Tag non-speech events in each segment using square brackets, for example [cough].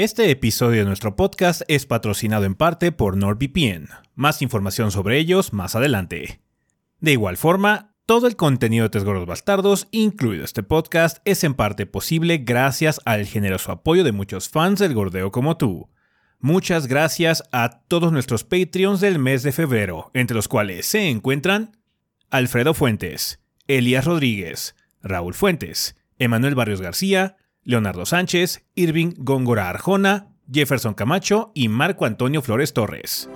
Este episodio de nuestro podcast es patrocinado en parte por NordVPN. Más información sobre ellos más adelante. De igual forma, todo el contenido de Tres Gordos Bastardos, incluido este podcast, es en parte posible gracias al generoso apoyo de muchos fans del gordeo como tú. Muchas gracias a todos nuestros Patreons del mes de febrero, entre los cuales se encuentran Alfredo Fuentes, Elías Rodríguez, Raúl Fuentes, Emanuel Barrios García, Leonardo Sánchez, Irving Góngora Arjona, Jefferson Camacho y Marco Antonio Flores Torres.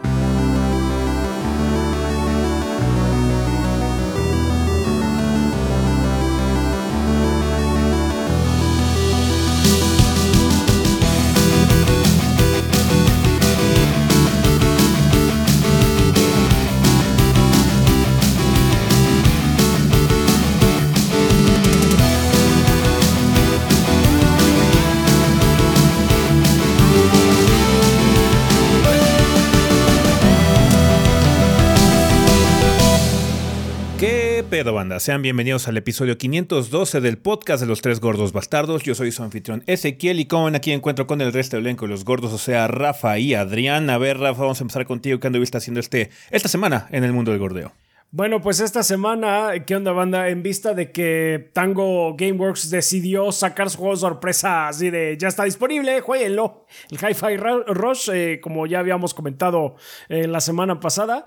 Banda? Sean bienvenidos al episodio 512 del podcast de los tres gordos bastardos. Yo soy su anfitrión Ezequiel y como ven aquí encuentro con el resto del elenco de los gordos, o sea, Rafa y Adrián. A ver, Rafa, vamos a empezar contigo. ¿Qué anduviste haciendo este, esta semana en el mundo del gordeo? Bueno, pues esta semana, ¿qué onda banda? En vista de que Tango Gameworks decidió sacar su juego sorpresa así de ya está disponible, jueguenlo. El Hi-Fi Rush, eh, como ya habíamos comentado eh, la semana pasada,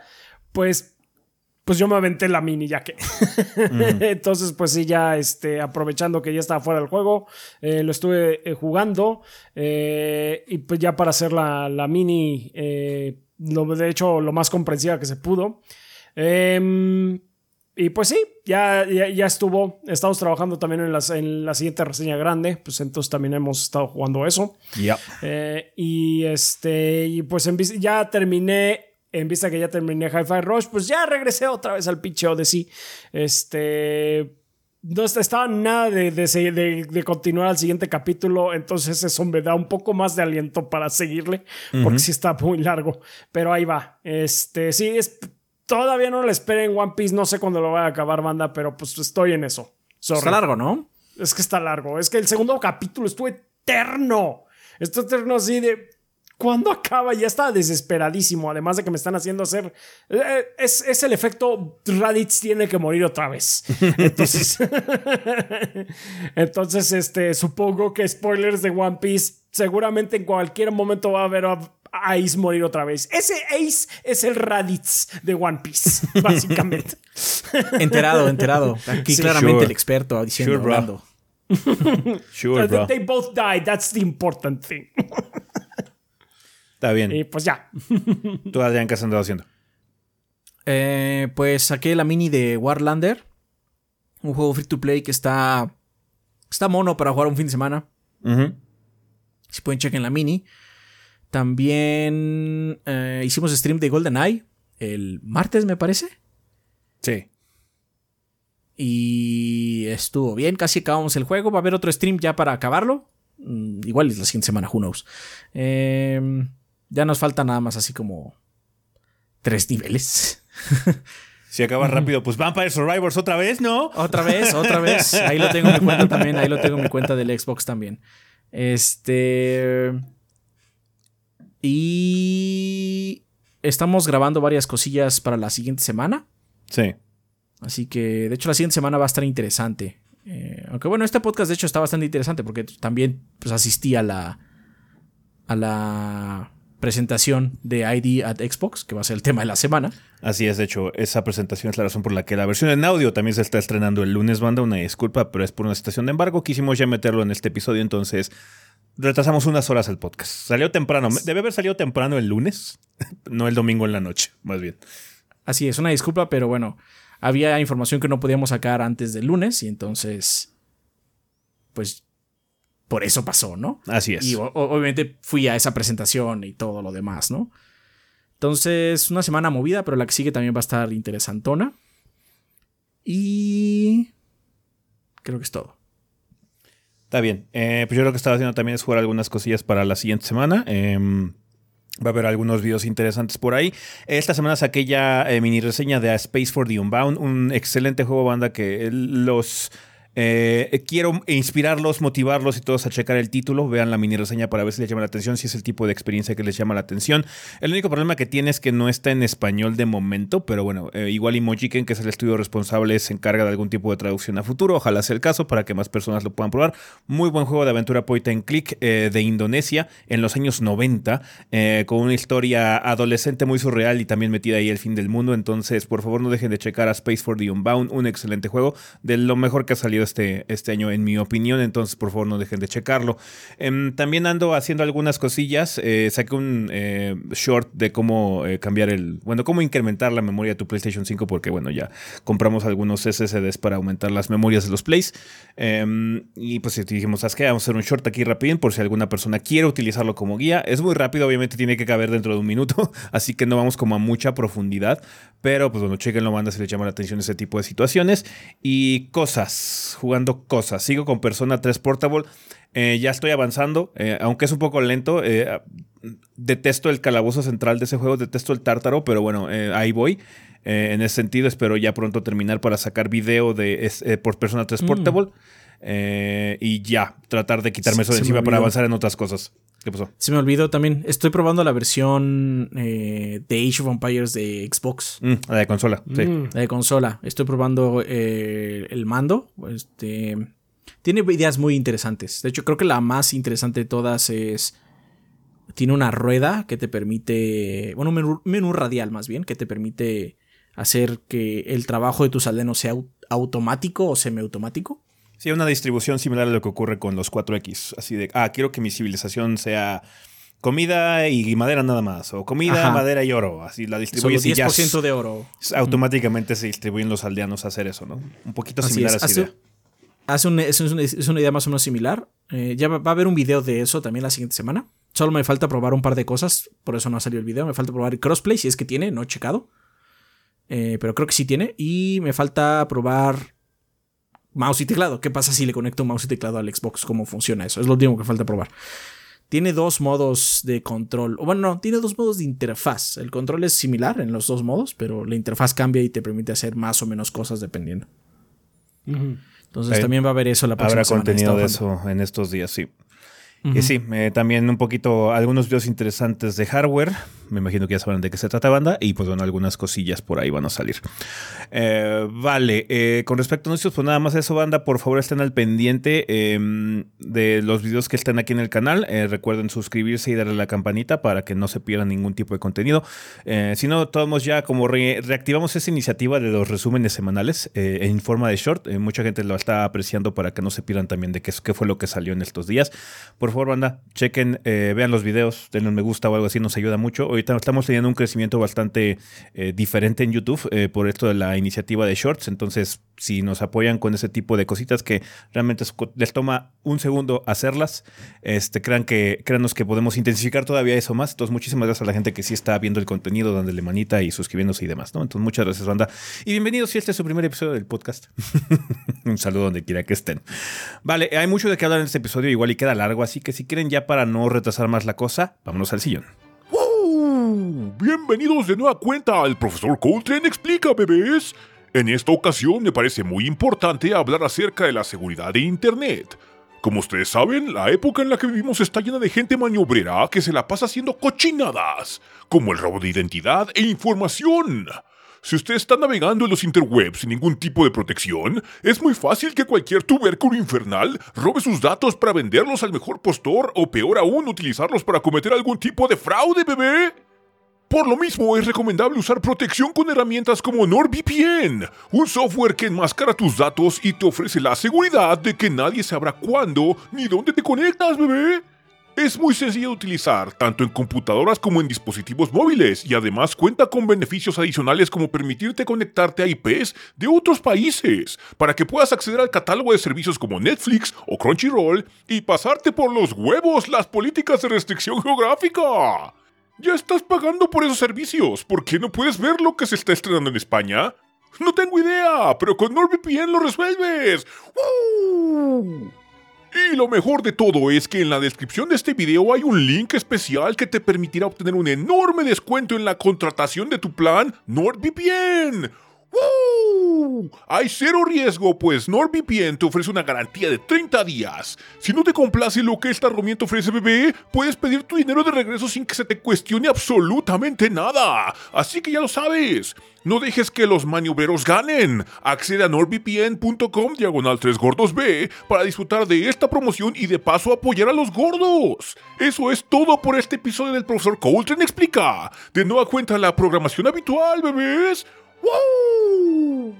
pues pues yo me aventé la mini ya que. [laughs] Entonces, pues sí, ya este, aprovechando que ya estaba fuera del juego, eh, lo estuve eh, jugando. Eh, y pues ya para hacer la, la mini, lo, de hecho, lo más comprensiva que se pudo. Em, y pues sí, ya, ya, estuvo. Estamos trabajando también en, las, en la siguiente reseña grande. Pues entonces también hemos estado jugando eso. Ya. y este, y pues ya terminé en vista que ya terminé Hi-Fi Rush, pues ya regresé otra vez al pinche Odyssey. Este. No estaba nada de, de, continuar al siguiente capítulo, entonces eso me da un poco más de aliento para seguirle, porque sí está muy largo, pero ahí va. Este, sí, es, todavía no lo esperen One Piece, no sé cuándo lo voy a acabar, banda, pero pues estoy en eso. Está largo, ¿no? Es que está largo, es que el segundo capítulo estuvo eterno. Esto eterno así de ¿Cuándo acaba? Ya está desesperadísimo. Además de que me están haciendo hacer. Eh, es, el efecto Raditz tiene que morir otra vez. [laughs] Entonces. [laughs] entonces, este. Supongo que spoilers de One Piece. Seguramente en cualquier momento va a ver a Ace morir otra vez. Ese Ace es el Raditz de One Piece, [laughs] básicamente. enterado, enterado. Aquí claramente el experto diciendo. Sure, bro. sure, bro. They both died. That's the important thing. Está bien. Y pues ya. [laughs] ¿Tú, Adrián, qué has andado haciendo? Eh, pues saqué la mini de Warlander. Un juego free to play que está. Está mono para jugar un fin de semana. Si pueden, chequen la mini. También eh, hicimos stream de GoldenEye. El martes, me parece. Sí. Y estuvo bien, casi acabamos el juego. Va a haber otro stream ya para acabarlo. Mm, igual es la siguiente semana, who knows. Eh, ya nos falta nada más así como tres niveles. [laughs] Si acaba rápido, pues Vampire Survivors otra vez, ¿no? Otra vez, otra vez. Ahí lo tengo en mi cuenta también. Ahí lo tengo en mi cuenta del Xbox también. Este. Y. Estamos grabando varias cosillas para la siguiente semana. Sí. Así que, de hecho, la siguiente semana va a estar interesante. Eh, aunque bueno, este podcast de hecho está bastante interesante porque también pues, asistí a la. a la presentación de ID at Xbox, que va a ser el tema de la semana. Así es, de hecho, esa presentación es la razón por la que la versión en audio también se está estrenando el lunes, banda. Una disculpa, pero es por una situación de embargo. Quisimos ya meterlo en este episodio, entonces retrasamos unas horas el podcast. Salió temprano, debe haber salido temprano el lunes, [laughs] no el domingo en la noche, más bien. Así es, una disculpa, pero bueno, había información que no podíamos sacar antes del lunes y entonces, pues por eso pasó, ¿no? Así es. Y obviamente fui a esa presentación y todo lo demás, ¿no? Entonces, una semana movida, pero la que sigue también va a estar interesantona. Y creo que es todo. Está bien. Eh, pues yo lo que estaba haciendo también es jugar algunas cosillas para la siguiente semana. Em, va a haber algunos videos interesantes por ahí. Esta semana saqué ya eh, mini reseña de A Space for the Unbound, un excelente juego banda que los Eh, quiero inspirarlos, motivarlos y todos a checar el título. Vean la mini reseña para ver si les llama la atención, si es el tipo de experiencia que les llama la atención. El único problema que tiene es que no está en español de momento, pero bueno, eh, igual Imojiken, que es el estudio responsable, se encarga de algún tipo de traducción a futuro. Ojalá sea el caso para que más personas lo puedan probar. Muy buen juego de aventura point and click eh, de Indonesia en los años 90, con una historia adolescente muy surreal y también metida ahí el fin del mundo. Entonces, por favor, no dejen de checar a Space for the Unbound, un excelente juego, de lo mejor que ha salido este, este año, en mi opinión. Entonces, por favor, no dejen de checarlo. Em, también ando haciendo algunas cosillas. Eh, saqué un eh, short de cómo eh, cambiar el. Bueno, cómo incrementar la memoria de tu PlayStation 5, porque, bueno, ya compramos algunos SSDs para aumentar las memorias de los plays. Em, y pues dijimos, ¿sabes qué? Vamos a hacer un short aquí rápido por si alguna persona quiere utilizarlo como guía. Es muy rápido, obviamente tiene que caber dentro de un minuto, [laughs] así que no vamos como a mucha profundidad. Pero, pues bueno, chequenlo, banda, si les llama la atención ese tipo de situaciones. Y cosas, jugando cosas. Sigo con Persona 3 Portable. Eh, ya estoy avanzando, eh, aunque es un poco lento. Eh, detesto el calabozo central de ese juego, detesto el tártaro, pero bueno, ahí voy. en ese sentido, espero ya pronto terminar para sacar video de por Persona 3 mm. Portable. y ya, tratar de quitarme eso de encima para avanzar en otras cosas. ¿Qué pasó? Se me olvidó también. Estoy probando la versión de Age of Empires de Xbox. Mm, la de consola, sí. Mm. La de consola. Estoy probando el mando. Este tiene ideas muy interesantes. De hecho, creo que la más interesante de todas es. Tiene una rueda que te permite. Bueno, un menú, radial más bien, que te permite hacer que el trabajo de tus aldeanos sea automático o semiautomático. Sí, una distribución similar a lo que ocurre con los 4X. Así de, ah, quiero que mi civilización sea comida y madera nada más, o comida, madera y oro. Así la distribuyes Solo 10% de oro. Automáticamente se distribuyen los aldeanos a hacer eso, ¿no? Un poquito similar a esa idea hace es, una, idea más o menos similar. Eh, ya va, a haber un video de eso también la siguiente semana. Solo me falta probar un par de cosas, por eso no ha salido el video. Me falta probar crossplay, si es que tiene, no he checado. Eh, pero creo que sí tiene. Y me falta probar mouse y teclado. ¿Qué pasa si le conecto mouse y teclado al Xbox? ¿Cómo funciona eso? Es lo último que falta probar. Tiene dos modos de control. O bueno, no, tiene dos modos de interfaz. El control es similar en los dos modos, pero la interfaz cambia y te permite hacer más o menos cosas dependiendo. Entonces también va a haber eso la próxima Habrá contenido de eso en estos días, sí. Y sí, eh, también un poquito, algunos videos interesantes de hardware. Me imagino que ya saben de qué se trata banda. Y pues bueno, algunas cosillas por ahí van a salir. Eh, vale, eh, con respecto a anuncios, pues nada más eso, banda. Por favor, estén al pendiente em, de los videos que estén aquí en el canal. recuerden suscribirse y darle a la campanita para que no se pierdan ningún tipo de contenido. si no, todos ya como reactivamos esa iniciativa de los resúmenes semanales en forma de short. mucha gente lo está apreciando para que no se pierdan también de qué, qué fue lo que salió en estos días. Por favor, banda, chequen, eh, vean los videos, denle un me gusta o algo así, nos ayuda mucho. Ahorita estamos teniendo un crecimiento bastante eh, diferente en YouTube eh, por esto de la iniciativa de Shorts. Entonces, si nos apoyan con ese tipo de cositas que realmente les toma un segundo hacerlas, este, crean que, créanos que podemos intensificar todavía eso más. Entonces, muchísimas gracias a la gente que sí está viendo el contenido, dándole manita y suscribiéndose y demás. Entonces, muchas gracias, banda. Y bienvenidos si este es su primer episodio del podcast. [laughs] un saludo donde quiera que estén. Vale, hay mucho de qué hablar en este episodio, igual y queda largo, así que si quieren ya para no retrasar más la cosa, vámonos al sillón. Bienvenidos de nueva cuenta al profesor Coltrane Explica, bebés. En esta ocasión me parece muy importante hablar acerca de la seguridad de Internet. Como ustedes saben, la época en la que vivimos está llena de gente maniobrera que se la pasa haciendo cochinadas, como el robo de identidad e información. Si usted está navegando en los interwebs sin ningún tipo de protección, es muy fácil que cualquier tubérculo infernal robe sus datos para venderlos al mejor postor o peor aún utilizarlos para cometer algún tipo de fraude, bebé. Por lo mismo, es recomendable usar protección con herramientas como NordVPN, un software que enmascara tus datos y te ofrece la seguridad de que nadie sabrá cuándo ni dónde te conectas, bebé. Es muy sencillo de utilizar, tanto en computadoras como en dispositivos móviles, y además cuenta con beneficios adicionales como permitirte conectarte a IPs de otros países, para que puedas acceder al catálogo de servicios como Netflix o Crunchyroll y pasarte por los huevos las políticas de restricción geográfica. Ya estás pagando por esos servicios, ¿por qué no puedes ver lo que se está estrenando en España? No tengo idea, pero con NordVPN lo resuelves. Y lo mejor de todo es que en la descripción de este video hay un link especial que te permitirá obtener un enorme descuento en la contratación de tu plan NordVPN. ¡Woo! Hay cero riesgo, pues NordVPN te ofrece una garantía de 30 días. Si no te complace lo que esta herramienta ofrece, bebé, puedes pedir tu dinero de regreso sin que se te cuestione absolutamente nada. Así que ya lo sabes. No dejes que los maniobreros ganen. Accede a nordvpn.com diagonal 3 gordos B para disfrutar de esta promoción y de paso apoyar a los gordos. Eso es todo por este episodio del profesor Coltrane Explica. De nueva cuenta la programación habitual, bebés. ¡Woo!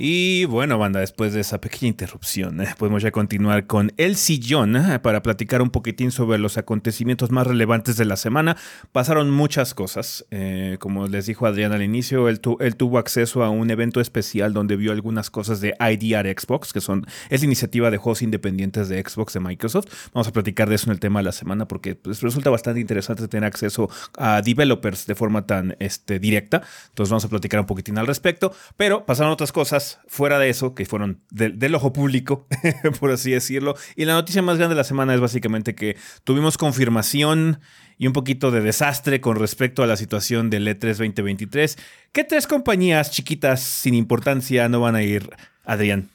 Y bueno, banda, después de esa pequeña interrupción, eh, podemos ya continuar con El Sillón eh, para platicar un poquitín sobre los acontecimientos más relevantes de la semana. Pasaron muchas cosas. eh, como les dijo Adrián al inicio, él, tu- él tuvo acceso a un evento especial donde vio algunas cosas de IDR Xbox, que son es la iniciativa de juegos independientes de Xbox de Microsoft. Vamos a platicar de eso en el tema de la semana porque pues, resulta bastante interesante tener acceso a developers de forma tan este, directa. Entonces vamos a platicar un poquitín al respecto. Pero pasaron otras cosas fuera de eso, que fueron del- del ojo público, [laughs] por así decirlo. Y la noticia más grande de la semana es básicamente que tuvimos confirmación y un poquito de desastre con respecto a la situación del E E3 2023. ¿Qué tres compañías chiquitas sin importancia no van a ir, Adrián?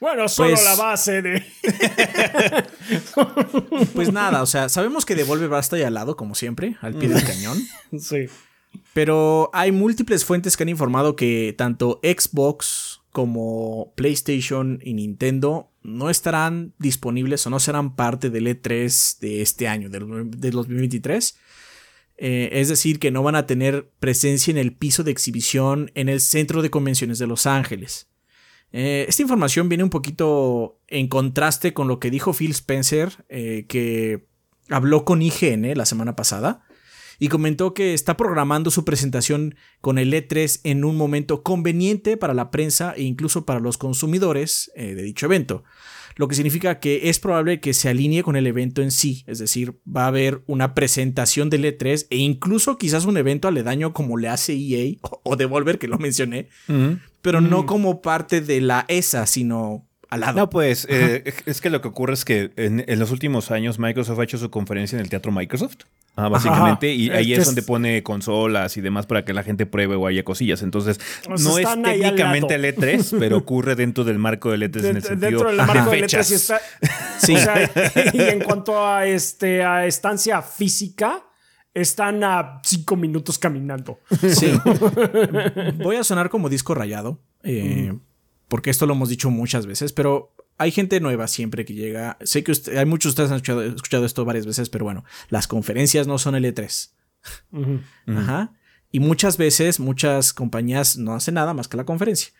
Bueno, solo Pues- la base de. [laughs] Pues nada, o sea, sabemos que Devolver va a estar ahí al lado, como siempre, al pie del cañón. sí. Pero hay múltiples fuentes que han informado que tanto Xbox como PlayStation y Nintendo no estarán disponibles o no serán parte del E3 de este año, del, del 2023. Eh, es decir, que no van a tener presencia en el piso de exhibición en el Centro de Convenciones de Los Ángeles. Eh, esta información viene un poquito en contraste con lo que dijo Phil Spencer, eh, que habló con IGN la semana pasada y comentó que está programando su presentación con el E3 en un momento conveniente para la prensa e incluso para los consumidores eh, de dicho evento. Lo que significa que es probable que se alinee con el evento en sí, es decir, va a haber una presentación del E3 e incluso quizás un evento aledaño como le hace EA [laughs] o- o Devolver, que lo mencioné, pero no como parte de la ESA, sino al lado. No, pues eh, es que lo que ocurre es que en, en los últimos años Microsoft ha hecho su conferencia en el Teatro Microsoft, ah, básicamente, Ajá. y ahí Es donde pone consolas y demás para que la gente pruebe o haya cosillas. Entonces, no es técnicamente el lado. [laughs] E3, pero ocurre dentro del marco del E3 en el De- sentido dentro del de marco del fechas. E3 sí está. [laughs] Sí. O sea, y en cuanto a este a estancia física, están a cinco minutos caminando. Sí. [laughs] Voy a sonar como disco rayado, eh, porque esto lo hemos dicho muchas veces, pero hay gente nueva siempre que llega. Sé que usted- hay muchos de ustedes han escuchado, escuchado esto varias veces, pero bueno, las conferencias no son el E3. Ujú. [laughs] Ajá. Y muchas veces, muchas compañías no hacen nada más que la conferencia.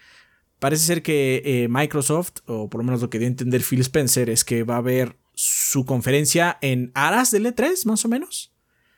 Parece ser que eh, Microsoft, o por lo menos lo que dio a entender Phil Spencer, es que va a haber su conferencia en aras del E3, más o menos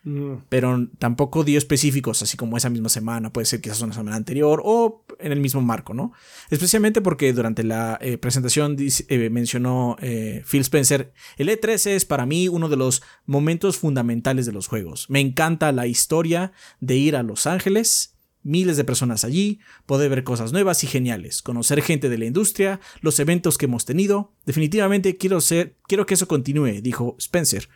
Ujú. pero tampoco dio específicos, así como esa misma semana, puede ser quizás una semana anterior o en el mismo marco, ¿no? Especialmente porque durante la eh, presentación eh, mencionó eh, Phil Spencer, el E3 es para mí uno de los momentos fundamentales de los juegos. Me encanta la historia de ir a Los Ángeles. Miles de personas allí, poder ver cosas nuevas y geniales, conocer gente de la industria, los eventos que hemos tenido. Definitivamente quiero ser, quiero que eso continúe, dijo Spencer.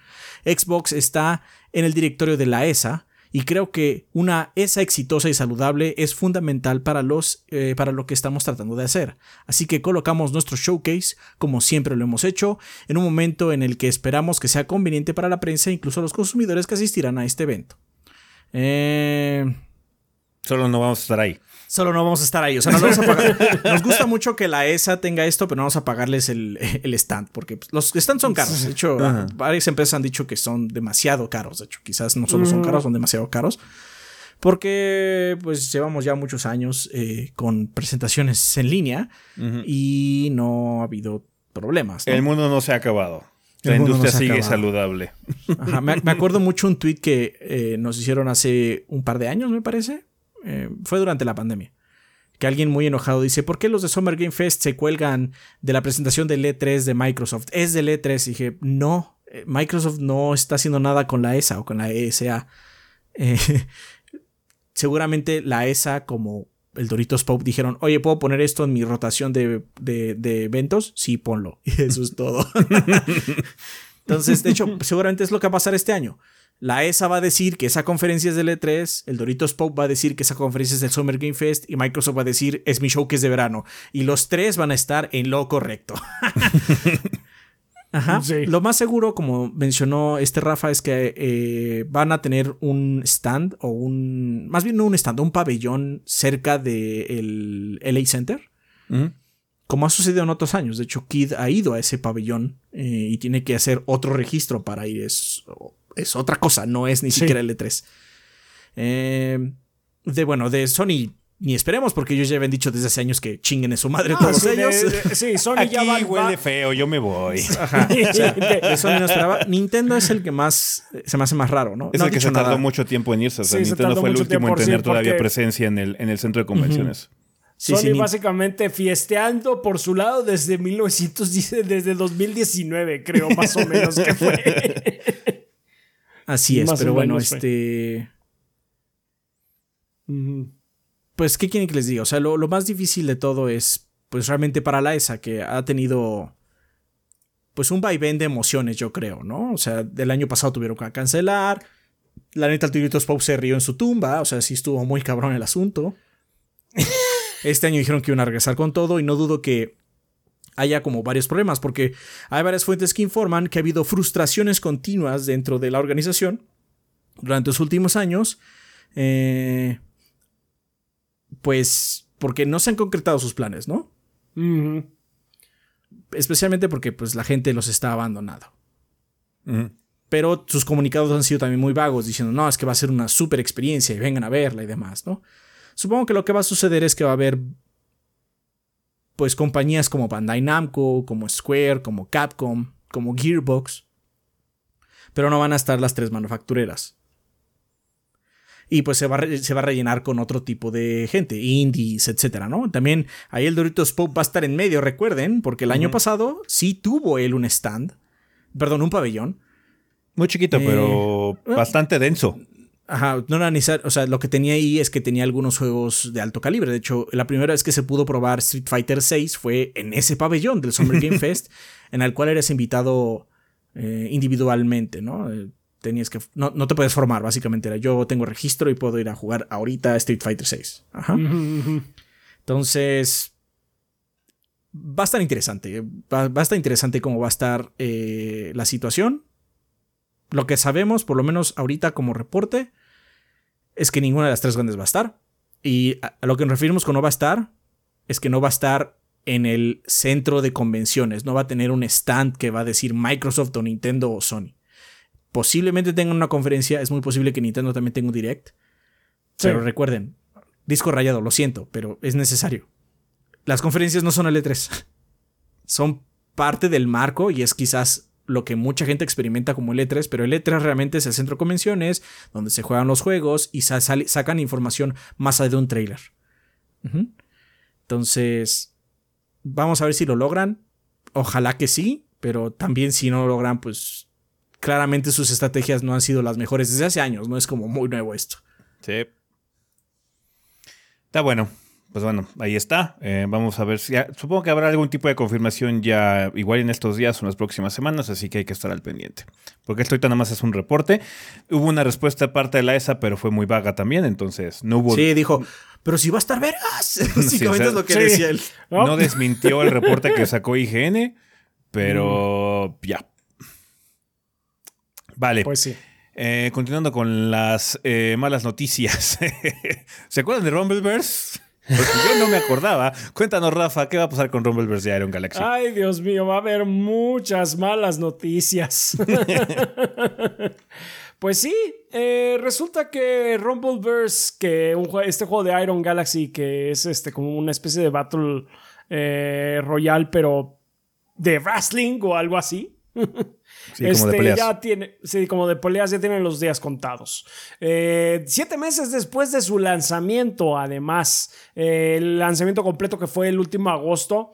Xbox está en el directorio de la ESA y creo que una ESA exitosa y saludable es fundamental para, los, eh, para lo que estamos tratando de hacer. Así que colocamos nuestro showcase, como siempre lo hemos hecho, en un momento en el que esperamos que sea conveniente para la prensa e incluso los consumidores que asistirán a este evento. Eh, Solo no vamos a estar ahí. Solo no vamos a estar ahí. O sea, no vamos a pagar. [laughs] Nos gusta mucho que la ESA tenga esto, pero no vamos a pagarles el, el stand, porque pues, los stands son caros. De hecho, Ajá. varias empresas han dicho que son demasiado caros. De hecho, quizás no solo son caros, son demasiado caros. Porque pues llevamos ya muchos años eh, con presentaciones en línea y no ha habido problemas. ¿no? El mundo no se ha acabado. La El mundo no industria sigue acabado. saludable. Ajá, me, me acuerdo mucho un tweet que eh, nos hicieron hace un par de años, me parece. Eh, fue durante la pandemia. Que alguien muy enojado dice: ¿Por qué los de Summer Game Fest se cuelgan de la presentación del E3 de Microsoft? Es del E3. Y dije: No, eh, Microsoft no está haciendo nada con la ESA o con la ESA. Eh, [laughs] seguramente la ESA, como el Doritos Pop, dijeron: Oye, ¿puedo poner esto en mi rotación de, de- de eventos? Sí, ponlo. [laughs] Y eso es todo. [laughs] Entonces, de hecho, seguramente es lo que va a pasar este año. La ESA va a decir que esa conferencia es del E3, el Doritos Pop va a decir que esa conferencia es del Summer Game Fest y Microsoft va a decir es mi show que es de verano. Y los tres van a estar en lo correcto. [laughs] Ajá. Sí. Lo más seguro, como mencionó este Rafa, es que eh, van a tener un stand o un. Más bien no un stand, un pabellón cerca del LA Center. Como ha sucedido en otros años. De hecho, Kid ha ido a ese pabellón eh, y tiene que hacer otro registro para ir. Es, es otra cosa, no es ni Sí. siquiera el E3. Eh, de bueno, de Sony. Ni esperemos, porque ellos ya habían dicho desde hace años que chinguen en su madre todos sí, ellos. de- sí, Sony Aquí ya va, huele va- feo, yo me voy. Ajá. O sea, De- de Sony no esperaba. Nintendo es el que más se me hace más raro, ¿no? Es no el que se dicho tardó nada. mucho tiempo en irse. O sea, Sí, se Nintendo tardó fue el último en tener sí, todavía porque- presencia en el, en el centro de convenciones. Sí, Sony sí, ni- básicamente fiesteando por su lado desde 1910, desde 2019, creo, más o menos que fue. [laughs] Así es, Más pero bueno, este. Pues, ¿qué quieren que les diga? O sea, lo, lo más difícil de todo es, pues, realmente para la ESA, que ha tenido, pues, un vaivén de emociones, yo creo, ¿no? O sea, del año pasado tuvieron que cancelar. La neta, el Tiritos Pop se rió en su tumba, o sea, sí estuvo muy cabrón el asunto. [laughs] Este año dijeron que iban a regresar con todo y no dudo que haya como varios problemas, porque hay varias fuentes que informan que ha habido frustraciones continuas dentro de la organización durante los últimos años. Eh, pues porque no se han concretado sus planes, ¿no? Especialmente porque pues la gente los está abandonando. Pero sus comunicados han sido también muy vagos, diciendo, no, es que va a ser una super experiencia y vengan a verla y demás, ¿no? Supongo que lo que va a suceder es que va a haber, pues, compañías como Bandai Namco, como Square, como Capcom, como Gearbox, pero no van a estar las tres manufactureras. Y pues se va, se va a rellenar con otro tipo de gente, indies, etcétera, ¿no? También ahí el Doritos Pop va a estar en medio, recuerden, porque el año pasado sí tuvo él un stand, perdón, un pabellón, Muy chiquito, Eh, pero bastante denso. Ajá, no era necesario, o sea, lo que tenía ahí es que tenía algunos juegos de alto calibre. De hecho, la primera vez que se pudo probar Street Fighter VI fue en ese pabellón del Summer Game [laughs] Fest, en el cual eres invitado eh, individualmente, ¿no? Eh, tenías que. No, no te puedes formar, básicamente. Era yo tengo registro y puedo ir a jugar ahorita Street Fighter VI. Ajá. Entonces. Va a estar interesante. Va, va a estar interesante cómo va a estar eh, la situación. Lo que sabemos, por lo menos ahorita como reporte, es que ninguna de las tres grandes va a estar. Y a, lo que nos referimos con no va a estar, es que no va a estar en el centro de convenciones. No va a tener un stand que va a decir Microsoft o Nintendo o Sony. Posiblemente tengan una conferencia, es muy posible que Nintendo también tenga un direct. Sí. Pero recuerden, disco rayado, lo siento, pero es necesario. Las conferencias no son el E3. [laughs] Son parte del marco y es quizás lo que mucha gente experimenta como el E3, pero el E3 realmente es el centro de convenciones donde se juegan los juegos y sacan información más allá de un trailer. Entonces, vamos a ver si lo logran. Ojalá que sí, pero también si no lo logran, pues claramente sus estrategias no han sido las mejores desde hace años, no es como muy nuevo esto. Sí. Está bueno. Pues bueno, ahí está. Eh, vamos a ver si. Supongo que habrá algún tipo de confirmación ya igual en estos días o en las próximas semanas, así que hay que estar al pendiente. Porque esto ahorita nada más es un reporte. Hubo una respuesta de parte de la ESA, pero fue muy vaga también, entonces no hubo. Sí, dijo, pero si va a estar vergas. [laughs] [laughs] Básicamente sea, es lo que sí. decía él. ¿No? No desmintió el reporte que sacó IGN, pero ya. Vale. Pues sí. Eh, continuando con las eh, malas noticias. [laughs] ¿Se acuerdan de Rumbleverse? Porque yo no me acordaba. Cuéntanos, Rafa, ¿qué va a pasar con Rumbleverse de Iron Galaxy? Ay, Dios mío, va a haber muchas malas noticias. [laughs] pues sí, eh, resulta que Rumbleverse, que un este juego de Iron Galaxy, que es este como una especie de Battle eh, Royale, pero de wrestling o algo así. [laughs] Sí, como de Este, peleas. Ya tiene, sí, como de peleas ya tienen los días contados. Eh, siete meses después de su lanzamiento, además, eh, el lanzamiento completo que fue el último agosto.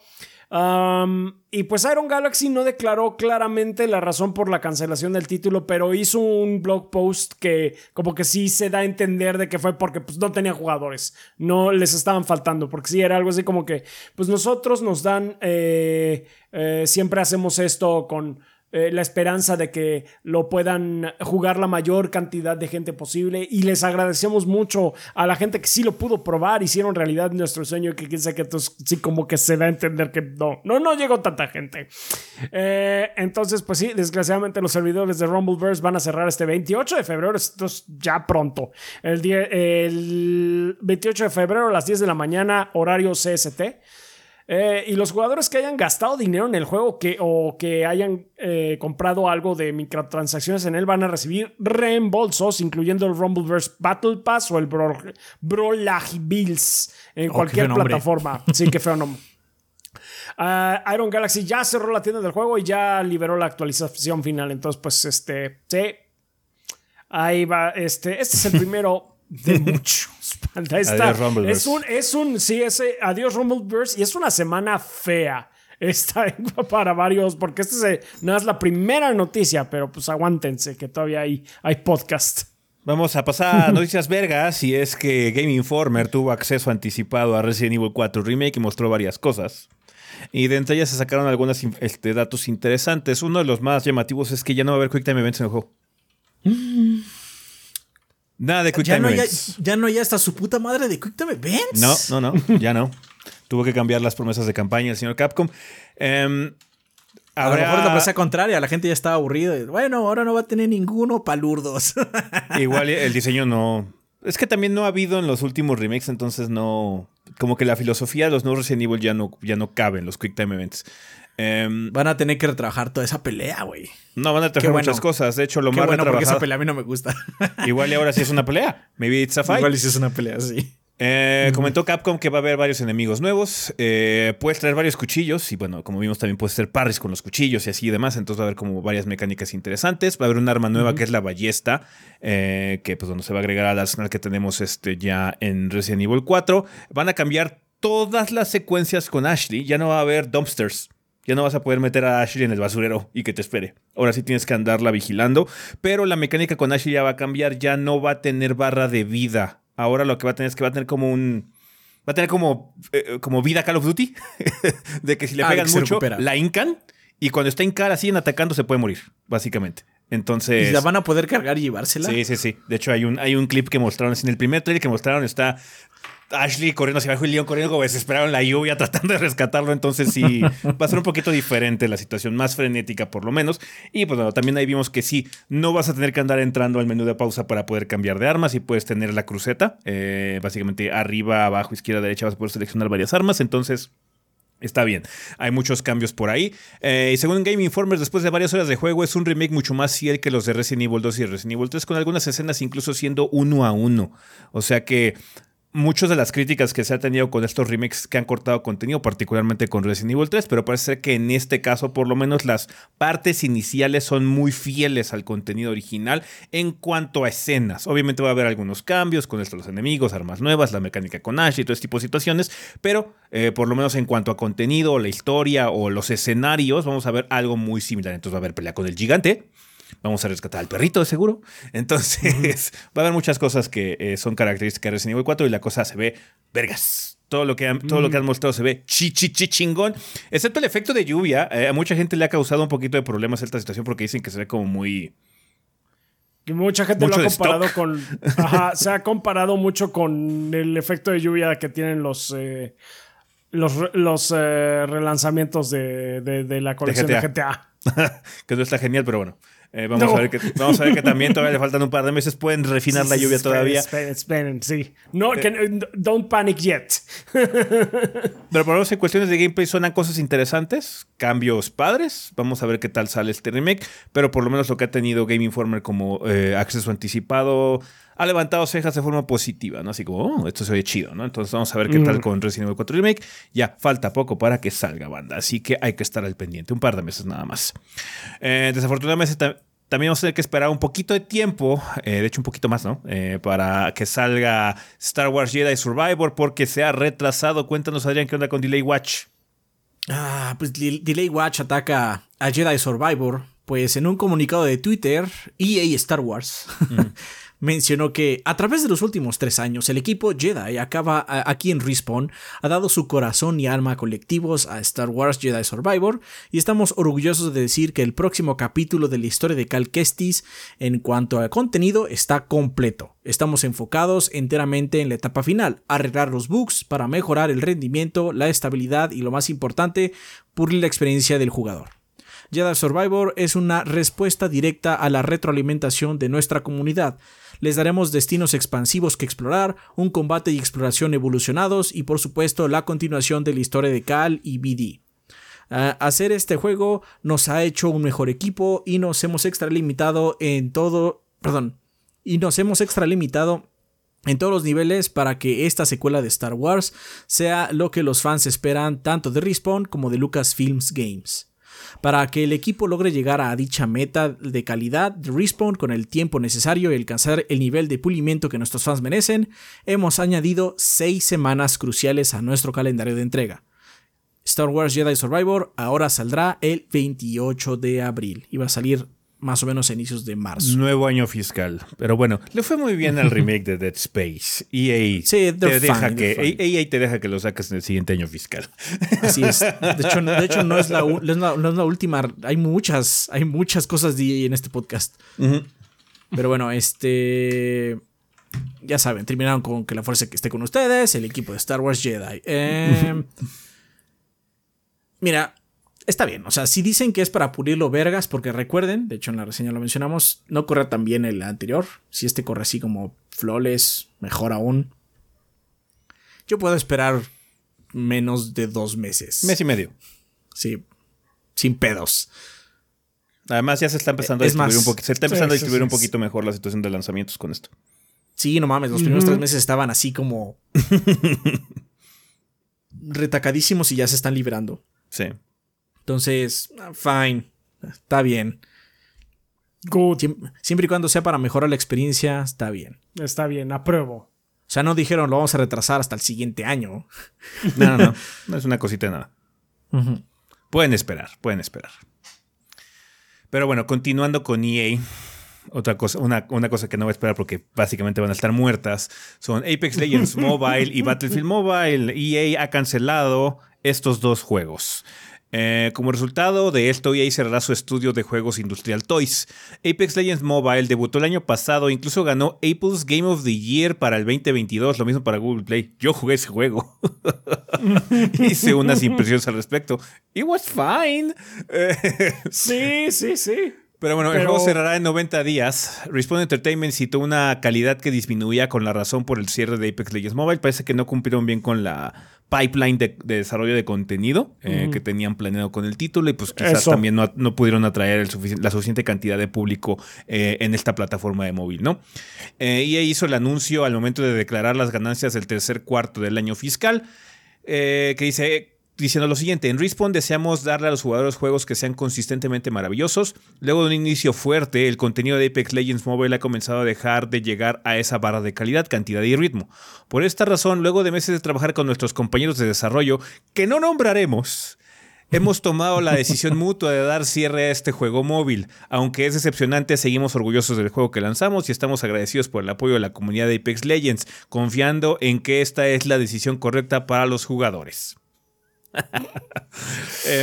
um, y pues Iron Galaxy no declaró claramente la razón por la cancelación del título, pero hizo un blog post que como que sí se da a entender de que fue porque pues no tenía jugadores, no les estaban faltando, porque sí era algo así como que pues nosotros nos dan, eh, eh, siempre hacemos esto con eh, la esperanza de que lo puedan jugar la mayor cantidad de gente posible y les agradecemos mucho a la gente que sí lo pudo probar, hicieron realidad nuestro sueño que sé que sí como que se da a entender que no, no, no llegó tanta gente. Eh, entonces, pues sí, desgraciadamente los servidores de Rumbleverse van a cerrar este 28 de febrero, esto es ya pronto. El, día, el 28 de febrero a las 10 de la mañana, horario CST. Eh, y los jugadores que hayan gastado dinero en el juego que, o que hayan eh, comprado algo de microtransacciones en él van a recibir reembolsos, incluyendo el Rumbleverse Battle Pass o el Bro Bills en oh, cualquier plataforma. [laughs] Sí, qué feo nombre. Ah, Iron Galaxy ya cerró la tienda del juego y ya liberó la actualización final. Entonces, pues, este, sí. Ahí va. Este, este es el primero [laughs] de [laughs] muchos. es un, es un, sí, ese adiós Rumbleverse y es una semana fea. Está [laughs] para varios, porque este no es la primera noticia, pero pues aguántense que todavía hay, hay podcast. Vamos a pasar a [laughs] noticias vergas y es que Game Informer tuvo acceso anticipado a Resident Evil 4 Remake y mostró varias cosas. Y de entre ellas se sacaron algunos este, datos interesantes. Uno de los más llamativos es que ya no va a haber Quick Time Events en el juego. Nada de Quick ya no Ya no hay hasta su puta madre de Quick Time Events. No, no, no, ya no. Tuvo que cambiar las promesas de campaña el señor Capcom. Em, a lo mejor la promesa contraria, la gente ya estaba aburrida. Bueno, ahora no va a tener ninguno palurdos. [laughs] Igual el diseño no. Es que también no ha habido en los últimos remakes, entonces no. Como que la filosofía de los nuevos Resident Evil ya no, ya no cabe en los Quick Time Events. Em, van a tener que retrabajar toda esa pelea, güey. No, van a trabajar muchas cosas. De hecho, lo más bueno porque esa pelea a mí no me gusta. [laughs] Igual y ahora sí es una pelea. Maybe it's a fight. Igual y sí es una pelea, sí. Eh, comentó Capcom que va a haber varios enemigos nuevos. Eh, puedes traer varios cuchillos. Y bueno, como vimos, también puedes hacer parries con los cuchillos y así y demás. Entonces va a haber como varias mecánicas interesantes. Va a haber un arma nueva que es la ballesta. Eh, que pues bueno, se va a agregar al arsenal que tenemos este, ya en Resident Evil 4. Van a cambiar todas las secuencias con Ashley. Ya no va a haber dumpsters. Ya no vas a poder meter a Ashley en el basurero y que te espere. Ahora sí tienes que andarla vigilando. Pero la mecánica con Ashley ya va a cambiar. Ya no va a tener barra de vida. Ahora lo que va a tener es que va a tener como un. Va a tener como, eh, como vida Call of Duty. [laughs] de que si le ah, pegan mucho, la incan. Y cuando está cara así en atacando, se puede morir, básicamente. Entonces. ¿Y la van a poder cargar y llevársela? Sí, sí, sí. De hecho, hay un, hay un clip que mostraron. En el primer trailer que mostraron está Ashley corriendo hacia abajo y Leon corriendo como desesperado en la lluvia [laughs] tratando de rescatarlo. Entonces sí, va a ser un poquito diferente la situación, más frenética por lo menos. Y pues bueno, también ahí vimos que sí, no vas a tener que andar entrando al menú de pausa para poder cambiar de armas y puedes tener la cruceta. Eh, básicamente arriba, abajo, izquierda, derecha vas a poder seleccionar varias armas. Entonces... Está bien, hay muchos cambios por ahí. Eh, y según Game Informer, después de varias horas de juego, es un remake mucho más fiel que los de Resident Evil 2 y Resident Evil 3, con algunas escenas incluso siendo uno a uno. O sea que muchas de las críticas que se ha tenido con estos remakes que han cortado contenido, particularmente con Resident Evil 3, pero parece ser que en este caso por lo menos las partes iniciales son muy fieles al contenido original en cuanto a escenas. Obviamente va a haber algunos cambios con estos los enemigos, armas nuevas, la mecánica con Ash y todo este tipo de situaciones, pero eh, por lo menos en cuanto a contenido, la historia o los escenarios, vamos a ver algo muy similar. Entonces va a haber pelea con el gigante, Vamos a rescatar al perrito, de seguro. Entonces, [laughs] va a haber muchas cosas que eh, son características de Resident Evil 4 y la cosa se ve vergas. Todo lo que, han, todo lo que han mostrado se ve chi, chi, chi chingón. Excepto el efecto de lluvia. Eh, a mucha gente le ha causado un poquito de problemas esta situación porque dicen que se ve como muy. mucha gente lo ha comparado con. [laughs] Ajá, se ha comparado mucho con el efecto de lluvia que tienen los. Eh, los, los relanzamientos de, de, la colección de GTA. [laughs] que no está genial, pero bueno. Eh, vamos, a ver que, vamos a ver que también todavía le faltan un par de meses. Pueden refinar la lluvia todavía. Esperen, esperen, sí. No, eh, don't panic yet. [laughs] Pero por lo menos en cuestiones de gameplay suenan cosas interesantes, cambios padres. Vamos a ver qué tal sale este remake. Pero por lo menos lo que ha tenido Game Informer como eh, acceso anticipado ha levantado cejas de forma positiva, ¿no? Así como, oh, esto se ve chido, ¿no? Entonces vamos a ver qué tal mm. con Resident Evil 4 Remake. Ya falta poco para que salga banda, así que hay que estar al pendiente, un par de meses nada más. desafortunadamente también vamos a tener que esperar un poquito de tiempo, eh, de hecho un poquito más, ¿no? Eh, para que salga Star Wars Jedi Survivor porque se ha retrasado. Cuéntanos, Adrián, ¿qué onda con Delay Watch? Ah, pues Delay Watch ataca a Jedi Survivor Pues en un comunicado de Twitter, EA Star Wars [laughs] mencionó que a través de los últimos tres años el equipo Jedi acaba aquí en Respawn ha dado su corazón y alma colectivos a Star Wars Jedi Survivor y estamos orgullosos de decir que el próximo capítulo de la historia de Cal Kestis en cuanto a contenido está completo. Estamos enfocados enteramente en la etapa final, arreglar los bugs para mejorar el rendimiento, la estabilidad y lo más importante, pulir la experiencia del jugador. Jedi Survivor es una respuesta directa a la retroalimentación de nuestra comunidad. Les daremos destinos expansivos que explorar, un combate y exploración evolucionados y por supuesto la continuación de la historia de Cal y BD. hacer este juego nos ha hecho un mejor equipo y nos hemos extralimitado en todo, perdón, y nos hemos extralimitado en todos los niveles para que esta secuela de Star Wars sea lo que los fans esperan tanto de Respawn como de Lucasfilms Games. Para que el equipo logre llegar a dicha meta de calidad de Respawn con el tiempo necesario y alcanzar el nivel de pulimiento que nuestros fans merecen, hemos añadido 6 semanas cruciales a nuestro calendario de entrega. Star Wars Jedi Survivor ahora saldrá el 28 de abril y va a salir más o menos a inicios de marzo. Nuevo año fiscal. Pero bueno, le fue muy bien al remake de Dead Space. EA, [laughs] sí, te deja que, EA te deja que lo saques en el siguiente año fiscal. [laughs] Así es. De hecho, de hecho no, es la, no, es la, última. Hay muchas, hay muchas cosas de EA en este podcast. Pero bueno, este... Ya saben, terminaron con que la fuerza que esté con ustedes, el equipo de Star Wars Jedi. Eh, [laughs] mira, está bien. O sea, si dicen que es para pulirlo vergas, porque recuerden, de hecho en la reseña lo mencionamos, no corre tan bien el anterior. Si este corre así como flawless, mejor aún. Yo puedo esperar menos de dos meses. Mes y medio. Sí, sin pedos. Además ya se está empezando a distribuir un poquito, se está empezando a distribuir un poquito mejor la situación de lanzamientos con esto. Sí, no mames, los primeros tres meses estaban así como [laughs] retacadísimos y ya se están liberando. Sí. Entonces, fine, está bien. Good. Siempre y cuando sea para mejorar la experiencia, está bien. Está bien, apruebo. O sea, no dijeron lo vamos a retrasar hasta el siguiente año. [laughs] No, no, no. es una cosita de nada. Pueden esperar, pueden esperar. Pero bueno, continuando con EA, otra cosa, una, una, cosa que no voy a esperar porque básicamente van a estar muertas son Apex Legends [laughs] Mobile y Battlefield Mobile. EA ha cancelado estos dos juegos. Eh, como resultado de esto, EA cerrará su estudio de juegos Industrial Toys. Apex Legends Mobile debutó el año pasado e incluso ganó Apple's Game of the Year para el 2022, lo mismo para Google Play. Yo jugué ese juego. [laughs] Hice unas impresiones al respecto. It was fine. [laughs] sí, sí, sí. Pero bueno, el juego cerrará en 90 días. Respawn Entertainment citó una calidad que disminuía con la razón por el cierre de Apex Legends Mobile. Parece que no cumplieron bien con la pipeline de, desarrollo de contenido eh, que tenían planeado con el título y pues quizás también no, pudieron atraer la suficiente cantidad de público eh, en esta plataforma de móvil, ¿no? Eh, EA hizo el anuncio al momento de declarar las ganancias del tercer cuarto del año fiscal, que dice diciendo lo siguiente, en Respawn deseamos darle a los jugadores juegos que sean consistentemente maravillosos. Luego de un inicio fuerte, el contenido de Apex Legends Mobile ha comenzado a dejar de llegar a esa barra de calidad, cantidad y ritmo. Por esta razón, luego de meses de trabajar con nuestros compañeros de desarrollo, que no nombraremos, hemos tomado la decisión [laughs] mutua de dar cierre a este juego móvil. Aunque es decepcionante, seguimos orgullosos del juego que lanzamos y estamos agradecidos por el apoyo de la comunidad de Apex Legends, confiando en que esta es la decisión correcta para los jugadores.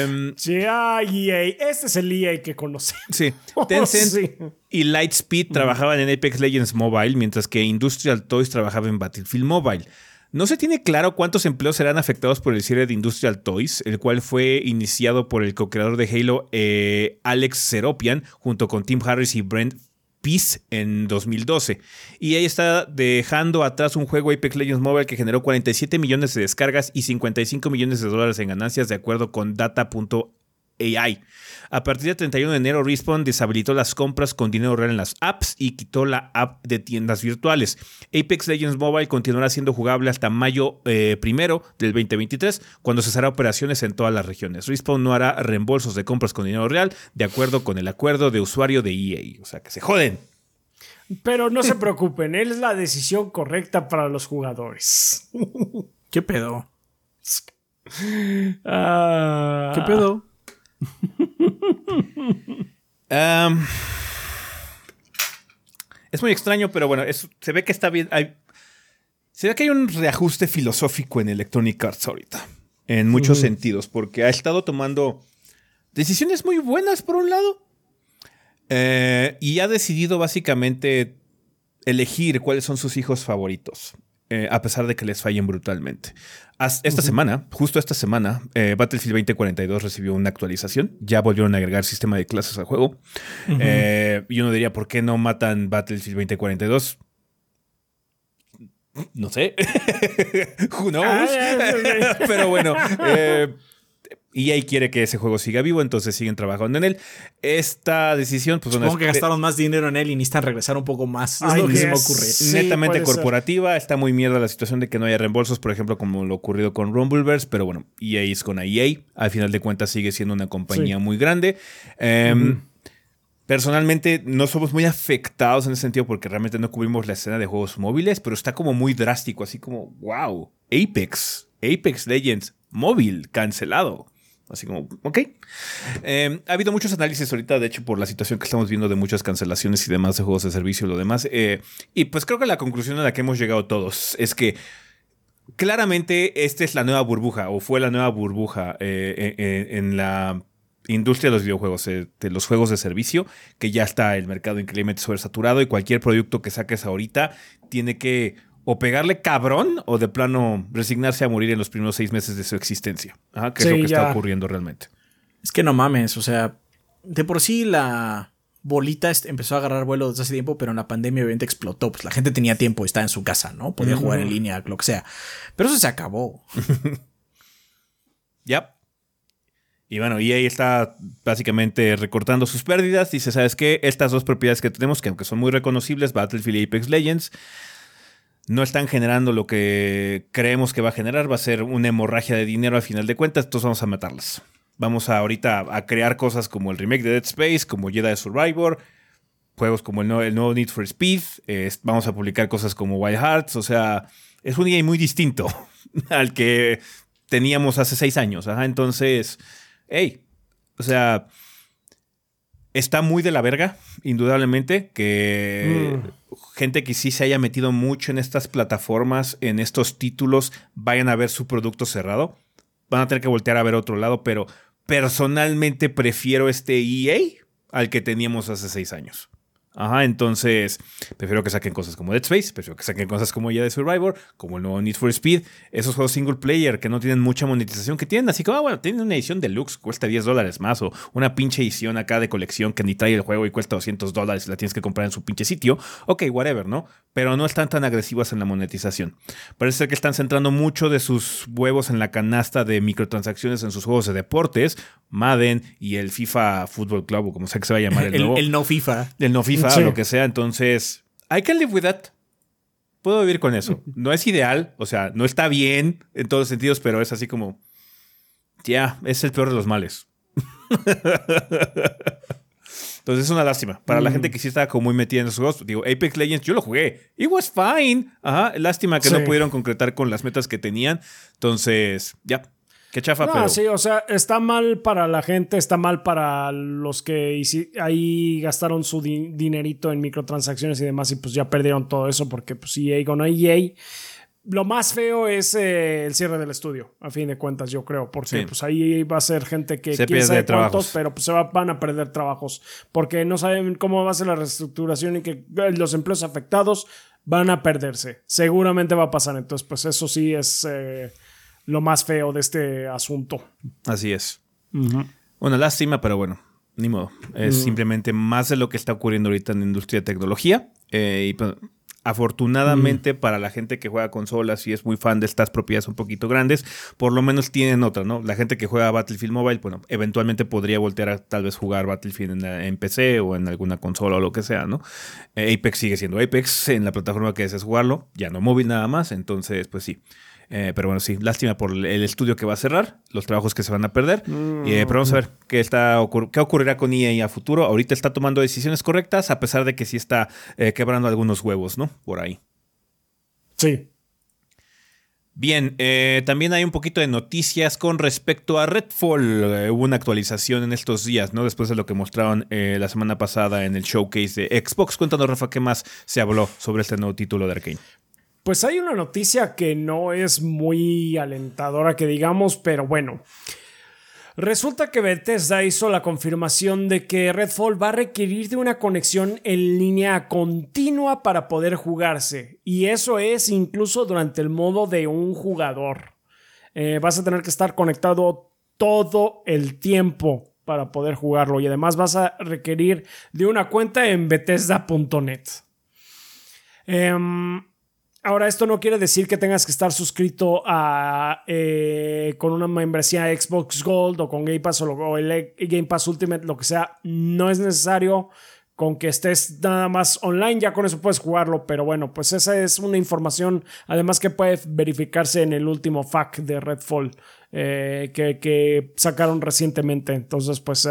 Um, EA. Este es el EA que conocemos. Sí. [laughs] Tencent y Lightspeed trabajaban en Apex Legends Mobile, mientras que Industrial Toys trabajaba en Battlefield Mobile. No se tiene claro cuántos empleos serán afectados por el cierre de Industrial Toys, el cual fue iniciado por el co-creador de Halo, eh, Alex Seropian, junto con Tim Harris y Brent Peace en 2012. Y ahí está dejando atrás un juego Apex Legends Mobile que generó 47 millones de descargas y 55 millones de dólares en ganancias de acuerdo con data.ai. A partir del 31 de enero, Respawn deshabilitó las compras con dinero real en las apps y quitó la app de tiendas virtuales. Apex Legends Mobile continuará siendo jugable hasta mayo eh, primero del 2023, cuando cesará operaciones en todas las regiones. Respawn no hará reembolsos de compras con dinero real, de acuerdo con el acuerdo de usuario de EA. O sea, que se joden. Pero no se preocupen, es la decisión correcta para los jugadores. ¿Qué pedo? [laughs] Ah. ¿Qué pedo? Um, es muy extraño, pero bueno, es- se ve que está bien. hay- se ve que hay un reajuste filosófico en Electronic Arts ahorita. En muchos sentidos, porque ha estado tomando decisiones muy buenas por un lado. eh, y ha decidido básicamente elegir cuáles son sus hijos favoritos. Eh, a pesar de que les fallen brutalmente. Esta semana, justo esta semana, eh, Battlefield 2042 recibió una actualización. Ya volvieron a agregar sistema de clases al juego. Eh, y uno diría, ¿por qué no matan Battlefield 2042? No sé. [laughs] Who knows? Ah, [laughs] Pero bueno, EA quiere que ese juego siga vivo, entonces siguen trabajando en él. Esta decisión, pues, bueno, Supongo que gastaron más dinero en él y necesitan regresar un poco más. Es lo que se me ocurre. Sí, netamente ser. corporativa. Está muy mierda la situación de que no haya reembolsos, por ejemplo, como lo ocurrido con Rumbleverse, pero bueno, EA es con EA. Al final de cuentas sigue siendo una compañía Sí. muy grande. Em, Personalmente no somos muy afectados en ese sentido porque realmente no cubrimos la escena de juegos móviles, pero está como muy drástico, así como, wow, Apex, Apex Legends, móvil, cancelado. Así como, ok. Eh, ha habido muchos análisis ahorita, de hecho, por la situación que estamos viendo de muchas cancelaciones y demás de juegos de servicio y lo demás. eh, y pues creo que la conclusión a la que hemos llegado todos es que claramente esta es la nueva burbuja, o fue la nueva burbuja eh, eh, en la industria de los videojuegos, de los juegos de servicio, que ya está el mercado increíblemente sobresaturado y cualquier producto que saques ahorita tiene que o pegarle cabrón o de plano resignarse a morir en los primeros seis meses de su existencia, Ajá, que es lo que está ocurriendo realmente. Es que no mames, o sea, de por sí la bolita empezó a agarrar vuelo desde hace tiempo, pero en la pandemia obviamente explotó. Pues la gente tenía tiempo, estaba en su casa, ¿no? Podía jugar en línea, lo que sea. Pero eso se acabó. [laughs] Ya. Y bueno, EA está básicamente recortando sus pérdidas. Dice, ¿sabes qué? Estas dos propiedades que tenemos, que aunque son muy reconocibles, Battlefield y Apex Legends, no están generando lo que creemos que va a generar. Va a ser una hemorragia de dinero al final de cuentas. Entonces vamos a matarlas. Vamos a, ahorita a crear cosas como el remake de Dead Space, como Jedi Survivor, juegos como el, nuevo- Need for Speed. vamos a publicar cosas como Wild Hearts. O sea, es un EA muy distinto [laughs] al que teníamos hace seis años. Ajá, entonces, hey, o sea, está muy de la verga, indudablemente, que gente que sí se haya metido mucho en estas plataformas, en estos títulos, vayan a ver su producto cerrado. Van a tener que voltear a ver otro lado, pero personalmente prefiero este EA al que teníamos hace seis años. Ajá, entonces prefiero que saquen cosas como Dead Space, prefiero que saquen cosas como ya de Survivor, como el nuevo Need for Speed, esos juegos single player que no tienen mucha monetización que tienen, así que, ah, bueno, tienen una edición deluxe, cuesta 10 dólares más, o una pinche edición acá de colección que ni trae el juego y cuesta 200 dólares la tienes que comprar en su pinche sitio, ok, whatever, ¿no? Pero no están tan agresivas en la monetización. Parece ser que están centrando mucho de sus huevos en la canasta de microtransacciones en sus juegos de deportes, Madden y el FIFA Football Club, o como sea que se va a llamar el, [laughs] El, nuevo. el no FIFA. El no FIFA, Sí. lo que sea. Entonces, I can live with that. Puedo vivir con eso. No es ideal, o sea, no está bien en todos los sentidos, pero es así como, ya, es el peor de los males. [laughs] Entonces es una lástima. Para la gente que sí estaba como muy metida en esos juegos, digo, Apex Legends, yo lo jugué. It was fine. Ajá, lástima que no Sí. pudieron concretar con las metas que tenían. Entonces, ya, qué chafa, No, pero... sí, o sea, está mal para la gente, está mal para los que ahí gastaron su di- dinerito en microtransacciones y demás y pues ya perdieron todo eso porque pues EA con EA. Lo más feo es eh, el cierre del estudio, a fin de cuentas, yo creo, porque Sí. pues ahí va a ser gente que Se quién sabe trabajos. cuántos, pero pues se va- van a perder trabajos porque no saben cómo va a ser la reestructuración y que eh, los empleos afectados van a perderse. Seguramente va a pasar, entonces pues eso sí es eh, lo más feo de este asunto. Así es. Una lástima, pero bueno, ni modo. Es simplemente más de lo que está ocurriendo ahorita en la industria de tecnología. Eh, y pues, afortunadamente para la gente que juega consolas y es muy fan de estas propiedades un poquito grandes, por lo menos tienen otra, ¿no? La gente que juega Battlefield Mobile, bueno, eventualmente podría voltear a tal vez jugar Battlefield en, la- en PC o en alguna consola o lo que sea, ¿no? Eh, Apex sigue siendo Apex en la plataforma que desees jugarlo, ya no móvil nada más, entonces pues sí. Eh, pero bueno, sí, lástima por el- estudio que va a cerrar, los trabajos que se van a perder. Eh, pero vamos a ver qué, está qué ocurrirá con EA a futuro. Ahorita está tomando decisiones correctas, a pesar de que sí está eh, quebrando algunos huevos, ¿no? Por ahí. Sí. Bien, eh, también hay un poquito de noticias con respecto a Redfall. Eh, hubo una actualización en estos días, ¿no? Después de lo que mostraron eh, la semana pasada en el showcase de Xbox. Cuéntanos, Rafa, ¿qué más se habló sobre este nuevo título de Arkane? Pues hay una noticia que no es muy alentadora, que digamos, pero bueno. Resulta que Bethesda hizo la confirmación de que Redfall va a requerir de una conexión en línea continua para poder jugarse. Y eso es incluso durante el modo de un jugador. Eh, vas a tener que estar conectado todo el tiempo para poder jugarlo. Y además vas a requerir de una cuenta en Bethesda.net. Em, Ahora, esto no quiere decir que tengas que estar suscrito a eh, con una membresía Xbox Gold o con Game Pass o, el Game Pass Ultimate, lo que sea. No es necesario con que estés nada más online, ya con eso puedes jugarlo, pero bueno, pues esa es una información, además que puede verificarse en el último FAQ de Redfall eh, que, sacaron recientemente. Entonces, pues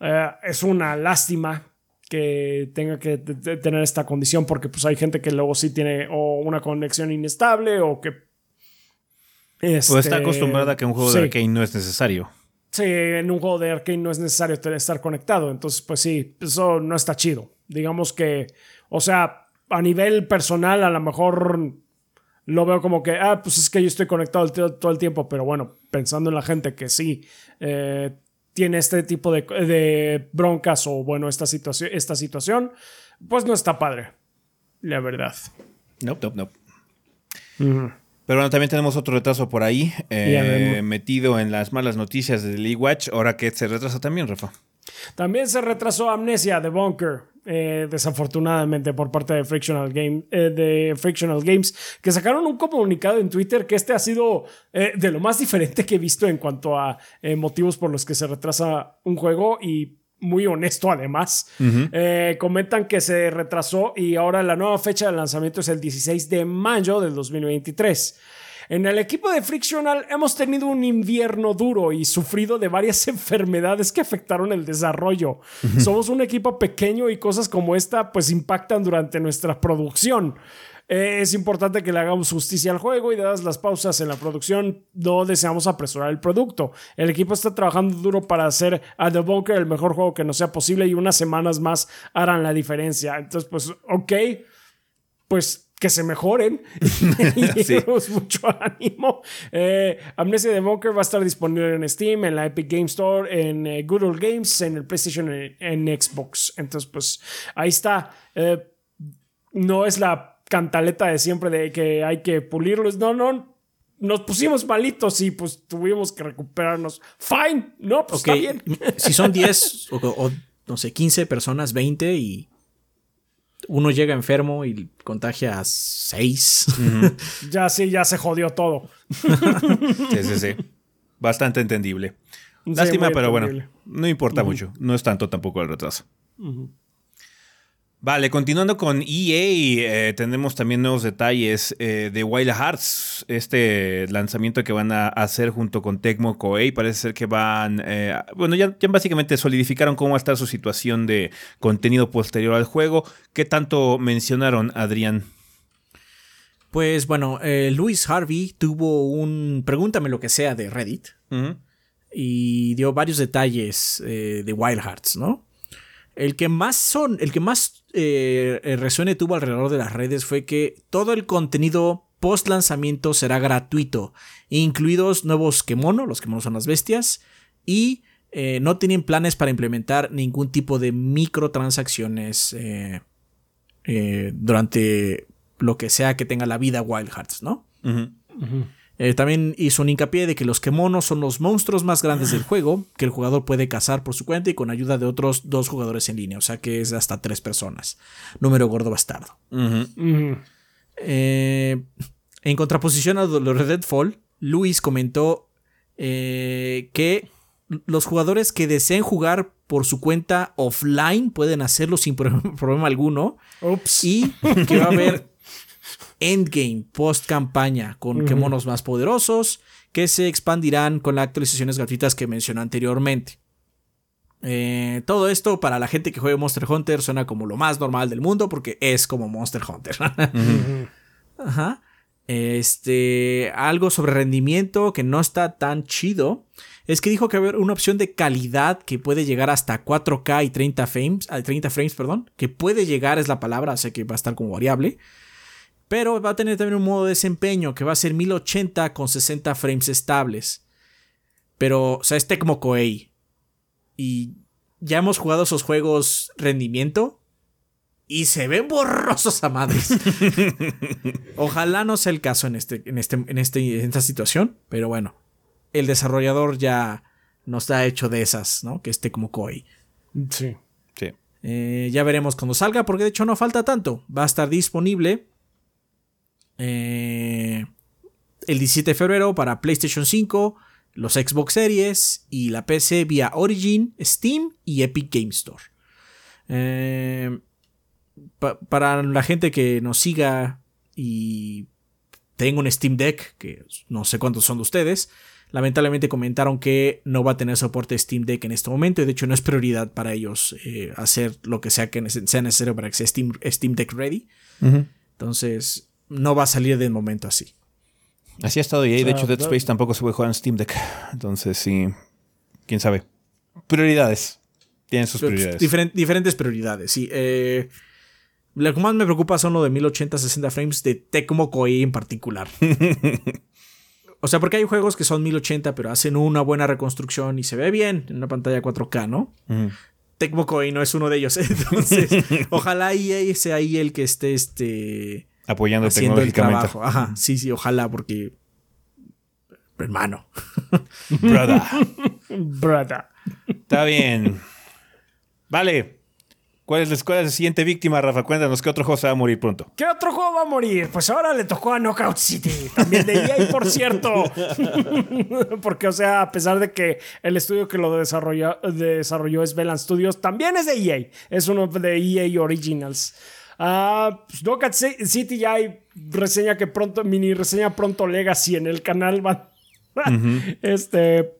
eh, es una lástima que tenga que tener esta condición porque pues hay gente que luego sí tiene o una conexión inestable o que... o está este, acostumbrada a que un juego de arcade no es necesario. Sí, en un juego de arcade no es necesario estar conectado, entonces pues sí, eso no está chido. Digamos que, o sea, a nivel personal a lo mejor lo veo como que, ah, pues es que yo estoy conectado todo, el tiempo, pero bueno, pensando en la gente que sí eh, tiene este tipo de, broncas o bueno, esta situación, esta situación, pues no está padre, la verdad. No, no, no. Pero bueno, también tenemos otro retraso por ahí, eh, metido en las malas noticias de League Watch, ahora que se retrasa también, Rafa. También se retrasó Amnesia de Bunker. Eh, desafortunadamente por parte de Frictional, Game, eh, de Frictional Games, que sacaron un comunicado en Twitter que este ha sido eh, de lo más diferente que he visto en cuanto a motivos por los que se retrasa un juego y muy honesto además. comentan que se retrasó y ahora la nueva fecha de lanzamiento es el 16 de mayo del 2023. En el equipo de Frictional hemos tenido un invierno duro y sufrido de varias [laughs] enfermedades que afectaron el desarrollo. Somos un equipo pequeño y cosas como esta pues impactan durante nuestra producción. Eh, es importante que le hagamos justicia al juego y dadas las pausas en la producción, no deseamos apresurar el producto. El equipo está trabajando duro para hacer a The Bunker el mejor juego que nos sea posible y unas semanas más harán la diferencia. Entonces, pues, ok, pues que se mejoren. [laughs] y mucho ánimo. Eh, Amnesia de Bunker va a estar disponible en Steam, en la Epic Game Store, en eh, Good Old Games, en el PlayStation, en, Xbox. Entonces, pues ahí está. Eh, no es la cantaleta de siempre de que hay que pulirlos. No, no. Nos pusimos malitos y pues tuvimos que recuperarnos. Fine, no, pues está bien. si son [laughs] 10 o, o, no sé, 15 personas, 20 y uno llega enfermo y contagia a seis. [laughs] ya sí, ya se jodió todo. sí, sí, sí. Bastante entendible. Lástima, pero bueno, no importa mucho. No es tanto tampoco el retraso. Vale, continuando con EA, eh, tenemos también nuevos detalles eh, de Wild Hearts, este lanzamiento que van a hacer junto con Tecmo Koei. Parece ser que van, eh, bueno, ya, básicamente solidificaron cómo va a estar su situación de contenido posterior al juego. ¿Qué tanto mencionaron, Adrián? Pues bueno, Luis Harvey tuvo un pregúntame lo que sea de Reddit y dio varios detalles de Wild Hearts, ¿no? El que más son, el que más eh, eh, resuene tuvo alrededor de las redes fue que todo el contenido post lanzamiento será gratuito, incluidos nuevos Kemono, los Kemono son las bestias, y eh, no tienen planes para implementar ningún tipo de microtransacciones durante lo que sea que tenga la vida Wild Hearts, ¿no? Eh, también hizo un hincapié de que los Kemonos son los monstruos más grandes del juego, que el jugador puede cazar por su cuenta y con ayuda de otros dos jugadores en línea, o sea que es hasta tres personas. Número gordo bastardo. Eh, en contraposición a los Fall, Luis comentó eh, que los jugadores que deseen jugar por su cuenta offline pueden hacerlo sin [laughs] problema alguno. Y que va a haber [laughs] endgame, post campaña, con uh monos más poderosos que se expandirán con las actualizaciones gratuitas que mencioné anteriormente. Eh, todo esto para la gente que juegue Monster Hunter suena como lo más normal del mundo porque es como Monster Hunter. [laughs] Ajá. Este, algo sobre rendimiento que no está tan chido. Es que dijo que haber una opción de calidad que puede llegar hasta 4K y 30 frames, 30 frames, perdón, que puede llegar es la palabra, sé que va a estar como variable. Pero va a tener también un modo de desempeño que va a ser 1080 con 60 frames estables. Pero, o sea, es Tecmo Koei. Y ya hemos jugado esos juegos rendimiento y se ven borrosos a madres. [laughs] Ojalá no sea el caso en, este, en, este, en, este, en esta situación, pero bueno, el desarrollador ya no está hecho de esas, ¿no? Que esté como Koei. Sí. Sí. Eh, ya veremos cuando salga, porque de hecho no falta tanto. Va a estar disponible eh, el 17 de febrero para PlayStation 5, los Xbox Series y la PC vía Origin, Steam y Epic Game Store. Eh, para la gente que nos siga y tenga un Steam Deck, que no sé cuántos son de ustedes, lamentablemente comentaron que no va a tener soporte Steam Deck en este momento y de hecho no es prioridad para ellos eh, hacer lo que sea que sea necesario para que sea Steam, Steam Deck ready. Entonces no va a salir de momento así. Así ha estado y de hecho Dead Space tampoco se puede jugar en Steam Deck. Entonces sí, quién sabe. Prioridades. Tienen sus prioridades. diferentes prioridades, sí. Eh, lo que más me preocupa son lo de 1080-60 frames de Tecmo Koei en particular. [laughs] o sea, porque hay juegos que son 1080, pero hacen una buena reconstrucción y se ve bien en una pantalla 4K, ¿no? Tecmo Koei no es uno de ellos. [laughs] Entonces, [laughs] ojalá EA sea ahí el que esté este, apoyando tecnológicamente. Ajá, sí, sí, ojalá, porque. Hermano. [laughs] Brother. Brother. Está bien. Vale. ¿Cuál es, la, siguiente víctima, Rafa? Cuéntanos, ¿qué otro juego se va a morir pronto? ¿Qué otro juego va a morir? Pues ahora le tocó a Knockout City, también de EA, por cierto. [laughs] Porque, o sea, a pesar de que el estudio que lo desarrolló, desarrolló es Velan Studios, también es de EA. Es uno de EA Originals. Uh, City ya hay reseña que pronto, mini reseña pronto Legacy en el canal. [laughs] Este.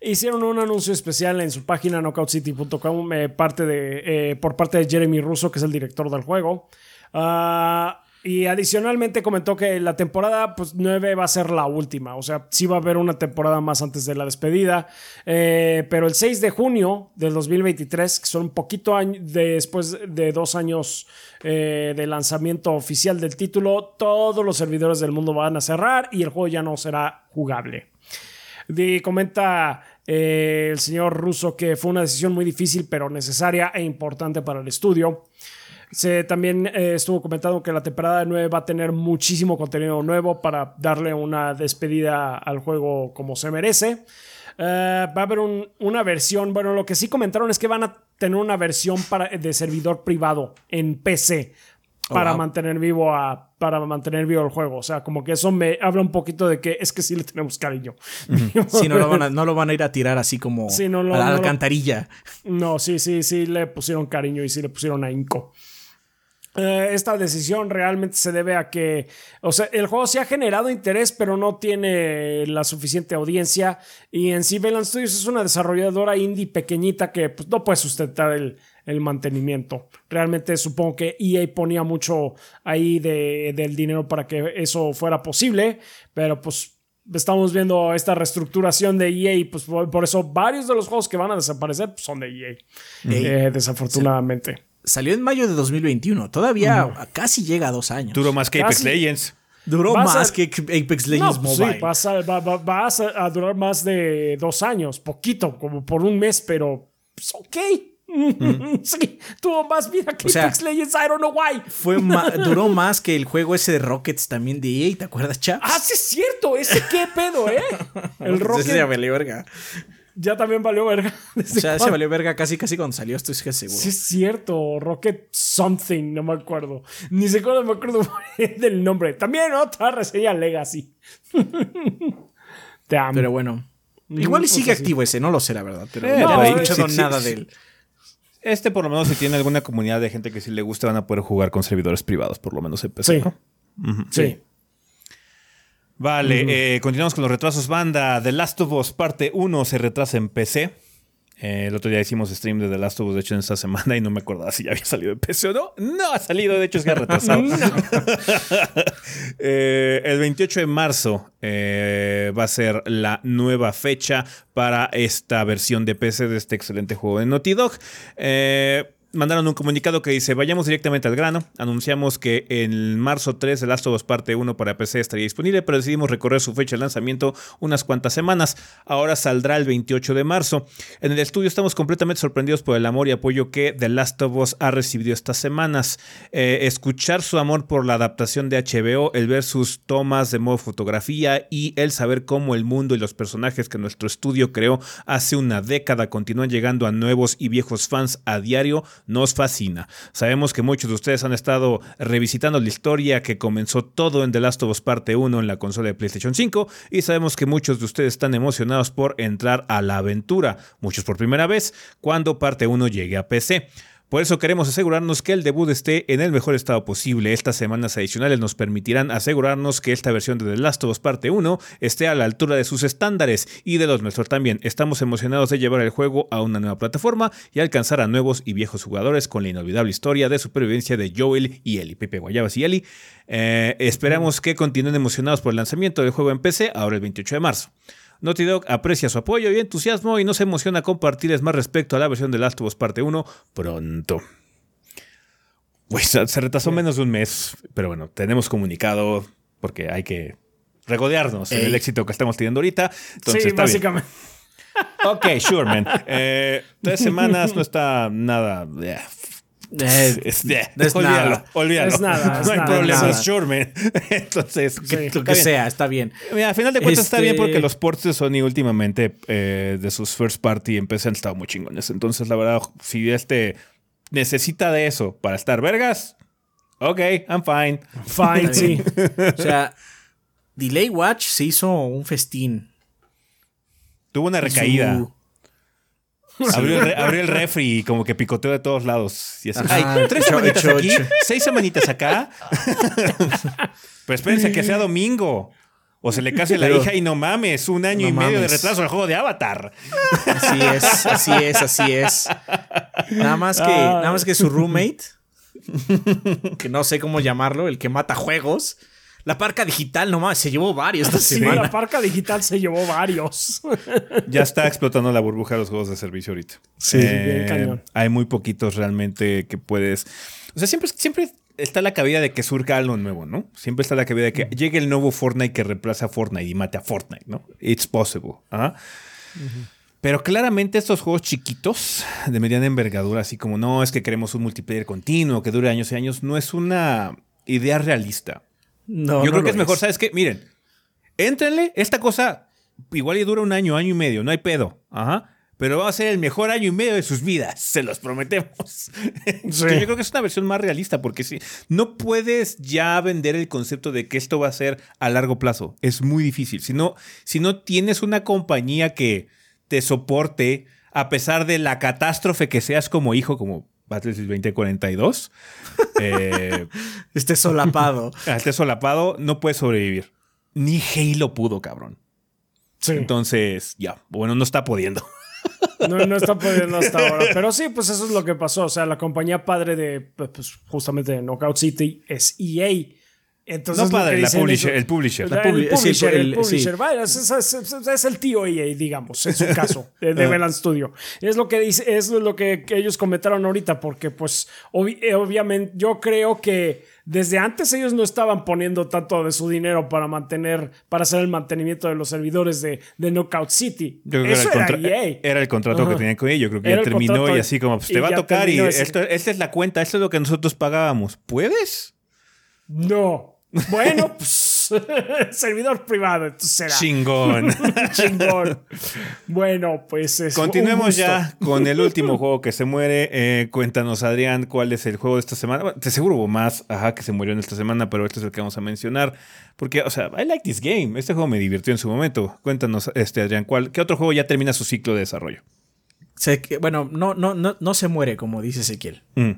Hicieron un anuncio especial en su página knockoutscity.com eh, parte de, eh, por parte de Jeremy Russo, que es el director del juego. Uh, y adicionalmente comentó que la temporada pues, 9 va a ser la última. O sea, sí va a haber una temporada más antes de la despedida. Eh, pero el 6 de junio del 2023, que son un poquito después de dos años eh, de lanzamiento oficial del título, todos los servidores del mundo van a cerrar y el juego ya no será jugable. Comenta eh, el señor Russo que fue una decisión muy difícil, pero necesaria e importante para el estudio. Se también eh, estuvo comentando que la temporada 9 va a tener muchísimo contenido nuevo para darle una despedida al juego como se merece. Eh, va a haber una versión, bueno, lo que sí comentaron es que van a tener una versión para, de servidor privado en PC oh, para mantener vivo a, para mantener vivo el juego. O sea, como que eso me habla un poquito de que es que sí le tenemos cariño. [laughs] Sí, no lo, van a, [laughs] no lo van a ir a tirar así como a la alcantarilla. no, sí, sí, sí le pusieron cariño y sí le pusieron ahínco. Eh, esta decisión realmente se debe a que, o sea, el juego sí ha generado interés, pero no tiene la suficiente audiencia. Y en sí, Velan Studios es una desarrolladora indie pequeñita que pues, no puede sustentar el, mantenimiento. Realmente supongo que EA ponía mucho ahí del dinero para que eso fuera posible, pero pues estamos viendo esta reestructuración de EA y pues por, eso varios de los juegos que van a desaparecer pues, son de EA, eh, desafortunadamente salió en mayo de 2021. Todavía casi llega a dos años. Duró más que Apex Legends. Duró más que Apex Legends pues Mobile. Sí, va, a, durar más de dos años. Poquito, como por un mes, pero pues, ok. [laughs] sí, tuvo más vida que Apex Legends, I don't know why. Fue [laughs] duró más que el juego ese de Rockets también de EA, ¿te acuerdas, chaps? Ah, sí es cierto, ese qué pedo, ¿eh? [laughs] El Rocket. Ese verga ya también valió verga. [laughs] Ya se valió verga casi casi cuando salió, estoy seguro. Sí, es cierto. Rocket Something, no me acuerdo. Ni siquiera me acuerdo [laughs] del nombre. También otra reseña Legacy. [laughs] Te amo. Pero bueno. Igual y sigue activo ese, no lo sé, la verdad. Pero eh, no, he escuchado nada de él. Este, por lo menos, si tiene alguna comunidad de gente que sí le gusta, van a poder jugar con servidores privados, por lo menos en PC. Sí. sí. Vale, eh, continuamos con los retrasos. Banda, The Last of Us parte 1 se retrasa en PC. Eh, el otro día hicimos stream de The Last of Us, de hecho, en esta semana y no me acordaba si ya había salido de PC o no. No ha salido, de hecho, es que ha retrasado. [laughs] [laughs] Eh, el 28 de marzo va a ser la nueva fecha para esta versión de PC de este excelente juego de Naughty Dog. Eh, mandaron un comunicado que dice, vayamos directamente al grano. Anunciamos que en marzo 3 The Last of Us Parte 1 para PC estaría disponible, pero decidimos recorrer su fecha de lanzamiento unas cuantas semanas. Ahora saldrá el 28 de marzo. En el estudio estamos completamente sorprendidos por el amor y apoyo que The Last of Us ha recibido estas semanas. Eh, escuchar su amor por la adaptación de HBO, el ver sus tomas de modo fotografía y el saber cómo el mundo y los personajes que nuestro estudio creó hace una década continúan llegando a nuevos y viejos fans a diario nos fascina. Sabemos que muchos de ustedes han estado revisitando la historia que comenzó todo en The Last of Us Parte 1 en la consola de PlayStation 5 y sabemos que muchos de ustedes están emocionados por entrar a la aventura, muchos por primera vez, cuando Parte 1 llegue a PC. Por eso queremos asegurarnos que el debut esté en el mejor estado posible. Estas semanas adicionales nos permitirán asegurarnos que esta versión de The Last of Us Parte 1 esté a la altura de sus estándares y de los nuestros también. Estamos emocionados de llevar el juego a una nueva plataforma y alcanzar a nuevos y viejos jugadores con la inolvidable historia de supervivencia de Joel y Ellie, Pepe Guayabas y Ellie. Eh, esperamos que continúen emocionados por el lanzamiento del juego en PC ahora el 28 de marzo. Naughty Dog aprecia su apoyo y entusiasmo y no se emociona compartirles más respecto a la versión de Last of Us Parte 1 pronto. Pues se retrasó menos de un mes, pero bueno, tenemos comunicado porque hay que regodearnos en el éxito que estamos teniendo ahorita. Entonces, sí, está bien. básicamente. Ok, sure, man. Eh, tres semanas no está nada. eh, Eh, [laughs] es- eh, es [laughs] olvídalo, nada. olvídalo. Es nada, es no hay nada, problema, es. [laughs] Entonces, que, lo que sea, está bien. Mira, a final de cuentas está bien Este- porque los ports de Sony últimamente eh, de sus first party en PC han estado muy chingones. Entonces, la verdad, si este necesita de eso para estar vergas, ok, I'm fine. Fine, sí. O sea, Delay Watch se hizo un festín. Tuvo una Su- recaída. [laughs] Abrió, el abrió el refri y como que picoteó de todos lados. Y así, ay, tres semanitas aquí, seis semanitas acá. Pero espérense que sea domingo. O se le case la Pero- hija y no mames, un año No y medio de retraso al juego de Avatar. Así es, así es, así es. Nada más que, Ah. nada más que su roommate, que no sé cómo llamarlo, el que mata juegos. La parca digital nomás se llevó varios esta Sí, semana. la parca digital se llevó varios. [laughs] Ya está explotando la burbuja de los juegos de servicio ahorita. Eh, Sí, bien cañón. Hay muy poquitos realmente que puedes. O sea, siempre, siempre está la cabida de que surja algo nuevo, ¿no? Siempre está la cabida de que llegue el nuevo Fortnite que reemplace a Fortnite y mate a Fortnite, ¿no? It's possible. ¿ah? Pero claramente estos juegos chiquitos de mediana envergadura, así como no, es que queremos un multiplayer continuo que dure años y años, no es una idea realista. No, Yo no creo que es mejor, ¿sabes qué? Miren, éntrenle, esta cosa igual y dura un año, año y medio, no hay pedo. Ajá. Pero va a ser el mejor año y medio de sus vidas, [laughs] se los prometemos. [laughs] Yo creo que es una versión más realista, porque si no puedes ya vender el concepto de que esto va a ser a largo plazo. Es muy difícil. Si no, si no tienes una compañía que te soporte, a pesar de la catástrofe que seas como hijo, como Battlefield 2042, eh, [laughs] Esté solapado. [laughs] esté solapado, no puedes sobrevivir. Ni Halo pudo, cabrón. Sí. Entonces, ya, bueno, no está pudiendo. No, no está pudiendo hasta [laughs] ahora. Pero sí, pues eso es lo que pasó. O sea, la compañía padre de, pues, justamente de Knockout City es EA. Entonces, no padre, la publisher, el publisher. La el publi- sí, publisher, el el- sí. publisher. Vaya, es, es- es- es el tío EA, digamos, en su [laughs] caso, de, de Velan Studio. Es lo que dice, es lo que, que ellos comentaron ahorita, porque, pues, obvi- eh, obviamente, yo creo que desde antes ellos no estaban poniendo tanto de su dinero para mantener, para hacer el mantenimiento de los servidores de, de Knockout City. Yo creo que Eso era, el era EA. era el contrato que tenían con ella. Yo creo que Era ya terminó y así como, pues te va a tocar y terminó ese. esto, esta es la cuenta, esto es lo que nosotros pagábamos. ¿Puedes? No. Bueno, [laughs] pues, [laughs] servidor privado, entonces será. Chingón. [laughs] Chingón. Bueno, pues es Continuemos ya con el último juego que se muere. Eh, cuéntanos, Adrián, cuál es el juego de esta semana. Bueno, te seguro hubo más, ajá, que se murió en esta semana, pero este es el que vamos a mencionar. Porque, o sea, I like this game. Este juego me divirtió en su momento. Cuéntanos, este, Adrián, ¿cuál, ¿qué otro juego ya termina su ciclo de desarrollo? Se- que- bueno, no, no, no, no se muere, como dice Ezequiel. Mm.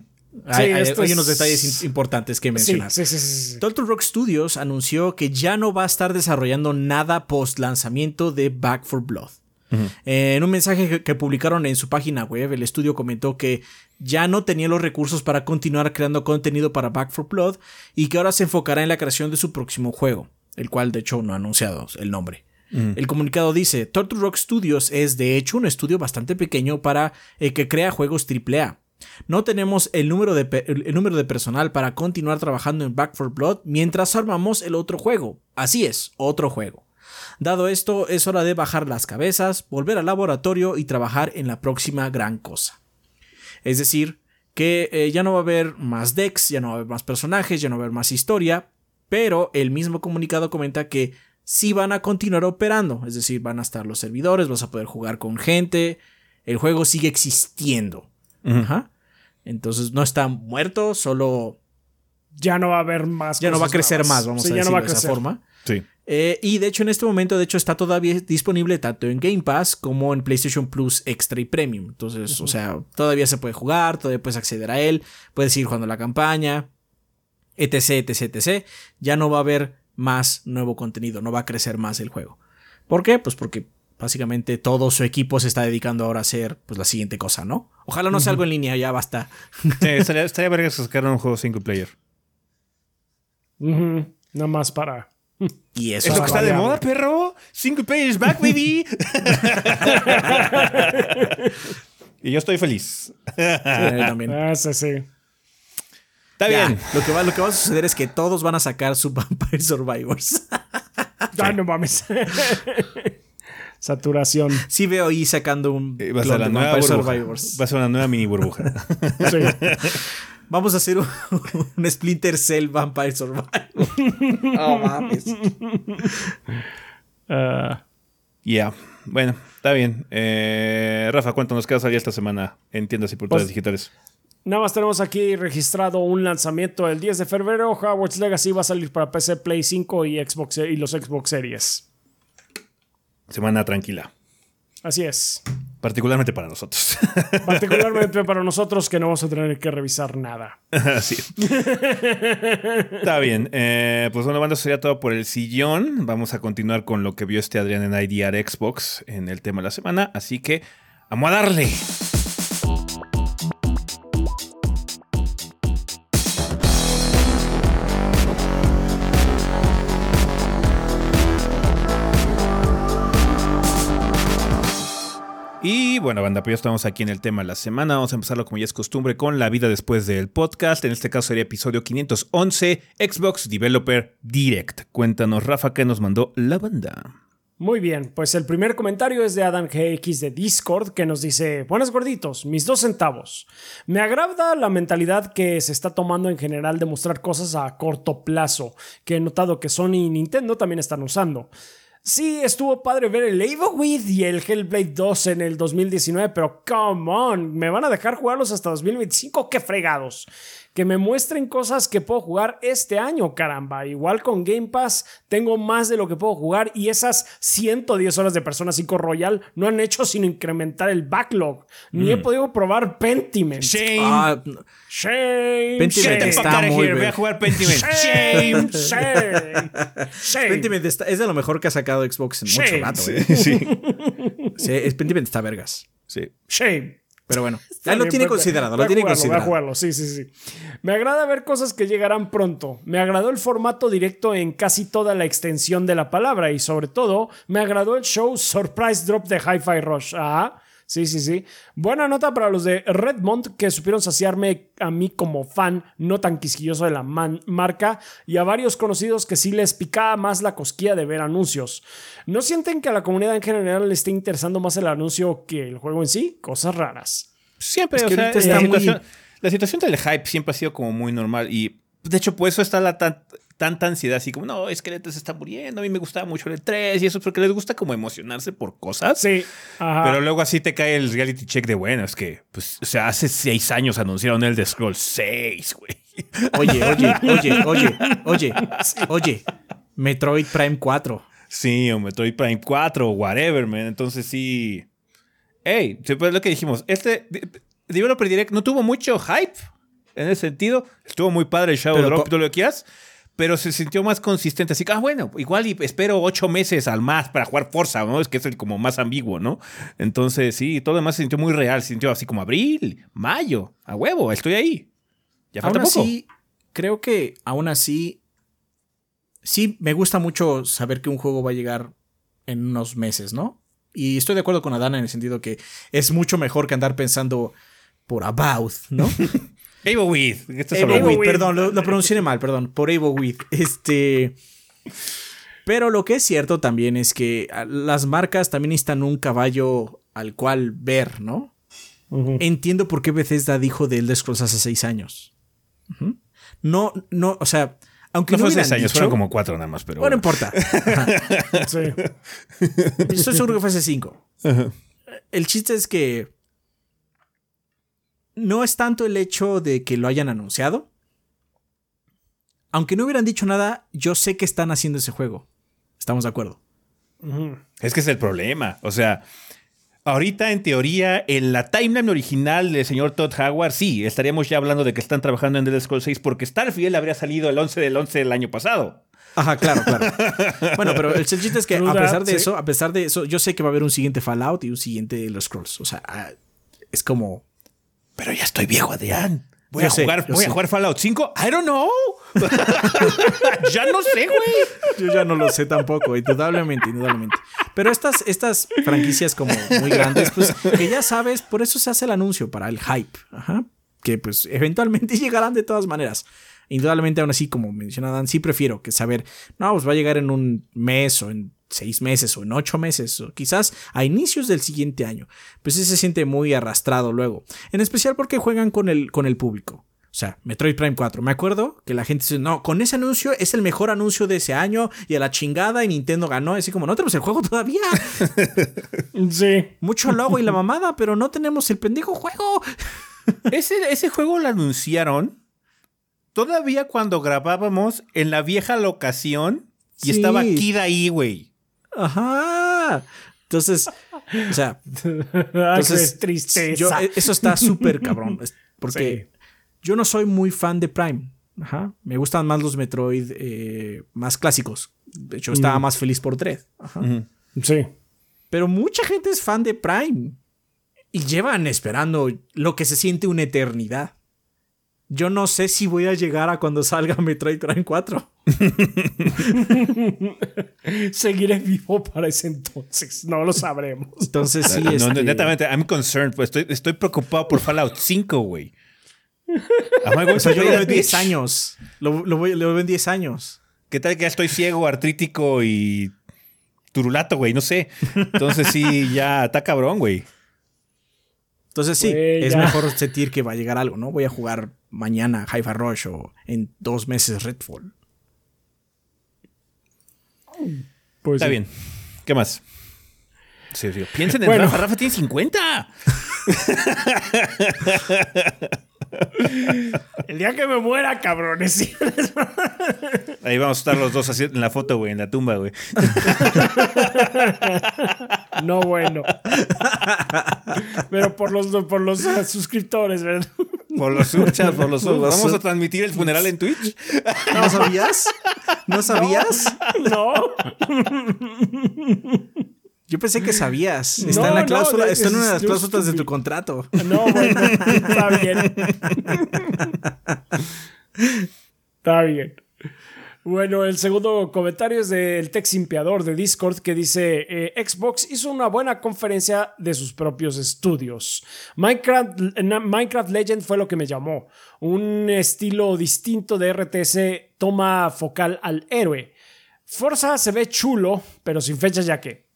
Hay, unos detalles importantes que mencionar. sí, sí, sí. Turtle Rock Studios anunció que ya no va a estar desarrollando nada post lanzamiento de Back for Blood. Eh, en un mensaje que, que publicaron en su página web, el estudio comentó que ya no tenía los recursos para continuar creando contenido para Back for Blood y que ahora se enfocará en la creación de su próximo juego, el cual de hecho no ha anunciado el nombre. El comunicado dice, Turtle Rock Studios es de hecho un estudio bastante pequeño para el que crea juegos AAA. No tenemos el número, de el número de personal para continuar trabajando en Back for Blood mientras armamos el otro juego. Así es, otro juego. Dado esto, es hora de bajar las cabezas, volver al laboratorio y trabajar en la próxima gran cosa. Es decir, que eh, ya no va a haber más decks, ya no va a haber más personajes, ya no va a haber más historia, pero el mismo comunicado comenta que sí van a continuar operando, es decir, van a estar los servidores, vas a poder jugar con gente, el juego sigue existiendo. Ajá. Entonces no está muerto, solo Ya no va a haber más. ya no va a crecer nuevas. más, vamos Sí, a ya no decirlo va a de esa forma. Sí. Eh, y de hecho en este momento de hecho está todavía disponible tanto en Game Pass como en PlayStation Plus Extra y Premium. Entonces, o sea, todavía se puede jugar, todavía puedes acceder a él, puedes ir jugando la campaña, etc, etc, etc. Ya no va a haber más nuevo contenido, no va a crecer más el juego. ¿Por qué? Pues porque básicamente todo su equipo se está dedicando ahora a hacer pues la siguiente cosa, ¿no? Ojalá no sea algo en línea, ya basta. Sí, estaría, estaría verga que sacaran un juego single player. Ujú, Nada más para. Y eso Es lo que está de moda, perro. Single player is back, baby. [laughs] y yo estoy feliz. eh, también. Ah, sí, sí. Está Ya, bien. Lo que, va, lo que va a suceder es que todos van a sacar su [laughs] Vampire Survivors. Ah, no mames. [laughs] Saturación. Sí veo ahí sacando un Eh, Va a ser la nueva Vampire burbuja. Survivors. Va a ser una nueva mini burbuja. [laughs] Sí. Vamos a hacer un, un Splinter Cell Vampire Survivor. oh, mames. Ah, Ya. Bueno, está bien. Eh, Rafa, cuéntanos qué va a salir esta semana en tiendas y portales Pues- digitales. Nada más tenemos aquí registrado un lanzamiento el 10 de febrero. Hogwarts Legacy va a salir para PC, Play 5 y Xbox y los Xbox Series. Semana tranquila. Así es. Particularmente para nosotros. [laughs] Particularmente para nosotros que no vamos a tener que revisar nada. [laughs] Así. Está bien. Eh, pues bueno, banda, sería todo por el sillón. Vamos a continuar con lo que vio este Adrián en IDR Xbox en el tema de la semana. Así que, vamos a darle. Bueno, banda, pues ya estamos aquí en el tema de la semana. Vamos a empezarlo como ya es costumbre con la vida después del podcast. En este caso sería episodio 511, Xbox Developer Direct. Cuéntanos, Rafa, qué nos mandó la banda. Muy bien, pues el primer comentario es de Adam GX de Discord que nos dice, buenas gorditos, mis dos centavos. Me agrada la mentalidad que se está tomando en general de mostrar cosas a corto plazo, que he notado que Sony y Nintendo también están usando. Sí, estuvo padre ver el With y el Hellblade 2 en el 2019, pero come on, ¿me van a dejar jugarlos hasta 2025? ¡Qué fregados! Que me muestren cosas que puedo jugar este año, caramba. Igual con Game Pass tengo más de lo que puedo jugar y esas 110 horas de Persona 5 Royal no han hecho sino incrementar el backlog. Ni he podido probar Pentiment. Shame. Ah, Shame. Pentiment shame, está muy Voy a jugar Pentiment. Shame. Shame. Shame. Pentiment está- es de lo mejor que ha sacado Xbox en mucho rato. Sí, eh. sí. Sí, es- Pentiment está vergas. sí. Shame. Pero bueno, [laughs] ya lo tiene considerado, lo tiene jugarlo, voy a considerado. jugarlo, sí, sí, sí. Me agrada ver cosas que llegarán pronto. Me agradó el formato directo en casi toda la extensión de la palabra y sobre todo me agradó el show Surprise Drop de Hi-Fi Rush. Ah, sí, sí, sí. Buena nota para los de Redmond que supieron saciarme a mí como fan no tan quisquilloso de la man- marca y a varios conocidos que sí les picaba más la cosquilla de ver anuncios. ¿No sienten que a la comunidad en general le esté interesando más el anuncio que el juego en sí? Cosas raras. Siempre, Es o sea, la, está muy- situación, la situación del hype siempre ha sido como muy normal y de hecho por eso está la tan- tanta ansiedad así como, no, es que el E3 se está muriendo, a mí me gustaba mucho el E3 y eso es porque les gusta como emocionarse por cosas. Sí. Ajá. Pero luego así te cae el reality check de, bueno, es que, pues, o sea, hace seis años anunciaron el de Scroll 6, güey. [laughs] Oye, oye, oye, oye, oye, oye. Metroid Prime 4. Sí, o Metroid Prime 4 o whatever, man. Entonces sí. Ey, sí, pues lo que dijimos. Este de- Developer Direct no tuvo mucho hype en ese sentido. Estuvo muy padre el Shadow Drop todo lo que quieras. Pero se sintió más consistente. Así que, ah, bueno, igual y espero ocho meses al más para jugar Forza, ¿no? Es que es el como más ambiguo, ¿no? Entonces, sí, todo demás se sintió muy real. Se sintió así como abril, mayo, a huevo, estoy ahí. Ya falta aún poco. así, creo que aún así, sí me gusta mucho saber que un juego va a llegar en unos meses, ¿no? Y estoy de acuerdo con Adana en el sentido que es mucho mejor que andar pensando por about, ¿no? [laughs] Able with. ¿qué estás Able hablando? with, with. perdón, lo, lo pronuncié mal, perdón, por Able with. Este. Pero lo que es cierto también es que las marcas también necesitan un caballo al cual ver, ¿no? Entiendo por qué Bethesda dijo de Elder Scrolls hace seis años. No, no, o sea, aunque No no, fue seis años, dicho- fueron como cuatro nada más, pero. Bueno, no bueno. importa. [laughs] Sí. Estoy seguro que fue hace cinco. El chiste es que no es tanto el hecho de que lo hayan anunciado. Aunque no hubieran dicho nada, yo sé que están haciendo ese juego. Estamos de acuerdo. Es que es el problema. O sea, ahorita en teoría, en la timeline original del señor Todd Howard, sí, estaríamos ya hablando de que están trabajando en Elder Scrolls 6 porque Starfield habría salido el 11 del 11 del año pasado. Ajá, claro, claro. [laughs] bueno, pero el chiste es que a pesar de sí. eso, a pesar de eso, yo sé que va a haber un siguiente Fallout y un siguiente Los Scrolls. O sea, ah, es como. Pero ya estoy viejo, Adrián. Voy, Yo a sé, jugar, voy a jugar Fallout 5. I don't know. [laughs] ya no sé, güey. Yo ya no lo sé tampoco, indudablemente, indudablemente. Pero estas, estas franquicias como muy grandes, pues que ya sabes, por eso se hace el anuncio, para el hype. Ajá. Que pues eventualmente [laughs] llegarán de todas maneras. Indudablemente, aún así, como mencionaban, sí prefiero que saber, no, pues va a llegar en un mes o en seis meses o en ocho meses o quizás a inicios del siguiente año. Pues sí se siente muy arrastrado luego. En especial porque juegan con el, con el público. O sea, Metroid Prime 4. Me acuerdo que la gente dice, no, con ese anuncio es el mejor anuncio de ese año y a la chingada y Nintendo ganó. Así como, no tenemos el juego todavía. [laughs] Sí. Mucho logo y la mamada, pero no tenemos el pendejo juego. [laughs] Ese, ese juego lo anunciaron todavía cuando grabábamos en la vieja locación y Sí. estaba Kid ahí, güey. Ajá. Entonces, o sea, [laughs] Ay, Entonces, tristeza. yo- e, eso está súper cabrón. Porque yo no soy muy fan de Prime. Ajá. Me gustan más los Metroid eh, más clásicos. De hecho, estaba más feliz por Dread. Ajá. Sí. Pero mucha gente es fan de Prime. Y llevan esperando lo que se siente una eternidad. Yo no sé si voy a llegar a cuando salga [laughs] Metroid Prime 4. [laughs] Seguiré vivo para ese entonces. No lo sabremos. Entonces sí, No, no, este, netamente, I'm concerned. Pues estoy, estoy preocupado por Fallout 5, [laughs] güey. O sea, yo lo veo en 10 bitch? años. Lo, lo, voy- lo veo en 10 años. ¿Qué tal que ya estoy ciego, artrítico y turulato, güey? No sé. Entonces sí, ya está cabrón, güey. Entonces sí, es ya. mejor sentir que va a llegar algo, ¿no? Voy a jugar mañana Hi-Fi Rush o en dos meses Redfall. Pues Está sí. bien. ¿Qué más? Sí, sí. Piensen en Bueno. Rafa. Rafa tiene 50. [laughs] El día que me muera, cabrones. Ahí vamos a estar los dos así en la foto, güey, en la tumba, güey. No, bueno. Pero por los, por los suscriptores, ¿verdad? Por los subchats, por los. Los Vamos a transmitir el funeral en Twitch. [laughs] ¿No sabías? ¿No sabías? No. Yo pensé que sabías. Está No, en la cláusula, está en una de las cláusulas de tu contrato. No, bueno. Está bien. [laughs] Está bien. Bueno, el segundo comentario es del Tex Impiador de Discord que dice: eh, Xbox hizo una buena conferencia de sus propios estudios. Minecraft, Minecraft Legend fue lo que me llamó. Un estilo distinto de RTS toma focal al héroe. Forza se ve chulo, pero sin fecha ya que.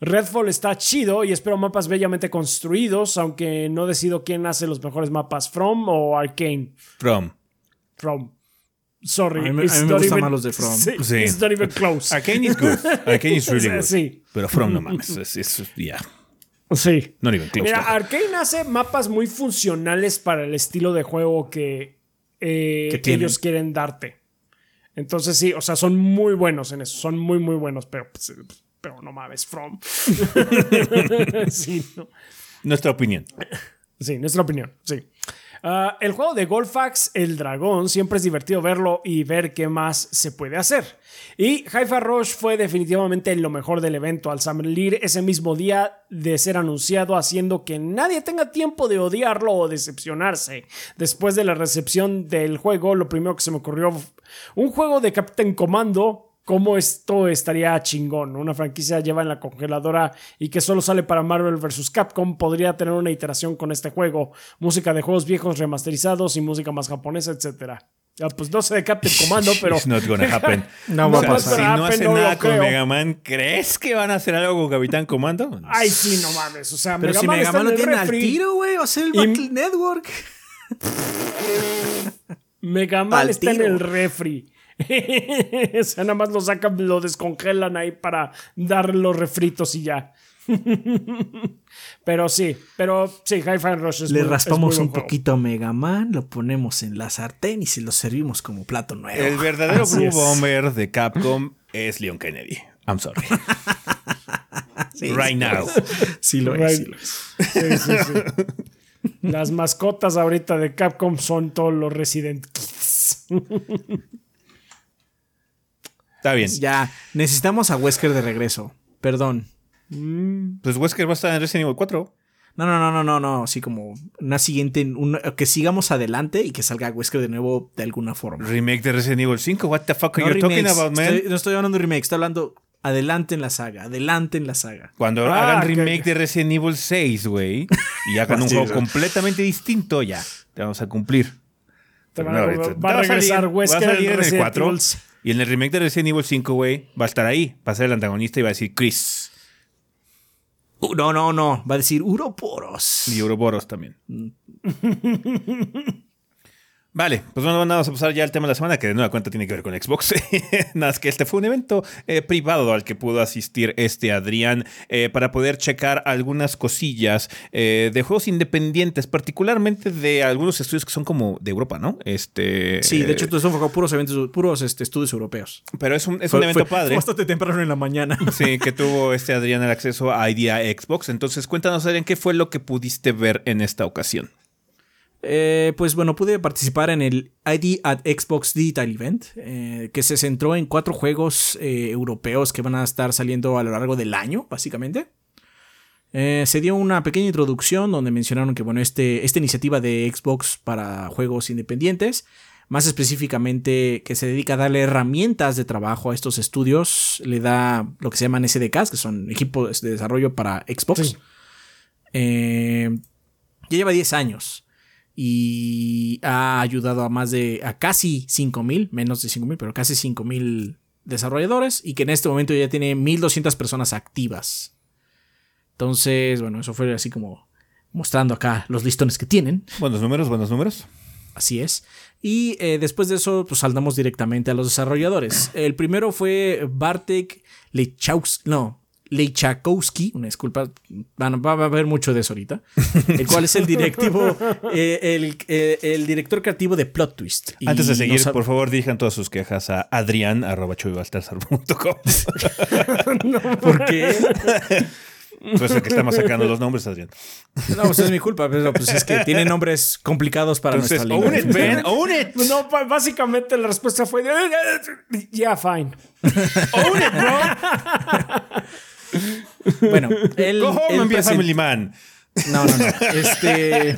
Redfall está chido y espero mapas bellamente construidos, aunque no decido quién hace los mejores mapas, From o Arcane. From. From. Sorry. A mí me- it's a mí me not gustan even- más los de From. Sí, Sí. It's not even close. Arcane is good. Arcane is really [laughs] good. Sí. Pero From no mames. Es, es, yeah. Sí. Not even close. Mira. Arcane hace mapas muy funcionales para el estilo de juego que, eh, Que ellos quieren darte. Entonces sí, o sea, son muy buenos en eso, son muy, muy buenos, pero, pues, pero no mames, From. [laughs] sí, no. Nuestra opinión. Sí, nuestra opinión, sí. Ah, el juego de Golfax, El Dragón, siempre es divertido verlo y ver qué más se puede hacer. Y Hi-Fi Rush fue definitivamente lo mejor del evento al salir ese mismo día de ser anunciado, haciendo que nadie tenga tiempo de odiarlo o decepcionarse. Después de la recepción del juego, lo primero que se me ocurrió, un juego de Captain Commando cómo esto estaría chingón. Una franquicia lleva en la congeladora y que solo sale para Marvel vs. Capcom podría tener una iteración con este juego. Música de juegos viejos remasterizados y música más japonesa, etc. pues no sé de Captain Commando, pero. It's not gonna happen. [laughs] no va a pasar. Si no hacen nada con Mega Man, ¿crees que van a hacer algo con Capitán Comando? Ay, sí, no mames. O sea, pero Mega si Man Mega Man lo tiene al refri. tiro, güey. Va a ser el Y- Battle Network. Mega Man Al está en el refri. [laughs] o sea, nada más lo sacan, lo descongelan ahí para dar los refritos y ya. [laughs] pero sí, pero sí, Hi-Fi Rush es Le muy- es raspamos muy un juego. poquito a Mega Man, lo ponemos en la sartén y se lo servimos como plato nuevo. El verdadero Así Blue es. Bomber de Capcom es Leon Kennedy. I'm sorry. [laughs] Sí, right sí, now. Sí lo Right. es. sí lo es. Sí, sí, sí. Las mascotas ahorita de Capcom son todos los Resident Kids. Está bien. Ya, necesitamos a Wesker de regreso. Perdón. Pues Wesker va a estar en Resident Evil 4. No, no, no, no, no, no. Así como una siguiente, una- que sigamos adelante y que salga Wesker de nuevo de alguna forma. Remake de Resident Evil 5. What the fuck are No you talking about, man? Estoy- no estoy hablando de remake, estoy hablando adelante en la saga, adelante en la saga. Cuando Ah, hagan remake de Resident Evil 6, güey, y hagan [laughs] un Sí, juego completamente distinto, ya. Te vamos a cumplir. Te van a- no, va a regresar salir- Wesker va a salir en en el Resident 4. Evil. Y en el remake de Resident Evil 5, güey, va a estar ahí. Va a ser el antagonista y va a decir Chris. Uh, no, no, no. Va a decir Uroporos. Y Ouroboros también. [laughs] Vale, pues bueno, vamos a pasar ya al tema de la semana, que de nueva cuenta tiene que ver con Xbox. [laughs] Nada más que este fue un evento eh, privado al que pudo asistir este Adrián eh, para poder checar algunas cosillas eh, de juegos independientes, particularmente de algunos estudios que son como de Europa, ¿no? Este, Sí, de hecho, eh, fue puros eventos, puros este, estudios europeos. pero es un, es Fue- un evento fue- padre. fue bastante temprano en la mañana. [laughs] Sí, que tuvo este Adrián el acceso a Idea Xbox. Entonces, cuéntanos, Adrián, ¿qué fue lo que pudiste ver en esta ocasión? Eh, pues bueno, pude participar en el ID at Xbox Digital Event, eh, que se centró en cuatro juegos eh, europeos que van a estar saliendo a lo largo del año, básicamente. Se dio una pequeña introducción donde mencionaron que bueno, este, esta iniciativa de Xbox para juegos independientes, más específicamente que se dedica a darle herramientas de trabajo a estos estudios, le da lo que se llaman SDKs, que son equipos de desarrollo para Xbox. Sí. Ya lleva 10 años y ha ayudado a más de, a casi 5000, menos de 5000, pero casi 5000 desarrolladores y que en este momento ya tiene 1200 personas activas. Entonces, bueno, eso fue así como mostrando acá los listones que tienen. Buenos números, buenos números. Así es. Y eh, después de eso, pues saltamos directamente a los desarrolladores. El primero fue Bartek Lechowski. No, Leichakowski. Una disculpa. Va, a haber mucho de eso ahorita. El cual es el directivo. [laughs] eh, el, eh, el director creativo de Plot Twist. Y Antes de seguir, nos por favor, dirijan todas sus quejas a adrián.com. [laughs] [laughs] ¿Por qué? Pues el que estamos sacando los nombres, Adrián. No, pues es mi culpa, pero pues es que tiene nombres complicados para Entonces, nuestra lengua. own it, man, own it. No, básicamente la respuesta fue: Yeah, fine. Own it, bro. Bueno, él. Go home él and be a family man. No, no, no. Este.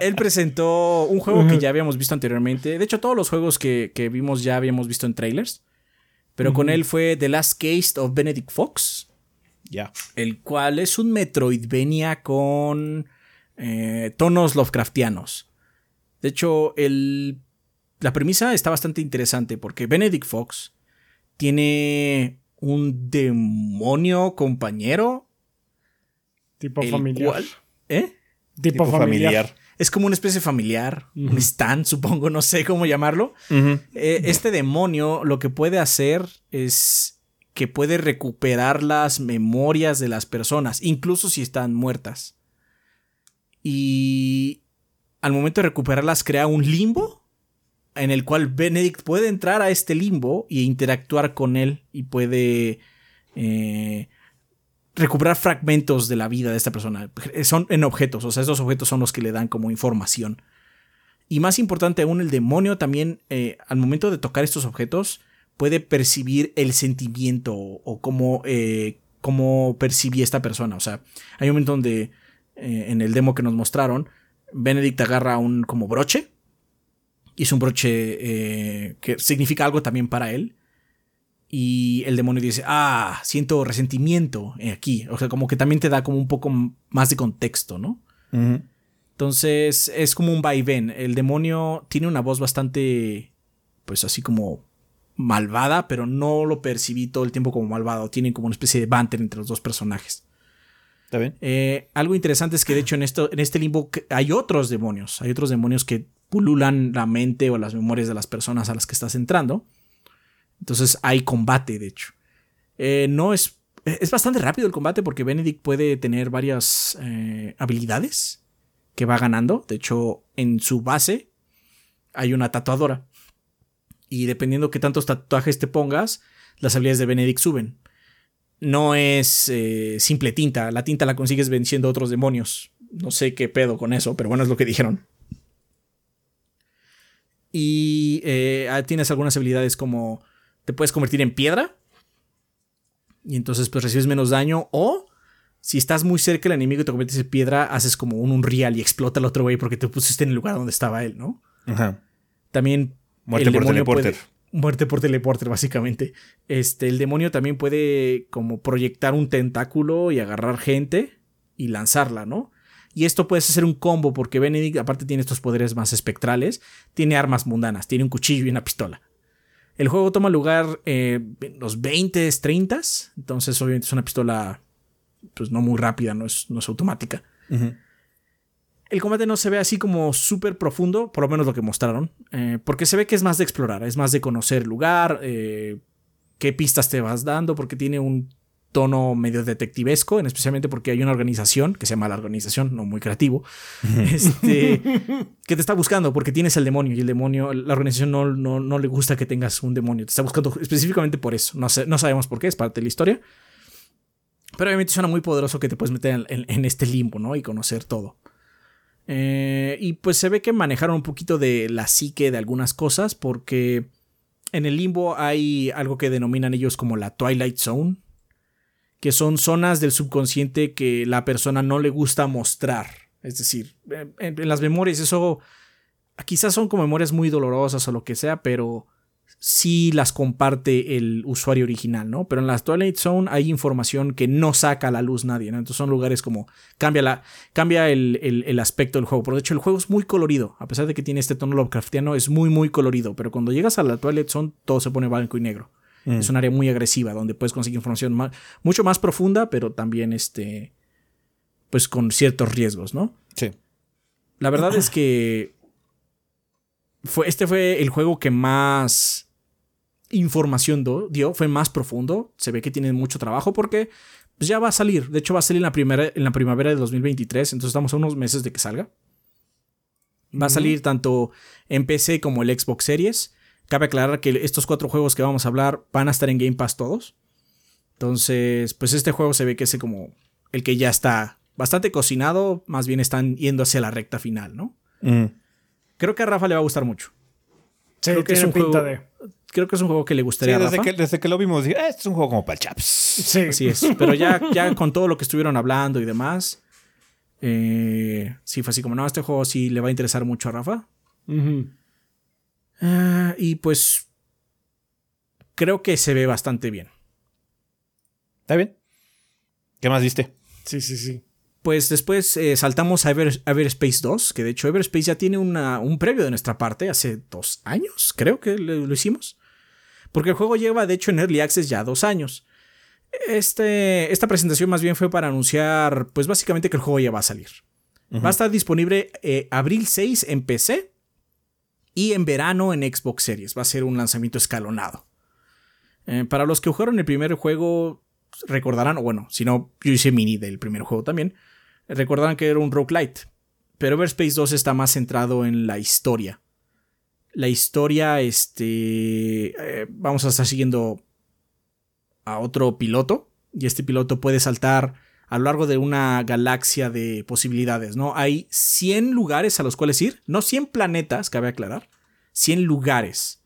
Él presentó un juego que ya habíamos visto anteriormente. De hecho, todos los juegos que, que vimos ya habíamos visto en trailers. Pero con él fue The Last Case of Benedict Fox. Ya. El cual es un Metroidvania con eh, tonos Lovecraftianos. De hecho, el, la premisa está bastante interesante porque Benedict Fox tiene un demonio compañero. Tipo familiar. cual- ¿Eh? Tipo, familiar. Es como una especie familiar, un stand, supongo, no sé cómo llamarlo. Eh, este demonio lo que puede hacer es que puede recuperar las memorias de las personas, incluso si están muertas. Y al momento de recuperarlas crea un limbo en el cual Benedict puede entrar a este limbo e interactuar con él y puede eh, recuperar fragmentos de la vida de esta persona. Son en objetos, o sea, esos objetos son los que le dan como información. Y más importante aún, el demonio también, eh, al momento de tocar estos objetos, puede percibir el sentimiento o cómo, eh, cómo percibía esta persona. O sea, hay un momento donde en el demo que nos mostraron, Benedict agarra un como broche. Es un broche que significa algo también para él y el demonio dice, ah, siento resentimiento aquí. O sea, como que también te da como un poco más de contexto, ¿no? Entonces es como un vaivén. El demonio tiene una voz bastante, pues así como malvada, pero no lo percibí todo el tiempo como malvado. Tiene como una especie de banter entre los dos personajes. ¿Está bien? Eh, algo interesante es que de hecho en, esto, en este limbo hay otros demonios. Hay otros demonios que pululan la mente o las memorias de las personas a las que estás entrando. Entonces hay combate, de hecho. Eh, no es. Es bastante rápido el combate porque Benedict puede tener varias eh, habilidades que va ganando. De hecho, en su base hay una tatuadora. Y dependiendo qué tantos tatuajes te pongas, las habilidades de Benedict suben. No es eh, simple tinta. La tinta la consigues venciendo otros demonios. No sé qué pedo con eso, pero bueno, es lo que dijeron. Y ah, tienes algunas habilidades como te puedes convertir en piedra. Y entonces pues recibes menos daño. O si estás muy cerca del enemigo y te conviertes en piedra, haces como un unreal y explota al otro güey porque te pusiste en el lugar donde estaba él, ¿no? Ajá. También. Muerte por teleporter. muerte por teleporter, básicamente. Este, el demonio también puede como proyectar un tentáculo y agarrar gente y lanzarla, ¿no? Y esto puede ser un combo porque Benedict, aparte, tiene estos poderes más espectrales. Tiene armas mundanas, tiene un cuchillo y una pistola. El juego toma lugar eh, en los 20, 30. Entonces, obviamente, es una pistola pues no muy rápida, no es, no es automática. El combate no se ve así como súper profundo, por lo menos lo que mostraron, eh, porque se ve que es más de explorar, es más de conocer el lugar, eh, qué pistas te vas dando, porque tiene un tono medio detectivesco, especialmente porque hay una organización, que se llama la organización, no muy creativo, este, [laughs] que te está buscando porque tienes el demonio y el demonio, la organización no, no, le gusta que tengas un demonio, te está buscando específicamente por eso, no, sé, no sabemos por qué, es parte de la historia, pero obviamente suena muy poderoso que te puedes meter en, este limbo, ¿no? Y conocer todo. Eh, y pues se ve que manejaron un poquito de la psique de algunas cosas porque en el limbo hay algo que denominan ellos como la Twilight Zone, que son zonas del subconsciente que la persona no le gusta mostrar. Es decir, en, las memorias eso quizás son como memorias muy dolorosas o lo que sea, pero sí las comparte el usuario original, ¿no? Pero en la Twilight Zone hay información que no saca a la luz nadie, ¿no? Entonces son lugares como cambia, la, cambia el, el, aspecto del juego. Pero de hecho el juego es muy colorido, a pesar de que tiene este tono Lovecraftiano, es muy, muy colorido. Pero cuando llegas a la Twilight Zone todo se pone blanco y negro. Mm. Es un área muy agresiva donde puedes conseguir información mucho más profunda, pero también este, pues con ciertos riesgos, ¿no? Sí. La verdad es [clears throat] que fue, este fue el juego que más información dio, fue más profundo. Se ve que tiene mucho trabajo porque pues ya va a salir. De hecho, va a salir en la, primera, en la primavera de 2023, entonces estamos a unos meses de que salga. Va a salir tanto en PC como el Xbox Series. Cabe aclarar que estos cuatro juegos que vamos a hablar van a estar en Game Pass todos. Entonces, pues este juego se ve que es como el que ya está bastante cocinado, más bien están yendo hacia la recta final, ¿no? Mm. Creo que a Rafa le va a gustar mucho. Sí, creo que es un juego, de... Creo que es un juego que le gustaría desde a Rafa. Que, desde que lo vimos, dije, ah, este es un juego como para chaps. Sí. Así es. Pero ya, ya con todo lo que estuvieron hablando y demás, eh, sí fue así como, no, este juego sí le va a interesar mucho a Rafa. Ah, y pues creo que se ve bastante bien. ¿Está bien? ¿Qué más viste? Sí, sí, sí. Pues después eh, saltamos a Everspace 2, que de hecho Everspace ya tiene un previo de nuestra parte, hace dos años, creo que lo, hicimos. Porque el juego lleva, de hecho, en Early Access ya dos años. Este, esta presentación más bien fue para anunciar, pues básicamente que el juego ya va a salir. Va a estar disponible eh, abril 6 en PC y en verano en Xbox Series. Va a ser un lanzamiento escalonado. Eh, para los que jugaron el primer juego, recordarán, o bueno, si no, yo hice mini del primer juego también, recordarán que era un roguelite. Pero Everspace 2 está más centrado en la historia. La historia, este. Eh, vamos a estar siguiendo a otro piloto y este piloto puede saltar a lo largo de una galaxia de posibilidades, ¿no? Hay 100 lugares a los cuales ir, no 100 planetas, cabe aclarar, 100 lugares.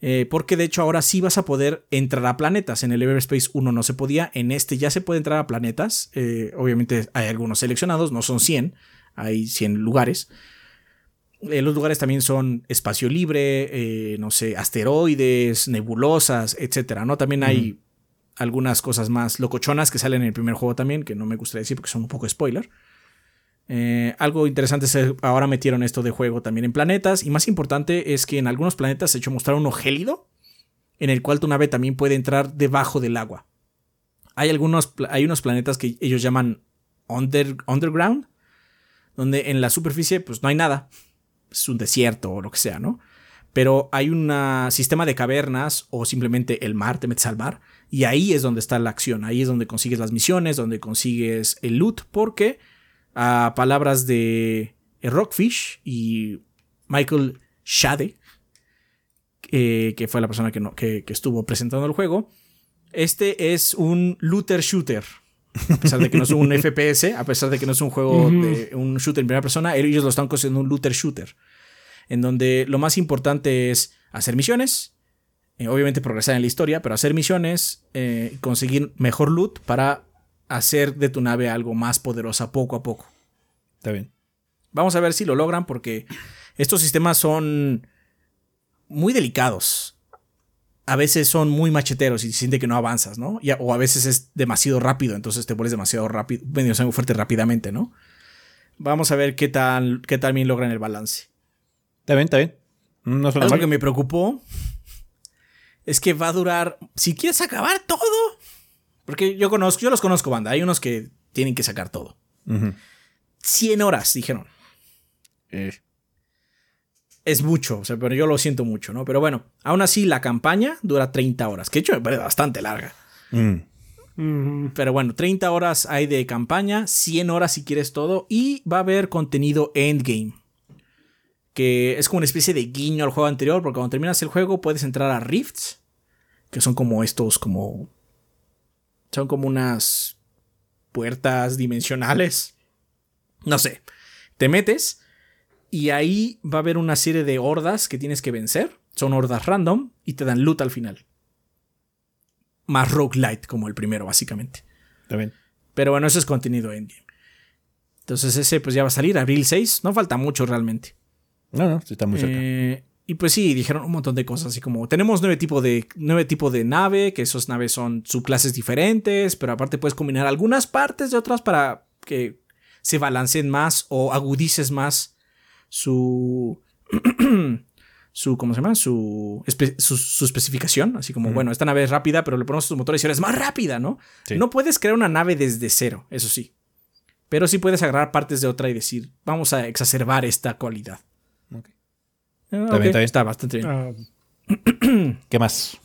Eh, porque de hecho ahora sí vas a poder entrar a planetas. En el Everspace 1 no se podía, en este ya se puede entrar a planetas. Eh, obviamente hay algunos seleccionados, no son 100, hay 100 lugares. Eh, los lugares también son espacio libre, no sé, asteroides, nebulosas, etcétera, ¿no? También hay algunas cosas más locochonas que salen en el primer juego también, que no me gustaría decir porque son un poco spoiler. Eh, algo interesante es que ahora metieron esto de juego también en planetas. Y más importante es que en algunos planetas se hecho mostrar uno gélido, en el cual tu nave también puede entrar debajo del agua. Hay algunos hay unos planetas que ellos llaman underground, donde en la superficie pues no hay nada. Es un desierto o lo que sea, ¿no? Pero hay un sistema de cavernas o simplemente el mar, te metes al mar, y ahí es donde está la acción, ahí es donde consigues las misiones, donde consigues el loot, porque a palabras de Rockfish y Michael Shade, eh, que fue la persona que, que, estuvo presentando el juego. Este es un looter shooter. A pesar de que no es un [laughs] FPS, a pesar de que no es un juego de un shooter en primera persona, ellos lo están considerando un looter shooter. En donde lo más importante es hacer misiones, eh, obviamente progresar en la historia, pero hacer misiones, eh, conseguir mejor loot para hacer de tu nave algo más poderosa poco a poco. Está bien. Vamos a ver si lo logran porque estos sistemas son muy delicados. A veces son muy macheteros y se siente que no avanzas, ¿no? o a veces es demasiado rápido, entonces te vuelves demasiado rápido, medio fuerte rápidamente, ¿no? Vamos a ver qué tal, qué tal bien logran el balance. Está bien, está bien. No Algo que me preocupó es que va a durar. Si quieres acabar todo, porque yo conozco, yo los conozco, banda. Hay unos que tienen que sacar todo. 100 horas, dijeron. Eh. Es mucho, o sea, pero yo lo siento mucho, ¿no? Pero bueno, aún así la campaña dura 30 horas, que de hecho me parece bastante larga. Mm. Pero bueno, 30 horas hay de campaña, 100 horas si quieres todo, y va a haber contenido endgame. Que es como una especie de guiño al juego anterior, porque cuando terminas el juego puedes entrar a rifts, que son como estos, como son como unas puertas dimensionales. No sé. Te metes y ahí va a haber una serie de hordas que tienes que vencer. Son hordas random y te dan loot al final. Más roguelite como el primero, básicamente. Bien. Pero bueno, eso es contenido endgame. Entonces ese pues ya va a salir abril 6. No falta mucho realmente. No, no, está muy cerca. Eh, y pues sí, dijeron un montón de cosas, así como tenemos nueve tipos de, nueve tipos de nave, que esas naves son subclases diferentes, pero aparte puedes combinar algunas partes de otras para que se balanceen más o agudices más su... [clears throat] su, ¿cómo se llama? Su, su, especificación. Así como, bueno, esta nave es rápida, pero le ponemos sus motores y ahora es más rápida, ¿no? No puedes crear una nave desde cero, eso sí. Pero sí puedes agarrar partes de otra y decir, vamos a exacerbar esta cualidad. Ah, está bastante bien. Ah. [clears throat] ¿Qué más?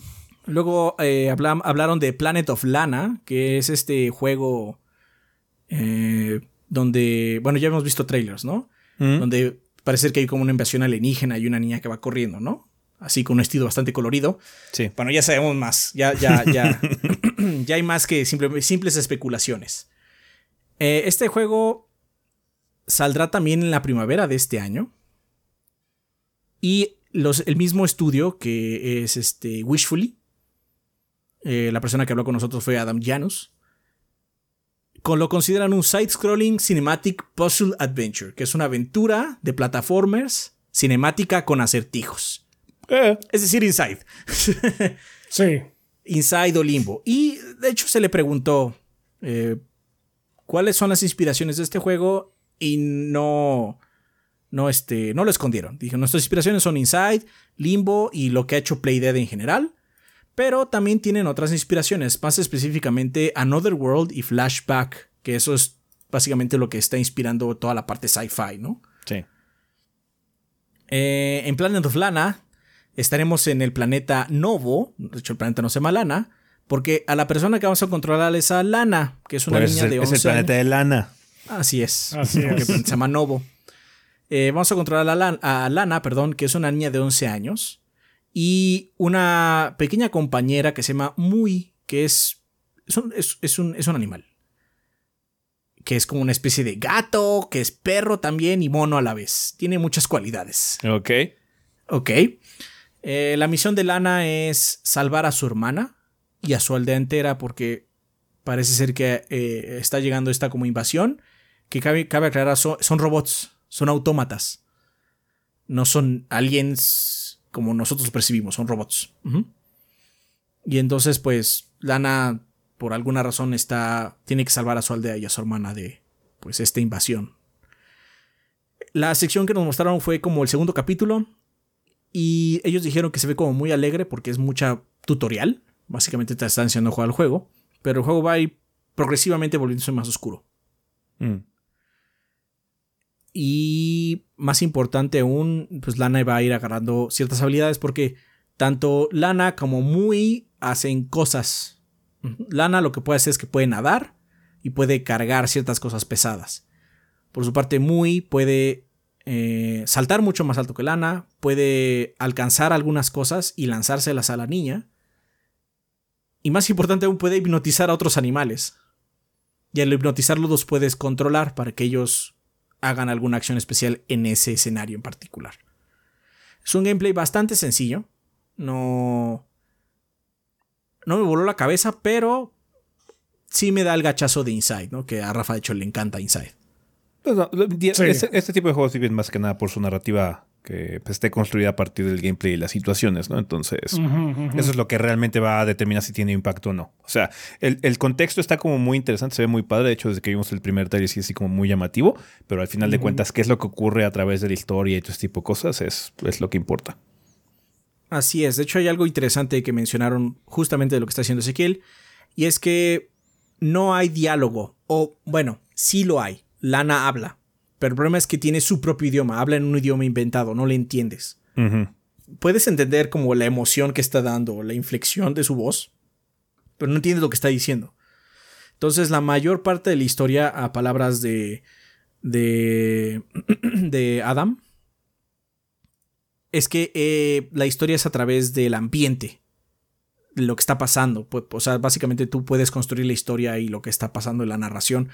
Luego eh, hablaron de Planet of Lana, que es este juego eh, donde, bueno, ya hemos visto trailers, ¿no? Mm. Donde parece que hay como una invasión alienígena y una niña que va corriendo, ¿no? Así con un estilo bastante colorido. Sí. Bueno, ya sabemos más. Ya, ya, ya. [laughs] [clears throat] ya hay más que simples especulaciones. Eh, este juego saldrá también en la primavera de este año. Y los, el mismo estudio que es este Wishfully, eh, la persona que habló con nosotros fue Adam Janus, con, lo consideran un side-scrolling cinematic puzzle adventure, que es una aventura de plataformers cinemática con acertijos. Eh. Es decir, Inside. [laughs] sí. Inside o Limbo. Y de hecho se le preguntó eh, cuáles son las inspiraciones de este juego y no no, este, no lo escondieron. Dijo, nuestras inspiraciones son Inside, Limbo y lo que ha hecho Playdead en general. Pero también tienen otras inspiraciones, más específicamente Another World y Flashback, que eso es básicamente lo que está inspirando toda la parte sci-fi, ¿no? Sí. Eh, en Planet of Lana estaremos en el planeta Novo, de hecho el planeta no se llama Lana, porque a la persona que vamos a controlar es a Lana, que es una niña de 11 Es el planeta de Lana. Así es. Así es. se llama Novo. Eh, vamos a controlar a, Lana, perdón, que es una niña de 11 años. Y una pequeña compañera que se llama Muy, que es es un, es, es un, es un animal. Que es como una especie de gato, que es perro también y mono a la vez. Tiene muchas cualidades. Ok. Ok. Eh, la misión de Lana es salvar a su hermana y a su aldea entera porque parece ser que eh, está llegando esta como invasión. Que cabe, cabe aclarar, son, son robots, son autómatas. No son aliens como nosotros percibimos, son robots. Y entonces, pues, Lana, por alguna razón, está. tiene que salvar a su aldea y a su hermana de pues esta invasión. La sección que nos mostraron fue como el segundo capítulo. Y ellos dijeron que se ve como muy alegre porque es mucha tutorial. Básicamente te están enseñando a jugar al juego. Pero el juego va a ir progresivamente volviéndose más oscuro. Mm. Y más importante aún, pues Lana va a ir agarrando ciertas habilidades porque tanto Lana como Muy hacen cosas. Lana lo que puede hacer es que puede nadar y puede cargar ciertas cosas pesadas. Por su parte, Muy puede eh, saltar mucho más alto que Lana, puede alcanzar algunas cosas y lanzárselas a la niña. Y más importante aún, puede hipnotizar a otros animales. Y al hipnotizarlos los puedes controlar para que ellos hagan alguna acción especial en ese escenario en particular. Es un gameplay bastante sencillo. No. No me voló la cabeza, pero. Sí me da el gachazo de Inside, ¿no? Que a Rafa, de hecho, le encanta Inside. Pues no, Sí. este, este tipo de juegos viven más que nada por su narrativa que pues, esté construida a partir del gameplay y las situaciones, ¿no? Entonces, eso es lo que realmente va a determinar si tiene impacto o no. O sea, el, el contexto está como muy interesante, se ve muy padre. De hecho, desde que vimos el primer trailer sí es así como muy llamativo, pero al final de cuentas, qué es lo que ocurre a través de la historia y todo este tipo de cosas es, es lo que importa. Así es. De hecho, hay algo interesante que mencionaron justamente de lo que está haciendo Ezequiel. Y es que no hay diálogo. O, bueno, sí lo hay. Lana habla. Pero el problema es que tiene su propio idioma. Habla en un idioma inventado. No le entiendes. Puedes entender como la emoción que está dando, la inflexión de su voz. Pero no entiendes lo que está diciendo. Entonces, la mayor parte de la historia, a palabras de. de. [clears throat] de Adam. Es que eh, la historia es a través del ambiente. De lo que está pasando. O sea, básicamente tú puedes construir la historia y lo que está pasando en la narración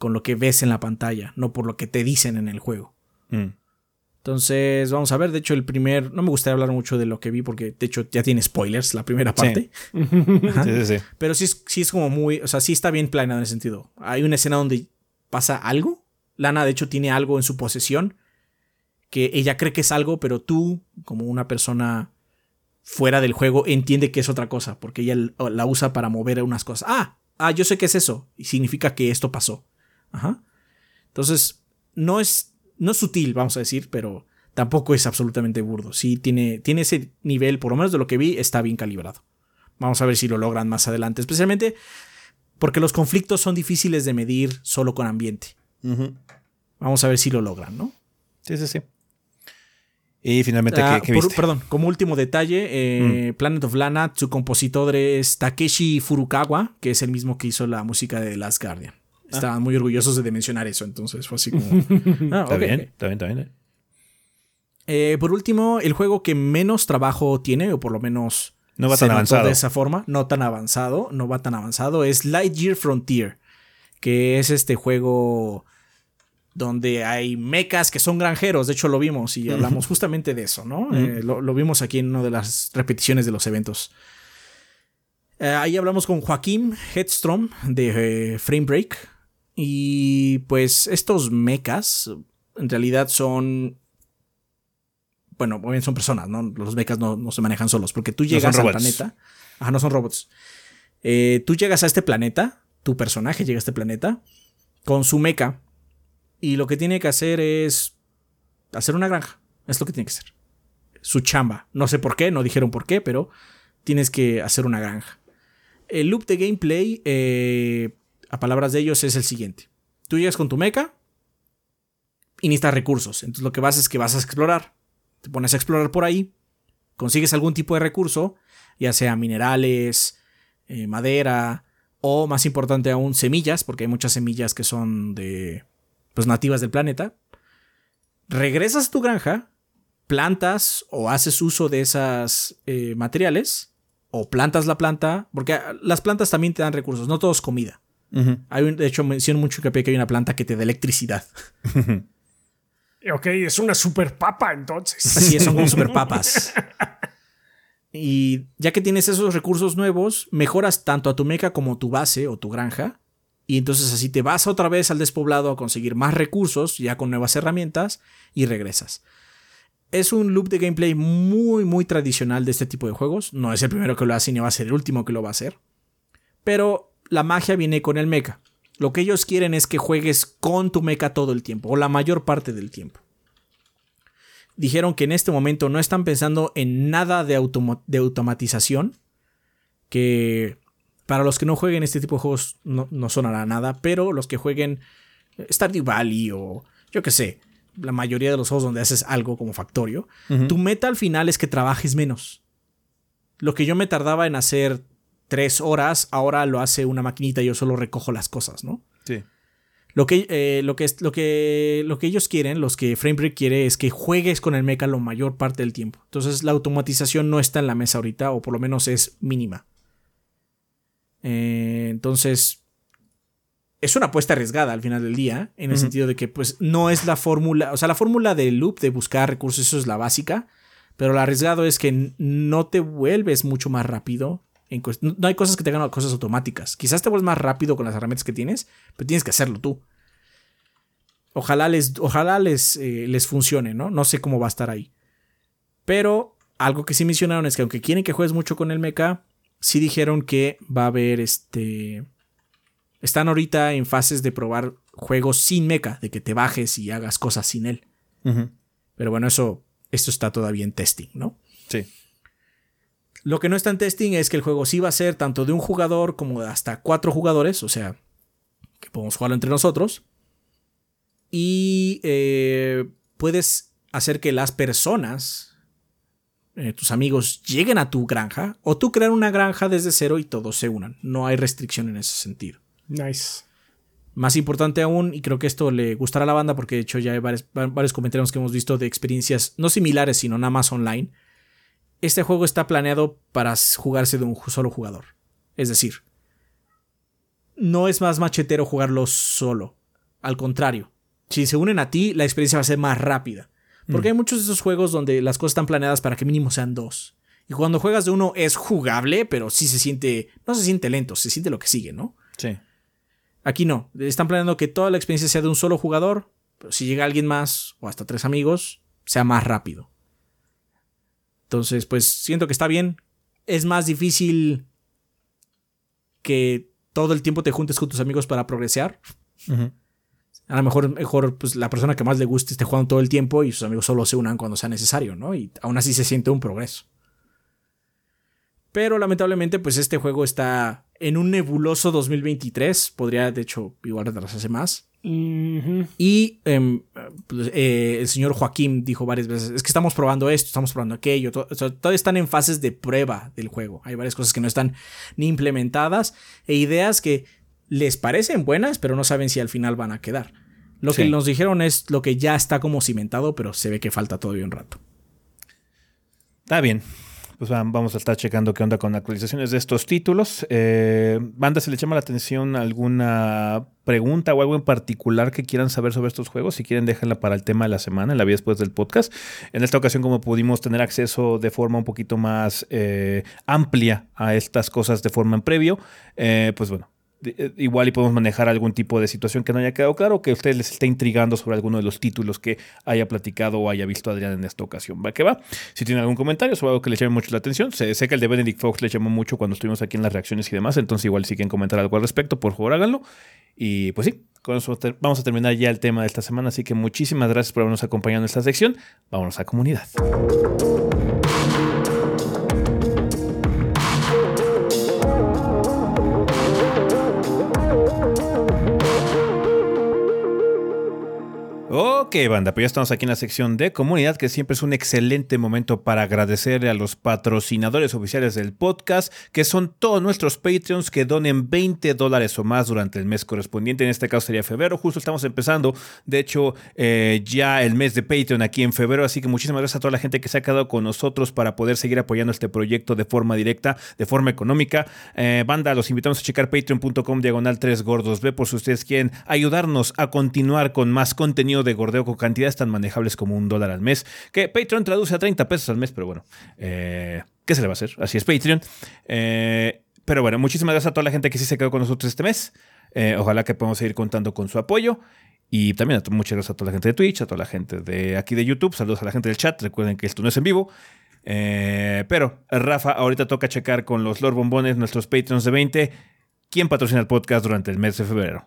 con lo que ves en la pantalla, no por lo que te dicen en el juego. Mm. Entonces, vamos a ver. De hecho, el primer. No me gustaría hablar mucho de lo que vi porque, de hecho, ya tiene spoilers la primera parte. Ajá. [laughs] Sí, sí, sí. Pero sí es, sí es como muy. O sea, sí está bien planeado en ese sentido. Hay una escena donde pasa algo. Lana, de hecho, tiene algo en su posesión. Que ella cree que es algo, pero tú, como una persona fuera del juego, entiende que es otra cosa. Porque ella la usa para mover unas cosas. Ah, ah, yo sé que es eso. Y significa que esto pasó. Ajá. Entonces, no es, no es sutil, vamos a decir, pero tampoco es absolutamente burdo. Sí tiene, tiene ese nivel, por lo menos de lo que vi, está bien calibrado. Vamos a ver si lo logran más adelante. Especialmente porque los conflictos son difíciles de medir solo con ambiente. Vamos a ver si lo logran, ¿no? Sí, sí, sí. Y finalmente, Ah, ¿qué, qué por- viste? perdón, como último detalle, eh, Planet of Lana, su compositor es Takeshi Furukawa, que es el mismo que hizo la música de Last Guardian. Estaban muy orgullosos de mencionar eso, entonces fue así como... [laughs] [laughs] Ah, Está ok, bien, está bien, está bien. Eh, por último, el juego que menos trabajo tiene, o por lo menos No va se tan avanzado. de esa forma, no tan avanzado, no va tan avanzado, es Lightyear Frontier, que es este juego donde hay mechas que son granjeros, de hecho lo vimos y hablamos [laughs] justamente de eso, ¿no? Eh, lo, lo vimos aquí en una de las repeticiones de los eventos. Eh, ahí hablamos con Joaquín Headstrom de eh, Frame Break y pues estos mechas en realidad son bueno, obviamente son personas, ¿no? Los mechas no, no se manejan solos, porque tú llegas al robots. planeta. Ajá, no son robots. Eh, tú llegas a este planeta, tu personaje llega a este planeta con su mecha. Y lo que tiene que hacer es hacer una granja. Es lo que tiene que hacer. Su chamba. No sé por qué, no dijeron por qué, pero tienes que hacer una granja. El loop de gameplay, eh, a palabras de ellos, es el siguiente. Tú llegas con tu mecha y necesitas recursos. Entonces lo que vas es que vas a explorar. Te pones a explorar por ahí, consigues algún tipo de recurso, ya sea minerales, eh, madera o más importante aún semillas, porque hay muchas semillas que son de pues nativas del planeta. Regresas a tu granja, plantas o haces uso de esos materiales o plantas la planta, porque las plantas también te dan recursos, no todo es comida. Hay un- de hecho, menciono mucho que hay una planta que te da electricidad. [laughs] Ok, es una super papa entonces. Es, son como [laughs] super papas. Y ya que tienes esos recursos nuevos, mejoras tanto a tu meca como tu base o tu granja. Y entonces así te vas otra vez al despoblado a conseguir más recursos, ya con nuevas herramientas, y regresas. Es un loop de gameplay muy, muy tradicional de este tipo de juegos. No es el primero que lo hace ni va a ser el último que lo va a hacer. Pero la magia viene con el mecha. Lo que ellos quieren es que juegues con tu mecha todo el tiempo, o la mayor parte del tiempo dijeron que en este momento no están pensando en nada de, automatización. Que para los que no jueguen este tipo de juegos no, no sonará nada, pero los que jueguen Stardew Valley o yo qué sé, la mayoría de los juegos donde haces algo como Factorio, tu meta al final es que trabajes menos. Lo que yo me tardaba en hacer tres horas, ahora lo hace una maquinita y yo solo recojo las cosas, ¿no? Sí. Lo que, eh, lo, que, lo, que, lo que ellos quieren, los que Framebreak quiere, es que juegues con el mecha la mayor parte del tiempo. Entonces la automatización no está en la mesa ahorita, o por lo menos es mínima. Eh, entonces, es una apuesta arriesgada al final del día, en el sentido de que pues no es la fórmula, o sea, la fórmula del loop de buscar recursos, eso es la básica, pero lo arriesgado es que no te vuelves mucho más rápido. En no hay cosas que te hagan cosas automáticas. Quizás te vuelves más rápido con las herramientas que tienes, pero tienes que hacerlo tú. Ojalá les, ojalá les, eh, les funcione, ¿no? No sé cómo va a estar ahí. Pero algo que sí mencionaron es que aunque quieren que juegues mucho con el mecha, sí dijeron que va a haber este. Están ahorita en fases de probar juegos sin mecha, de que te bajes y hagas cosas sin él. Pero bueno, eso. Esto está todavía en testing, ¿no? Lo que no está en testing es que el juego sí va a ser tanto de un jugador como de hasta cuatro jugadores, o sea, que podemos jugarlo entre nosotros. Y eh, puedes hacer que las personas, eh, tus amigos, lleguen a tu granja o tú crear una granja desde cero y todos se unan. No hay restricción en ese sentido. Nice. Más importante aún, y creo que esto le gustará a la banda porque de hecho ya hay varios, varios comentarios que hemos visto de experiencias no similares, sino nada más online. Este juego está planeado para jugarse de un solo jugador. Es decir, no es más machetero jugarlo solo. Al contrario, si se unen a ti, la experiencia va a ser más rápida. Porque hay muchos de esos juegos donde las cosas están planeadas para que mínimo sean dos. Y cuando juegas de uno es jugable, pero sí se siente, no se siente lento, se siente lo que sigue, ¿no? Sí. Aquí no. Están planeando que toda la experiencia sea de un solo jugador. Pero si llega alguien más o hasta tres amigos, sea más rápido. Entonces, pues siento que está bien. Es más difícil que todo el tiempo te juntes con tus amigos para progresar. Ujú. A lo mejor, mejor pues, la persona que más le guste esté jugando todo el tiempo y sus amigos solo se unan cuando sea necesario, ¿no? Y aún así se siente un progreso. Pero lamentablemente, pues este juego está en un nebuloso 2023. Podría, de hecho, igual retrasarse más. Y em, pues, eh, el señor Joaquín dijo varias veces, es que estamos probando esto, estamos probando aquello, to- o sea, todavía están en fases de prueba del juego. Hay varias cosas que no están ni implementadas e ideas que les parecen buenas, pero no saben si al final van a quedar. Lo que nos dijeron es lo que ya está como cimentado, pero se ve que falta todavía un rato. Está bien. Pues va- vamos a estar checando qué onda con actualizaciones de estos títulos. Eh, banda, si le llama la atención alguna pregunta o algo en particular que quieran saber sobre estos juegos, si quieren déjenla para el tema de la semana, la vida después del podcast. En esta ocasión, como pudimos tener acceso de forma un poquito más eh, amplia a estas cosas de forma en previo, eh, pues bueno. Eh, Igual y podemos manejar algún tipo de situación que no haya quedado claro, que a ustedes les esté intrigando sobre alguno de los títulos que haya platicado o haya visto Adrián en esta ocasión. Va que va. Si tienen algún comentario sobre algo que les llame mucho la atención, sé, sé que el de Benedict Fox les llamó mucho cuando estuvimos aquí en las reacciones y demás, entonces igual si quieren comentar algo al respecto, por favor háganlo. Y pues sí, con eso vamos a terminar ya el tema de esta semana, así que muchísimas gracias por habernos acompañado en esta sección. Vámonos a comunidad. Ok, banda, pues ya estamos aquí en la sección de comunidad, que siempre es un excelente momento para agradecer a los patrocinadores oficiales del podcast, que son todos nuestros Patreons que donen 20 dólares o más durante el mes correspondiente. En este caso sería febrero, justo estamos empezando. De hecho, eh, ya el mes de Patreon aquí en febrero, así que muchísimas gracias a toda la gente que se ha quedado con nosotros para poder seguir apoyando este proyecto de forma directa, de forma económica. Eh, banda, los invitamos a checar patreon.com diagonal 3 gordos B por si ustedes quieren ayudarnos a continuar con más contenido de con cantidades tan manejables como un dólar al mes, que Patreon traduce a 30 pesos al mes, pero bueno, eh, ¿qué se le va a hacer? Así es Patreon. Eh, pero bueno, muchísimas gracias a toda la gente que sí se quedó con nosotros este mes. Eh, ojalá que podamos seguir contando con su apoyo. Y también muchas gracias a toda la gente de Twitch, a toda la gente de aquí de YouTube. Saludos a la gente del chat. Recuerden que esto no es en vivo. pero Rafa, ahorita toca checar con los Lord Bombones, nuestros Patreons de 20, quién patrocina el podcast durante el mes de febrero.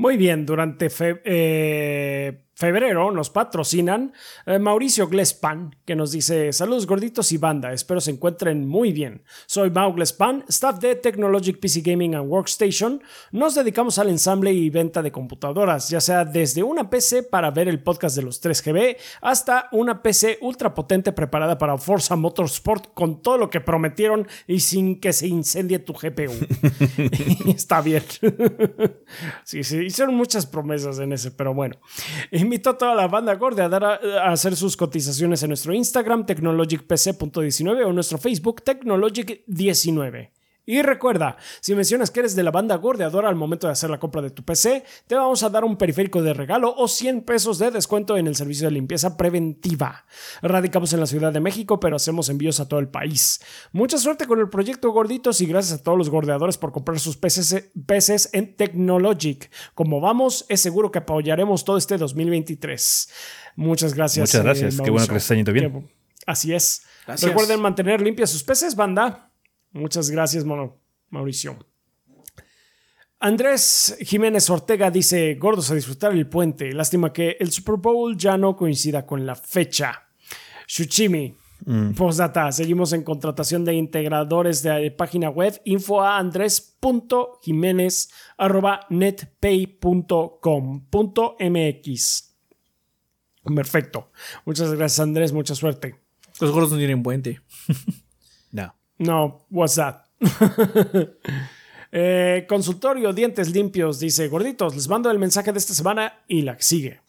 Muy bien, durante eh, febrero nos patrocinan eh, Mauricio Glespan, que nos dice: Saludos gorditos y banda, espero se encuentren muy bien. Soy Mau Glespan, staff de Technologic PC Gaming and Workstation. Nos dedicamos al ensamble y venta de computadoras, ya sea desde una PC para ver el podcast de los 3GB hasta una PC ultra potente preparada para Forza Motorsport con todo lo que prometieron y sin que se incendie tu GPU. [laughs] [laughs] Está bien. [laughs] sí, sí, hicieron muchas promesas en ese, pero bueno. Invito a toda la banda gorda a, dar a, hacer sus cotizaciones en nuestro Instagram, technologicpc.19 o nuestro Facebook, technologic19. Y recuerda, si mencionas que eres de la banda gordeadora al momento de hacer la compra de tu PC, te vamos a dar un periférico de regalo o 100 pesos de descuento en el servicio de limpieza preventiva. Radicamos en la Ciudad de México, pero hacemos envíos a todo el país. Mucha suerte con el proyecto Gorditos y gracias a todos los gordeadores por comprar sus PCs, en Technologic. Como vamos, es seguro que apoyaremos todo este 2023. Muchas gracias. Muchas gracias. Qué bueno que les está yendo bien. Así es. Recuerden mantener limpias sus peces, banda. Muchas gracias, Mauricio. Andrés Jiménez Ortega dice, gordos a disfrutar el puente. Lástima que el Super Bowl ya no coincida con la fecha. Shuchimi. Mm. Postdata, seguimos en contratación de integradores de página web. Info a andrés.jiménez netpay.com.mx. Perfecto. Muchas gracias, Andrés. Mucha suerte. Los gordos no tienen puente. [laughs] no. What's that? [laughs] Eh, consultorio Dientes Limpios dice, gorditos, les mando el mensaje de esta semana y la sigue.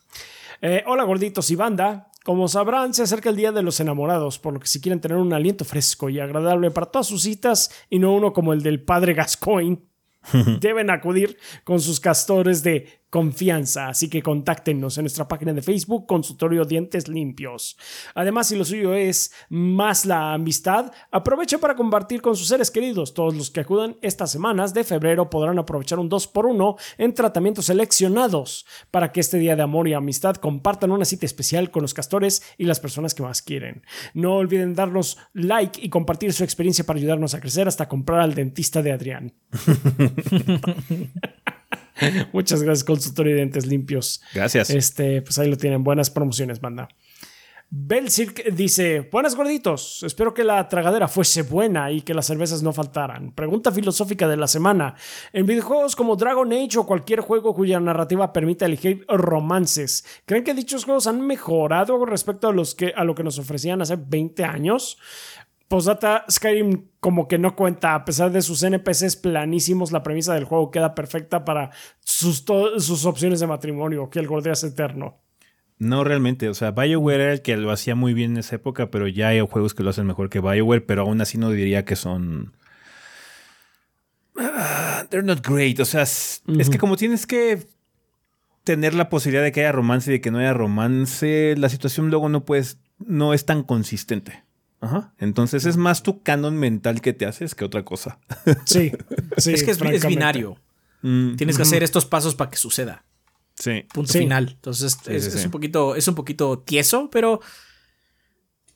Eh, hola gorditos y banda. Como sabrán, se acerca el Día de los Enamorados, por lo que si quieren tener un aliento fresco y agradable para todas sus citas y no uno como el del padre Gascoigne, [laughs] deben acudir con sus castores de confianza, así que contáctenos en nuestra página de Facebook Consultorio Dientes Limpios. Además, si lo suyo es más la amistad, aproveche para compartir con sus seres queridos. Todos los que acudan estas semanas de febrero podrán aprovechar un 2x1 en tratamientos seleccionados para que este día de amor y amistad compartan una cita especial con los castores y las personas que más quieren. No olviden darnos like y compartir su experiencia para ayudarnos a crecer hasta comprar al dentista de Adrián. [laughs] [laughs] Muchas gracias, consultorio de dientes limpios. Gracias. Este, pues ahí lo tienen. Buenas promociones, banda. Belcirc dice: Buenas gorditos, espero que la tragadera fuese buena y que las cervezas no faltaran. Pregunta filosófica de la semana. En videojuegos como Dragon Age o cualquier juego cuya narrativa permita elegir romances, ¿creen que dichos juegos han mejorado respecto a, los que, a lo que nos ofrecían hace 20 años? Posdata, Skyrim como que no cuenta, a pesar de sus NPCs planísimos, la premisa del juego queda perfecta para sus, sus opciones de matrimonio, que el gordeas eterno. No realmente, o sea, BioWare era el que lo hacía muy bien en esa época, pero ya hay juegos que lo hacen mejor que BioWare, pero aún así no diría que son... Ah, they're not great, o sea, es que como tienes que tener la posibilidad de que haya romance y de que no haya romance, la situación luego no puedes, no es tan consistente. Ajá. Entonces es más tu canon mental que te haces que otra cosa. [laughs] Sí, sí es que es, binario. Mm, Tienes que hacer estos pasos para que suceda. Sí. Punto final. Entonces es, un poquito, es un poquito tieso, pero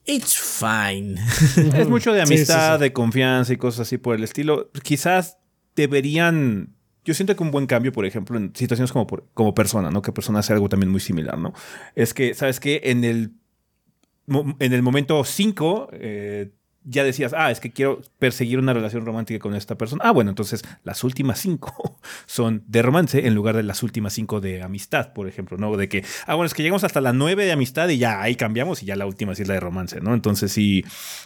it's fine. [laughs] es mucho de amistad, de confianza y cosas así por el estilo. Quizás deberían. Yo siento que un buen cambio, por ejemplo, en situaciones como, como persona, ¿no? Que persona hace algo también muy similar, ¿no? Es que, ¿sabes qué? En el en el momento 5, eh, ya decías, ah, es que quiero perseguir una relación romántica con esta persona. Ah, bueno, entonces las últimas cinco [laughs] son de romance en lugar de las últimas cinco de amistad, por ejemplo, ¿no? De que, ah, bueno, es que llegamos hasta la nueve de amistad y ya ahí cambiamos y ya la última sí es la de romance, ¿no? Entonces sí,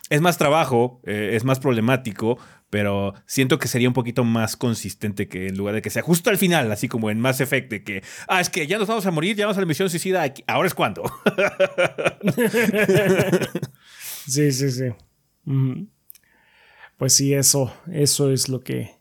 es más trabajo, eh, es más problemático, pero siento que sería un poquito más consistente que en lugar de que sea justo al final, así como en Mass Effect, de que, ah, es que ya nos vamos a morir, ya vamos a la misión suicida, ahora es cuando. [laughs] sí, sí, sí. Pues sí, eso, eso es lo que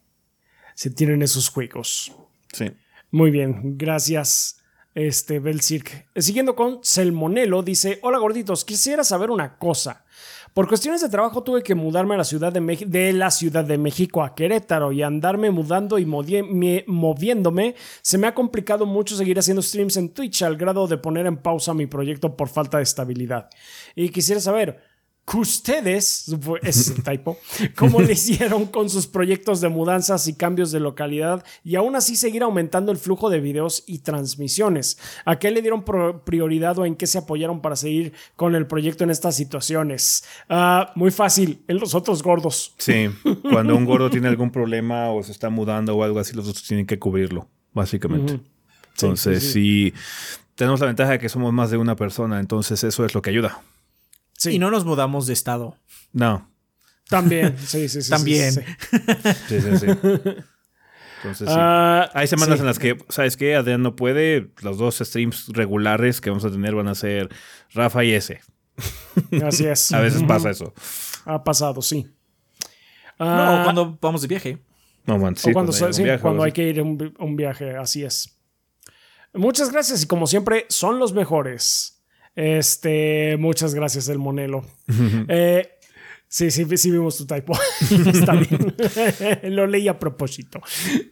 se tienen esos juegos. Sí. Muy bien, gracias. Este, Belcirc. Siguiendo con Selmonelo, dice: Hola gorditos, quisiera saber una cosa. Por cuestiones de trabajo tuve que mudarme a la ciudad de, de la Ciudad de México a Querétaro y andarme mudando y moviéndome. Se me ha complicado mucho seguir haciendo streams en Twitch al grado de poner en pausa mi proyecto por falta de estabilidad. Y quisiera saber, que ustedes, es typo, cómo le [laughs] hicieron con sus proyectos de mudanzas y cambios de localidad y aún así seguir aumentando el flujo de videos y transmisiones. ¿A qué le dieron prioridad o en qué se apoyaron para seguir con el proyecto en estas situaciones? Ah, muy fácil, en los otros gordos. Sí, [laughs] cuando un gordo tiene algún problema o se está mudando o algo así, los otros tienen que cubrirlo, básicamente. Entonces, sí, tenemos la ventaja de que somos más de una persona, entonces eso es lo que ayuda. Y no nos mudamos de estado. No. También, [laughs] sí, sí, sí. También. Sí, sí, sí. Entonces, sí. Ah, Hay semanas en las que, ¿sabes qué? Adrián no puede. Los dos streams regulares que vamos a tener van a ser Rafa y ese. Así es. a veces pasa eso. Ha pasado, sí. no, ah, cuando vamos de viaje. No, man, sí, o cuando, cuando hay que ir a un, un viaje, así es. Muchas gracias y como siempre, son los mejores. Este, muchas gracias, el Monelo. [laughs] eh, sí, sí, sí vimos tu typo. [laughs] Está bien. [laughs] Lo leí a propósito.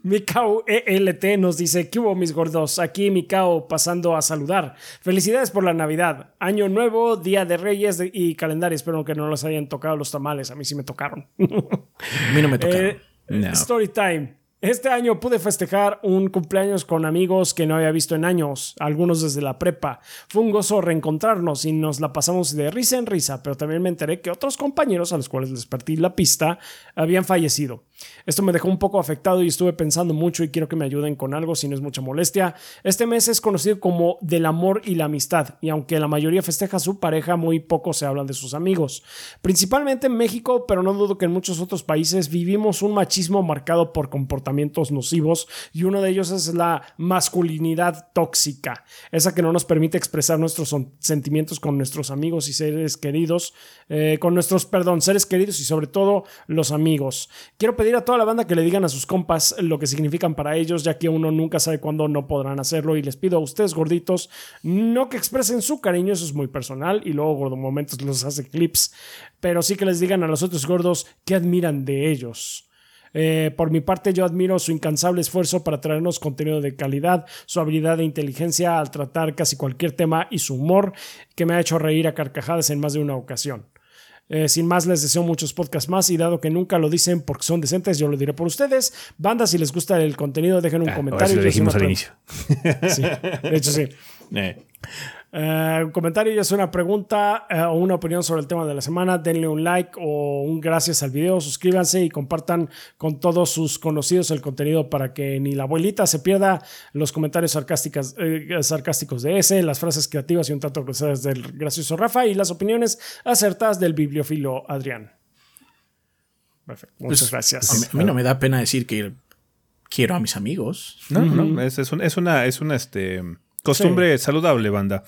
Mikao ELT nos dice: ¿Qué hubo, mis gordos? Aquí Mikao pasando a saludar. Felicidades por la Navidad. Año nuevo, Día de Reyes y calendario. Espero que no les hayan tocado los tamales. A mí sí me tocaron. a mí no me tocaron. Eh, Story time. Este año pude festejar un cumpleaños con amigos que no había visto en años, algunos desde la prepa. Fue un gozo reencontrarnos y nos la pasamos de risa en risa, pero también me enteré que otros compañeros a los cuales les partí la pista habían fallecido. Esto me dejó un poco afectado y estuve pensando mucho y quiero que me ayuden con algo si no es mucha molestia. Este mes es conocido como del amor y la amistad y aunque la mayoría festeja a su pareja, muy poco se hablan de sus amigos. Principalmente en México, pero no dudo que en muchos otros países vivimos un machismo marcado por comportamientos nocivos y uno de ellos es la masculinidad tóxica, esa que no nos permite expresar nuestros sentimientos con nuestros amigos y seres queridos, eh, con nuestros, perdón, seres queridos y sobre todo los amigos. Quiero pedir a toda la banda que le digan a sus compas lo que significan para ellos, ya que uno nunca sabe cuándo no podrán hacerlo. Y les pido a ustedes, gorditos, no que expresen su cariño, eso es muy personal. Y luego, gordo, momentos los hace clips, pero sí que les digan a los otros gordos que admiran de ellos. Eh, por mi parte, yo admiro su incansable esfuerzo para traernos contenido de calidad, su habilidad de inteligencia al tratar casi cualquier tema y su humor que me ha hecho reír a carcajadas en más de una ocasión. Eh, sin más, les deseo muchos podcasts más y dado que nunca lo dicen porque son decentes, yo lo diré por ustedes. Banda, si les gusta el contenido, dejen un ah, comentario. lo dijimos al inicio. Sí, de hecho sí. [laughs] Eh. Eh, un comentario y es una pregunta eh, o una opinión sobre el tema de la semana, denle un like o un gracias al video, suscríbanse y compartan con todos sus conocidos el contenido para que ni la abuelita se pierda los comentarios sarcásticos, eh, sarcásticos de ese, las frases creativas y un tanto cruzadas del gracioso Rafa y las opiniones acertadas del bibliofilo Adrián. Perfecto. Muchas pues, gracias. A mí, no me da pena decir que quiero a mis amigos. No, no, es, es, es, una, es una, este, Costumbre saludable, banda.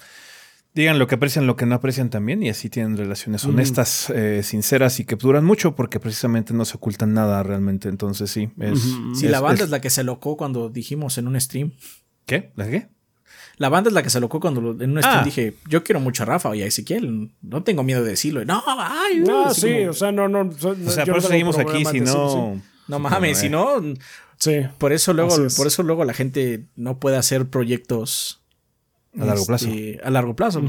Digan lo que aprecian, lo que no aprecian también, y así tienen relaciones honestas, eh, sinceras y que duran mucho porque precisamente no se ocultan nada realmente. Entonces, sí. Es, sí, la banda es, la que se locó cuando dijimos en un stream. ¿Qué? ¿La qué? La banda es la que se locó cuando en un stream ah. dije, yo quiero mucho a Rafa y a Ezequiel. No tengo miedo de decirlo. No, ay, no, sí, o sea, no, no. O sea, por eso seguimos aquí, si no. No mames, si no. Sí. Por eso luego, por eso luego la gente no puede hacer proyectos a largo plazo. Este, a largo plazo.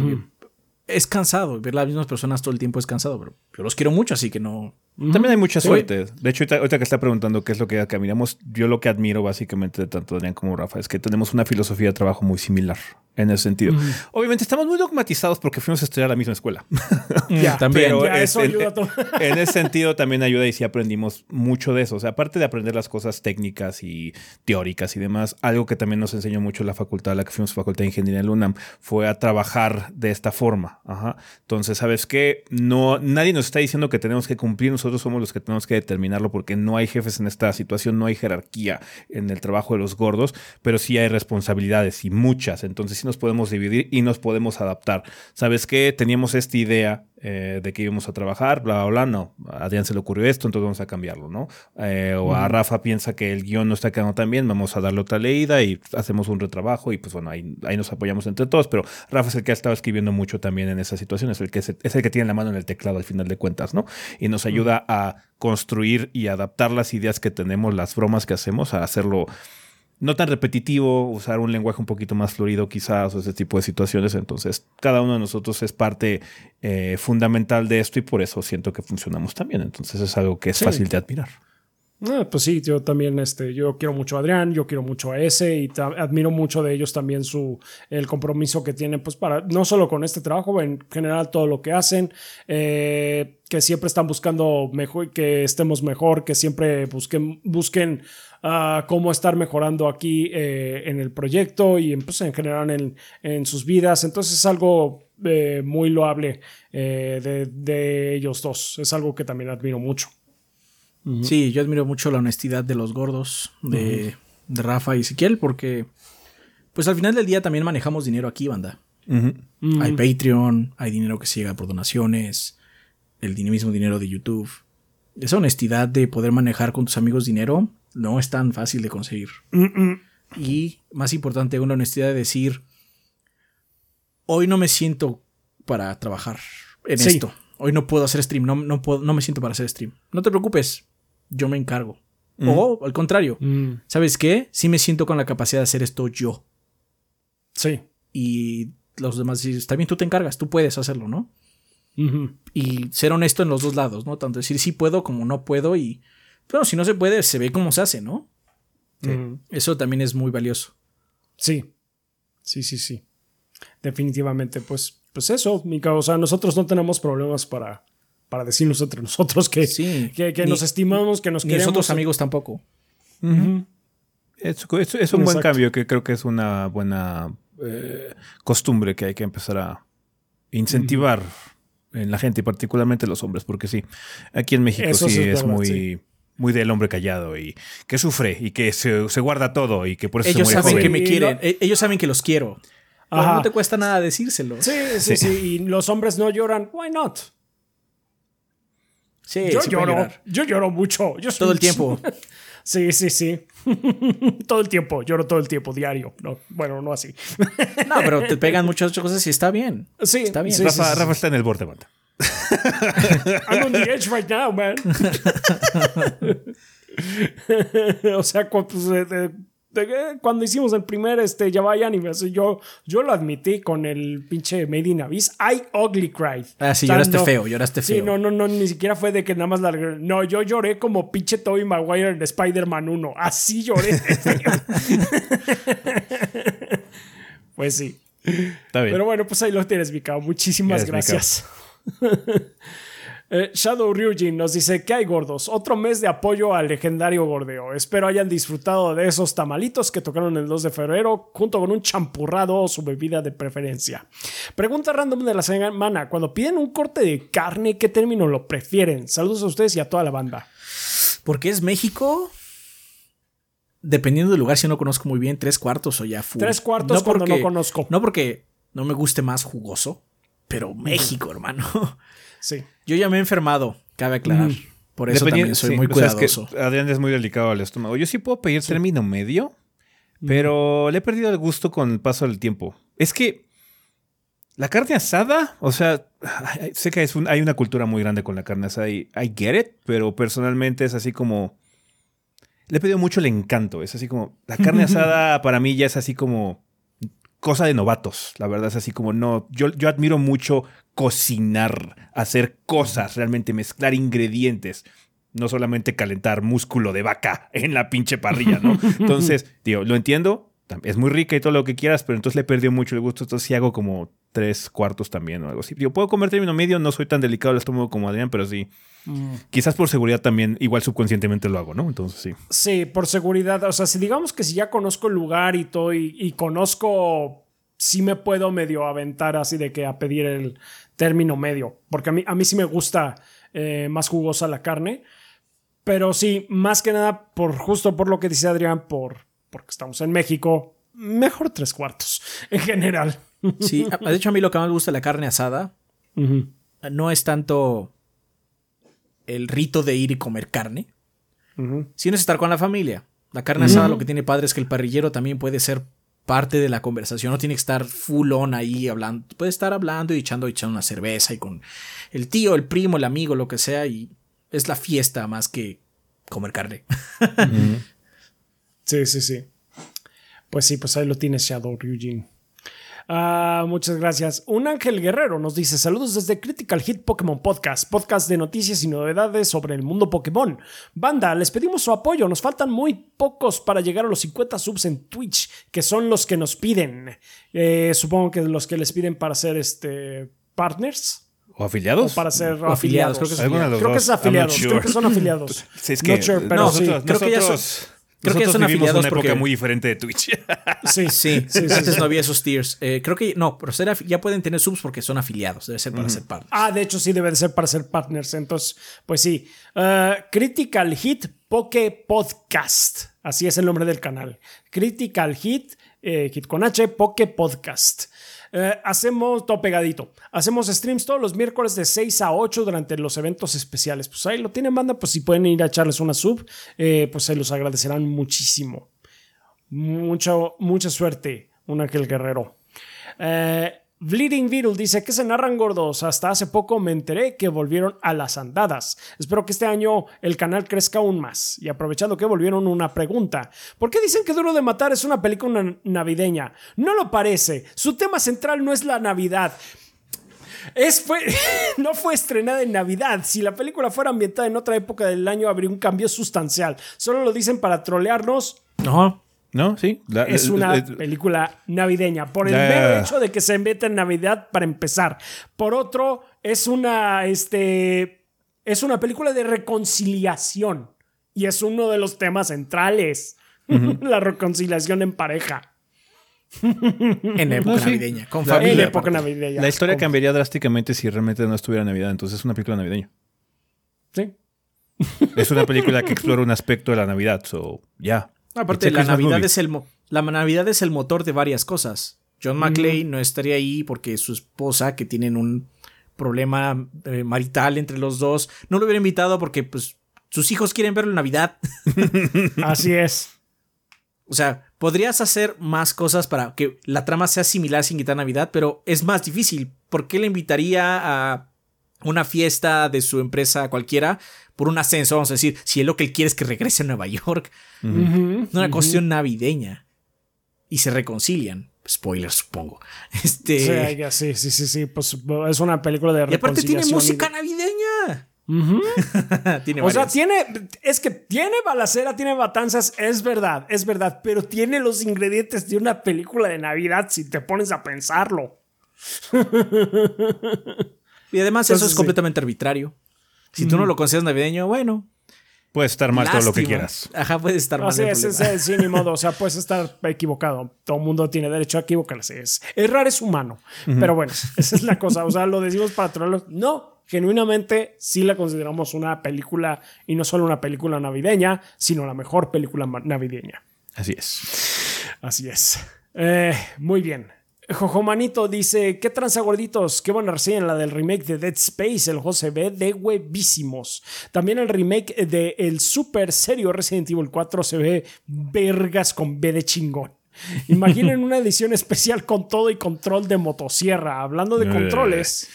Es cansado. Ver las mismas personas todo el tiempo es cansado, pero yo los quiero mucho, así que no. También hay mucha suerte. De hecho, ahorita, que está preguntando qué es lo que caminamos, yo lo que admiro básicamente de tanto Adrián como Rafa es que tenemos una filosofía de trabajo muy similar. en ese sentido. Obviamente estamos muy dogmatizados porque fuimos a estudiar a la misma escuela. [laughs] Ya, también. Pero Ya, es- eso en, ayuda a todo. [laughs] en ese sentido también ayuda y sí aprendimos mucho de eso. O sea, aparte de aprender las cosas técnicas y teóricas y demás, algo que también nos enseñó mucho la facultad a la que fuimos facultad de ingeniería en la UNAM fue a trabajar de esta forma. Ajá. Entonces, ¿sabes qué? No, nadie nos está diciendo que tenemos que cumplir, nosotros somos los que tenemos que determinarlo porque no hay jefes en esta situación, no hay jerarquía en el trabajo de los gordos, pero sí hay responsabilidades y muchas. Entonces, sí nos podemos dividir y nos podemos adaptar. ¿Sabes qué? Teníamos esta idea eh, de que íbamos a trabajar, bla, bla, bla. No, a Adrián se le ocurrió esto, entonces vamos a cambiarlo, ¿no? Eh, o a Rafa piensa que el guion no está quedando tan bien, vamos a darle otra leída y hacemos un retrabajo y pues bueno, ahí, ahí nos apoyamos entre todos, pero Rafa es el que ha estado escribiendo mucho también en esas situaciones, el que es, es el que tiene la mano en el teclado al final de cuentas, ¿no? Y nos ayuda a construir y adaptar las ideas que tenemos, las bromas que hacemos, a hacerlo no tan repetitivo, usar un lenguaje un poquito más florido quizás, o ese tipo de situaciones. Entonces, cada uno de nosotros es parte eh, fundamental de esto y por eso siento que funcionamos también. Entonces, es algo que es Sí. fácil de admirar. Ah, pues sí, yo también, este, yo quiero mucho a Adrián, yo quiero mucho a ese y admiro mucho de ellos también su, el compromiso que tienen, pues para, no solo con este trabajo, en general todo lo que hacen, eh, que siempre están buscando mejor, que estemos mejor, que siempre busquen, busquen ah, cómo estar mejorando aquí eh, en el proyecto y en, pues, en general en, en sus vidas. Entonces es algo eh, muy loable eh, de, de ellos dos, es algo que también admiro mucho. Sí, yo admiro mucho la honestidad de los gordos, de, de Rafa y Ezequiel, porque pues al final del día también manejamos dinero aquí, banda. Hay Patreon, hay dinero que se llega por donaciones, el mismo dinero de YouTube. Esa honestidad de poder manejar con tus amigos dinero no es tan fácil de conseguir. Y más importante, una honestidad de decir, hoy no me siento para trabajar en Sí. esto. Hoy no puedo hacer stream, no, no, puedo, no me siento para hacer stream. No te preocupes, yo me encargo. O al contrario, Mm, ¿sabes qué? Sí me siento con la capacidad de hacer esto yo. sí. Y los demás dicen, está bien, tú te encargas, tú puedes hacerlo, ¿no? Y ser honesto en los dos lados, ¿no? Tanto decir sí puedo como no puedo y... Bueno, si no se puede, se ve cómo se hace, ¿no? Eso también es muy valioso. Sí, sí, sí, sí. Definitivamente, pues, pues eso, Mica. O sea, nosotros no tenemos problemas para, para decirnos entre nosotros que, Sí. que, que Ni- nos estimamos, que nos Ni queremos. nosotros amigos tampoco. Es, es- es un buen cambio que creo que es una buena eh, costumbre que hay que empezar a incentivar en la gente y particularmente los hombres, porque sí, aquí en México Eso sí, es muy, sí. muy del hombre callado y que sufre y que se, se guarda todo y que por eso Ellos se muere saben joven. que me quieren, lo- e- ellos saben que los quiero. Ajá. no te cuesta nada decírselo. Sí, sí, sí, Y los hombres no lloran. Why not? Sí, yo lloro. Yo lloro mucho. Yo soy- Todo el tiempo. [laughs] Sí, sí, sí. [laughs] todo el tiempo. Lloro todo el tiempo, diario. No, bueno, no así. No, pero te pegan [laughs] muchas otras cosas y está bien. Sí, Está bien. sí, Rafa, sí, sí. Rafa está en el borde, banda. [laughs] I'm on the edge right now, man. o sea, pues, de- cuando hicimos el primer este, Ya vaya anime, así, yo, yo lo admití con el pinche Made in Abyss. I ugly cried. Ah, sí, O sea, lloraste no- feo, lloraste Sí, feo. no, no, no, ni siquiera fue de que nada más la. No, yo lloré como pinche Tobey Maguire en Spider-Man 1. Así lloré. [laughs] pues sí. Está bien. Pero bueno, pues ahí lo tienes, Mikao. Muchísimas gracias. [laughs] Eh, Shadow Ryujin nos dice que hay gordos. Otro mes de apoyo al legendario gordeo. Espero hayan disfrutado de esos tamalitos que tocaron el 2 de febrero junto con un champurrado o su bebida de preferencia. Pregunta random de la semana. Cuando piden un corte de carne, ¿qué término lo prefieren? Saludos a ustedes y a toda la banda. Porque es México. Dependiendo del lugar, si no conozco muy bien, tres cuartos o ya full. Tres cuartos cuando no conozco. No porque no me guste más jugoso, pero México, hermano. Sí. Yo ya me he enfermado, cabe aclarar. Por eso también soy sí, muy es que cuidadoso. Adrián es muy delicado al estómago. Yo sí puedo pedir término medio, pero le he perdido el gusto con el paso del tiempo. Es que la carne asada, o sea, sé que es un- hay una cultura muy grande con la carne asada y I get it, pero personalmente es así como... Le he pedido mucho el encanto. Es así como... La carne [laughs] asada para mí ya es así como cosa de novatos. La verdad es así como no. Yo, yo admiro mucho cocinar, hacer cosas, realmente mezclar ingredientes. No solamente calentar músculo de vaca en la pinche parrilla, ¿no? [laughs] Entonces, tío, lo entiendo. es muy rica y todo lo que quieras, pero entonces le perdió mucho el gusto. Entonces sí hago como tres cuartos también o algo así. Yo puedo comer término medio, no soy tan delicado al estómago como Adrián, pero sí. Quizás por seguridad también, igual subconscientemente lo hago, ¿no? Entonces sí. Sí, por seguridad. O sea, si digamos que si ya conozco el lugar y, todo y, y conozco, sí me puedo medio aventar así de que a pedir el término medio. Porque a mí, a mí sí me gusta eh, más jugosa la carne. Pero sí, más que nada, por justo por lo que dice Adrián, por, porque estamos en México, mejor tres cuartos [laughs] en general. Sí, de hecho a mí lo que más me gusta de la carne asada no es tanto el rito de ir y comer carne, sino es estar con la familia. La carne asada lo que tiene padre es que el parrillero también puede ser parte de la conversación, no tiene que estar full on ahí hablando, puede estar hablando y echando, echando una cerveza y con el tío, el primo, el amigo, lo que sea, y es la fiesta más que comer carne. [laughs] Sí, sí, sí. Pues sí, pues ahí lo tienes, Shadow Ryujin. Ah, muchas gracias. Un ángel guerrero nos dice saludos desde Critical Hit Pokémon Podcast, podcast de noticias y novedades sobre el mundo Pokémon. Banda, les pedimos su apoyo, nos faltan muy pocos para llegar a los 50 subs en Twitch, que son los que nos piden. Eh, supongo que los que les piden para ser este partners ¿O afiliados? o para ser O afiliados, afiliados. creo que es Creo que afiliados, creo que son afiliados. [laughs] Sí, es que sure, pero no, sí. nosotros, creo que ya son- nosotros- creo que nosotros son vivimos afiliados una época porque- muy diferente de Twitch. [laughs] Sí, Sí, sí, sí, antes sí. no había esos tiers. Eh, creo que no, pero ser afi- ya pueden tener subs porque son afiliados, debe ser para ser partners. Ah, de hecho sí debe de ser para ser partners. Entonces, pues sí. Uh, Critical Hit Poke Podcast. Así es el nombre del canal. Critical Hit, eh, Hit con H, Poke Podcast. Eh, hacemos todo pegadito. Hacemos streams todos los miércoles de 6 a 8 durante los eventos especiales. Pues ahí lo tienen, banda. Pues si pueden ir a echarles una sub, eh, pues se los agradecerán muchísimo. Mucho, mucha suerte, un ángel guerrero. Eh, Bleeding Beetle dice que se narran gordos. Hasta hace poco me enteré que volvieron a las andadas. Espero que este año el canal crezca aún más. Y aprovechando que volvieron una pregunta. ¿Por qué dicen que Duro de Matar es una película navideña? No lo parece. Su tema central no es la Navidad. Es fue, [laughs] no fue estrenada en Navidad. Si la película fuera ambientada en otra época del año, habría un cambio sustancial. Solo lo dicen para trolearnos. No, ¿No? Sí. La- Es una película navideña. Por el mero hecho de que se ambienta en Navidad, para empezar. Por otro, es una. Este. Es una película de reconciliación. Y es uno de los temas centrales. [laughs] la reconciliación en pareja. en época No, sí. navideña, con La- familia. en la- época navideña. La historia Con- cambiaría drásticamente si realmente no estuviera Navidad. Entonces es una película navideña. Sí. Es una película que explora un aspecto de la Navidad. So, ya. Aparte, la Navidad, es el la Navidad es el motor de varias cosas. John McClane no estaría ahí porque su esposa, que tienen un problema eh, marital entre los dos, no lo hubiera invitado porque pues sus hijos quieren verlo en Navidad. [laughs] Así es. O sea, podrías hacer más cosas para que la trama sea similar sin quitar Navidad, pero es más difícil. ¿Por qué le invitaría a una fiesta de su empresa cualquiera por un ascenso? Vamos a decir, si él lo que él quiere es que regrese a Nueva York. Es una cuestión navideña. Y se reconcilian. Spoiler, supongo. [laughs] Este. Sí, ya, sí, sí, sí, sí. Pues es una película de y aparte tiene reconciliación música de- navideña. [laughs] Tiene O sea, tiene, es que tiene balacera, tiene matanzas, es verdad, es verdad, pero tiene los ingredientes de una película de Navidad si te pones a pensarlo. [laughs] y además eso es sí. completamente arbitrario. Si tú no lo consideras navideño, bueno. Puede estar mal todo lo que lástima. quieras. Ajá, puede estar mal. Así es, es, es, sí, ni modo, o sea, puedes estar equivocado. Todo el mundo tiene derecho a equivocarse. Es, errar es humano. Pero bueno, [laughs] esa es la cosa. O sea, lo decimos para trolearlos. No, genuinamente sí la consideramos una película y no solo una película navideña, sino la mejor película navideña. Así es. Así es. Eh, muy bien. Jojomanito dice: ¿Qué tranza gorditos? Qué buena reseña la del remake de Dead Space. El juego se ve de huevísimos. También el remake de el super serio Resident Evil 4 se ve vergas con B de chingón. [laughs] Imaginen una edición especial con todo y control de motosierra. Hablando de Eh. controles.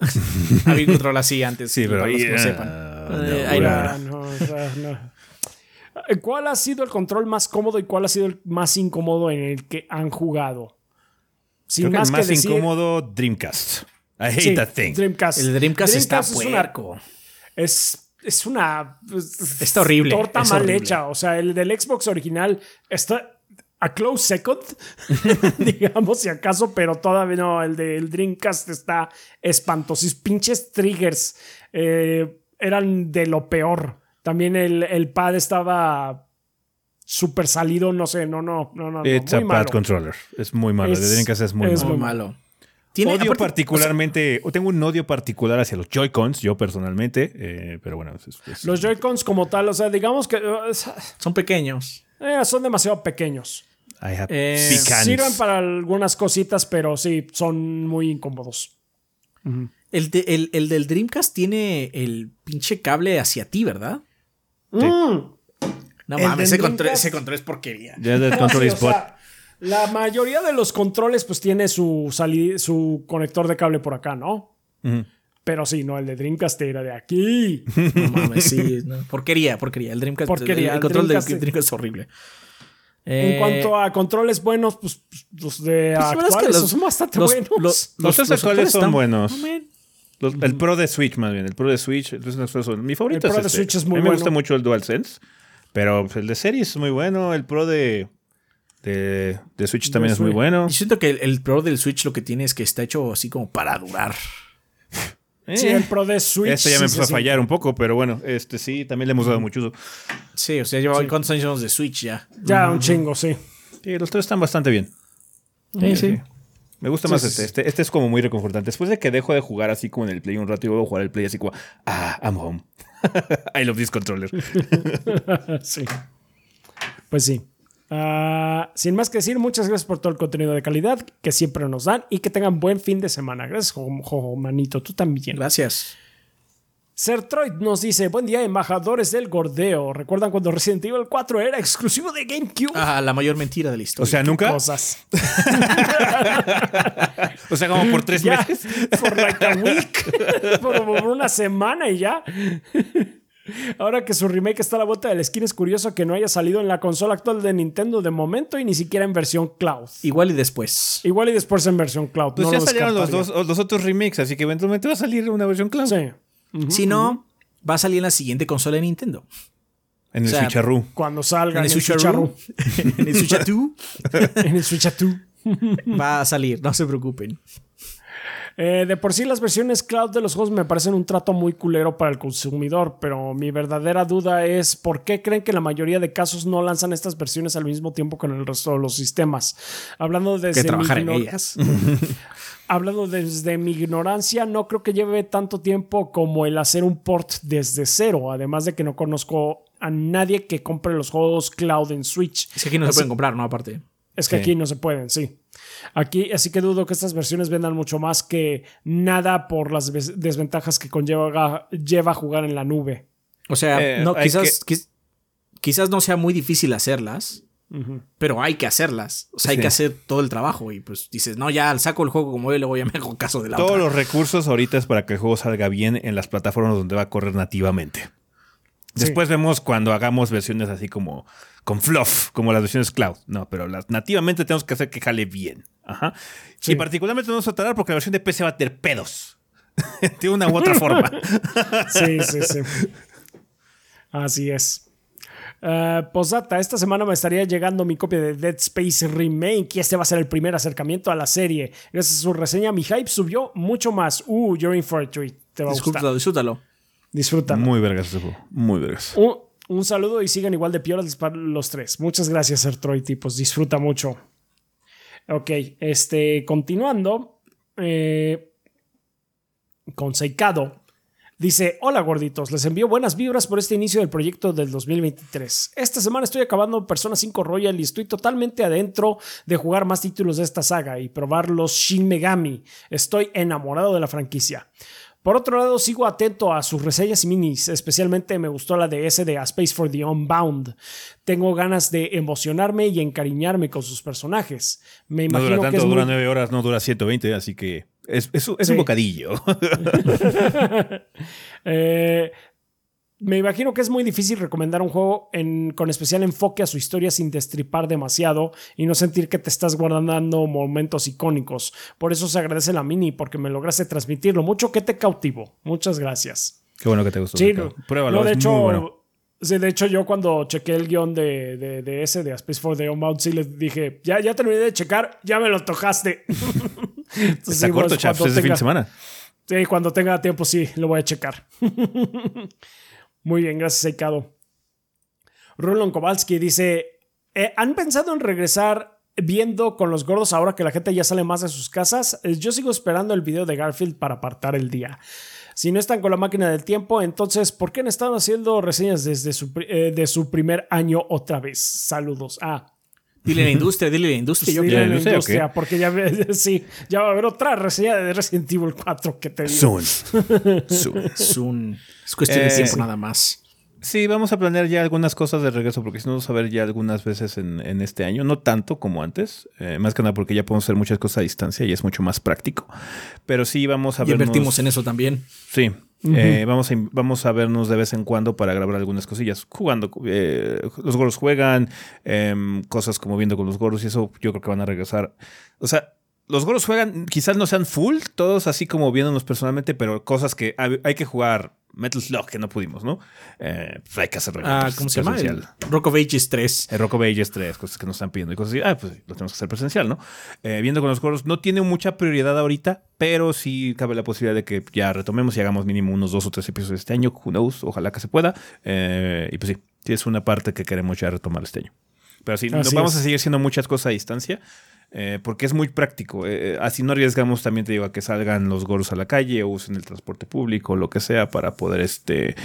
[laughs] Había un control así antes. Sí, pero para los que no ahí, sepan. ah, Eh, no, sea, no. ¿Cuál ha sido el control más cómodo y cuál ha sido el más incómodo en el que han jugado? Sin Creo que más el más que decir, incómodo, Dreamcast. I hate sí, that thing. Dreamcast. El Dreamcast, está es una- puerco. es, es una. pues, Está horrible, Torta es mal horrible. hecha. O sea, el del Xbox original está. a close second, [laughs] digamos, si acaso, pero todavía no, el del Dreamcast está espantoso. Pinches triggers eh, eran de lo peor. También el, el pad estaba súper salido, no sé, no, no, no, no. It's muy a malo. pad controller. Es muy malo. Es- el de Dreamcast es muy es malo. Muy muy malo. odio aparte, particularmente, o tengo un odio particular hacia los Joy-Cons, yo personalmente, eh, pero bueno, es- es- Los Joy-Cons como tal, o sea, digamos que son pequeños. eh, son demasiado pequeños. I have Eh. Sirven para algunas cositas, pero sí, son muy incómodos. El, de- el- el del Dreamcast tiene el pinche cable hacia ti, ¿verdad? Mm. No El mames, ese control, ese control es porquería. Ya del No, control sí, o spot. sea, la mayoría de los controles pues tiene su, su conector de cable por acá, ¿no? Pero sí, no, el de Dreamcast era de aquí. No mames, sí. no. Porquería, porquería. El Dreamcast, Porquería, el, el control Dreamcast- del Dreamcast es horrible. En Eh, cuanto a controles buenos, pues pues, los de pues, la verdad es que actuales los- son bastante los- buenos. los- Los tres actuales son están- buenos. El Pro de Switch, más bien. El Pro de Switch. el actuales Mi favorito El Pro es de este. Switch es muy A mí me bueno. gusta mucho el DualSense. Pero pues, el de Series es muy bueno. El Pro de, de, de Switch también es muy bueno. Yo siento que el, el Pro del Switch lo que tiene es que está hecho así como para durar. Sí, Eh, el Pro de Switch. Este ya me sí, empezó sí, a sí. fallar un poco, pero bueno, este sí, también le hemos dado mucho uso. Sí, o sea, lleva cuántos años llevamos de Switch ya. Ya, un chingo, sí. Sí, los tres están bastante bien. Sí, sí. Me gusta Sí, más sí, este. sí. este. Este es como muy reconfortante. Después de que dejo de jugar así como en el Play un rato y vuelvo a jugar el Play así como, ah, I'm home. [laughs] I love this controller. [laughs] sí. Pues sí. Ah, sin más que decir, muchas gracias por todo el contenido de calidad que siempre nos dan y que tengan buen fin de semana. Gracias, jo- jo- manito. Tú también. Gracias. Sertroid nos dice: Buen día, embajadores del gordeo. ¿Recuerdan cuando Resident Evil 4 era exclusivo de GameCube? Ah, la mayor mentira de la historia. O sea, nunca. Cosas. [laughs] O sea, como por [laughs] tres Ya, meses. [laughs] por like a week. [laughs] por, por una semana y ya. Ahora que su remake está a la vuelta de la esquina, es curioso que no haya salido en la consola actual de Nintendo de momento y ni siquiera en versión cloud. Igual y después. Igual y después en versión cloud. Pues no ya lo salieron los, dos, los otros remakes, así que eventualmente va a salir una versión cloud. Sí. si no, va a salir en la siguiente consola de Nintendo. En el O sea, Switcheroo. Cuando salga En el. Switcheroo. en el Switch 2 En el Switch 2. [laughs] va a [laughs] salir, no se preocupen. Eh, de por sí las versiones cloud de los juegos me parecen un trato muy culero para el consumidor, pero mi verdadera duda es por qué creen que la mayoría de casos no lanzan estas versiones al mismo tiempo con el resto de los sistemas. Hablando desde Que trabajar en mi ellas. [laughs] Hablando desde mi ignorancia, no creo que lleve tanto tiempo como el hacer un port desde cero, además de que no conozco a nadie que compre los juegos cloud en Switch. Es que aquí no se pueden comprar, ¿no? Aparte. Es que Sí. aquí no se pueden, sí. Aquí, así que dudo que estas versiones vendan mucho más que nada por las desventajas que conlleva lleva jugar en la nube. O sea, Eh, no, quizás, quiz- quizás no sea muy difícil hacerlas, pero hay que hacerlas. O sea, hay Sí. que hacer todo el trabajo y pues dices, no, ya saco el juego como yo y luego ya me hago caso de la Todos otra. los recursos ahorita es para que el juego salga bien en las plataformas donde va a correr nativamente. Después vemos cuando hagamos versiones así como con fluff, como las versiones cloud. No, pero las nativamente tenemos que hacer que jale bien. Ajá. Sí. Y particularmente no vamos a tardar porque la versión de PC va a tener pedos. [laughs] de una u otra forma. [laughs] Sí, sí, sí. Así es. Eh, posdata, esta semana me estaría llegando mi copia de Dead Space Remake y este va a ser el primer acercamiento a la serie. Gracias a su reseña, mi hype subió mucho más. Uh, you're in for a treat. Te va a Disfrútalo, gustar. disfrútalo. Disfrútalo. Muy vergas ese juego. Muy vergas. Un, un saludo y sigan igual de piolas los tres. Muchas gracias, Sertroy, tipos. Disfruta mucho. Ok, este, continuando. eh, con Seikado. Dice, hola gorditos, les envío buenas vibras por este inicio del proyecto del 2023. Esta semana estoy acabando Persona 5 Royal y estoy totalmente adentro de jugar más títulos de esta saga y probar los Shin Megami. Estoy enamorado de la franquicia. Por otro lado, sigo atento a sus reseñas y minis, especialmente me gustó la de ese de A Space for the Unbound. Tengo ganas de emocionarme y encariñarme con sus personajes. Me No dura que tanto, es dura muy- nueve horas, no dura 120, así que es, es, es Sí. un bocadillo. [laughs] [laughs] Eh, me imagino que es muy difícil recomendar un juego en- con especial enfoque a su historia sin destripar demasiado y no sentir que te estás guardando momentos icónicos. Por eso se agradece la mini, porque me lograste transmitir lo mucho que te cautivó. Muchas gracias. Qué bueno que te gustó. Sí, Pruébalo, no, de es hecho, muy bueno. Sí, de hecho, yo cuando chequé el guion de, de, de ese, de A Space for the Unbound, sí les dije, ya, ya terminé de checar, ya me lo tocaste. [laughs] Entonces, Está corto, chaps, es de fin de semana. Sí, cuando tenga tiempo, sí, lo voy a checar. [laughs] Muy bien, gracias, Eikado. Rulon Kowalski dice: eh, ¿Han pensado en regresar viendo con los gordos ahora que la gente ya sale más de sus casas? Eh, yo sigo esperando el video de Garfield para apartar el día. Si no están con la máquina del tiempo, entonces, ¿por qué no están haciendo reseñas desde su, eh, de su primer año otra vez? Saludos. Ah, Dile la [laughs] industria, dile la industria. Yo dile la industria, porque ya, [laughs] sí, ya va a haber otra reseña de Resident Evil 4 que te digo. Soon. [laughs] Soon. Es cuestión de tiempo nada más. Sí, vamos a planear ya algunas cosas de regreso, porque si no vamos a ver ya algunas veces en, este año, no tanto como antes, eh, más que nada porque ya podemos hacer muchas cosas a distancia y es mucho más práctico. Pero sí vamos a ver. Invertimos en eso también. Sí, eh, vamos, a, vamos a vernos de vez en cuando para grabar algunas cosillas. Jugando, eh, los gorros juegan, em, cosas como viendo con los gorros y eso yo creo que van a regresar. O sea, los gorros juegan, quizás no sean full, todos así como viéndonos personalmente, pero cosas que hay que jugar Metal Slug, que no pudimos, ¿no? Eh, pues hay que hacerlo. Ah, ¿cómo se llama? Rock of Ages 3. El Rock of Ages 3, cosas que nos están pidiendo y cosas así. Ah, pues lo tenemos que hacer presencial, ¿no? Eh, viendo con los coros, no tiene mucha prioridad ahorita, pero sí cabe la posibilidad de que ya retomemos y hagamos mínimo unos dos o tres episodios este año. Who knows? Ojalá que se pueda. Eh, y pues sí, sí, es una parte que queremos ya retomar este año. Pero sí, nos vamos a seguir haciendo muchas cosas a distancia. Eh, porque es muy práctico. Eh, eh, así no arriesgamos también, te digo, a que salgan los gorros a la calle o usen el transporte público o lo que sea para poder este,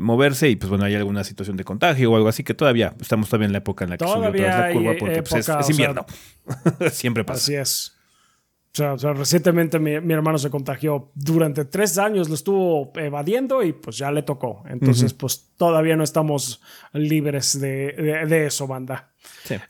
moverse. Y pues bueno, hay alguna situación de contagio o algo así que todavía estamos todavía en la época en la que subió otra la curva porque pues, es, invierno. [laughs] Siempre pasa. Así es. O sea, recientemente mi, hermano se contagió durante tres años, lo estuvo evadiendo y pues ya le tocó. Entonces, pues todavía no estamos libres de, eso, banda.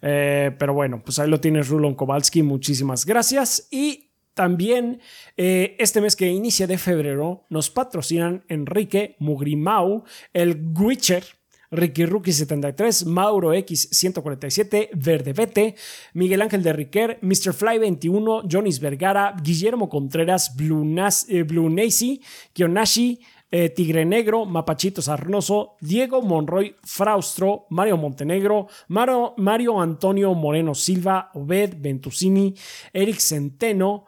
Eh, pero bueno, pues ahí lo tienes, Rulon Kowalski. Muchísimas gracias. Y también eh, este mes que inicia de febrero nos patrocinan Enrique Mugrimau, el Witcher Ricky Rookie 73, Mauro X 147, Verde Vete, Miguel Ángel de Riquer, Mr. Fly 21, Jonis Vergara, Guillermo Contreras, Blue, eh, Nacy, Kionashi, eh, Tigre Negro, Mapachito Sarnoso, Diego Monroy Fraustro, Mario Montenegro, Mario Antonio Moreno Silva, Obed Ventusini, Eric Centeno,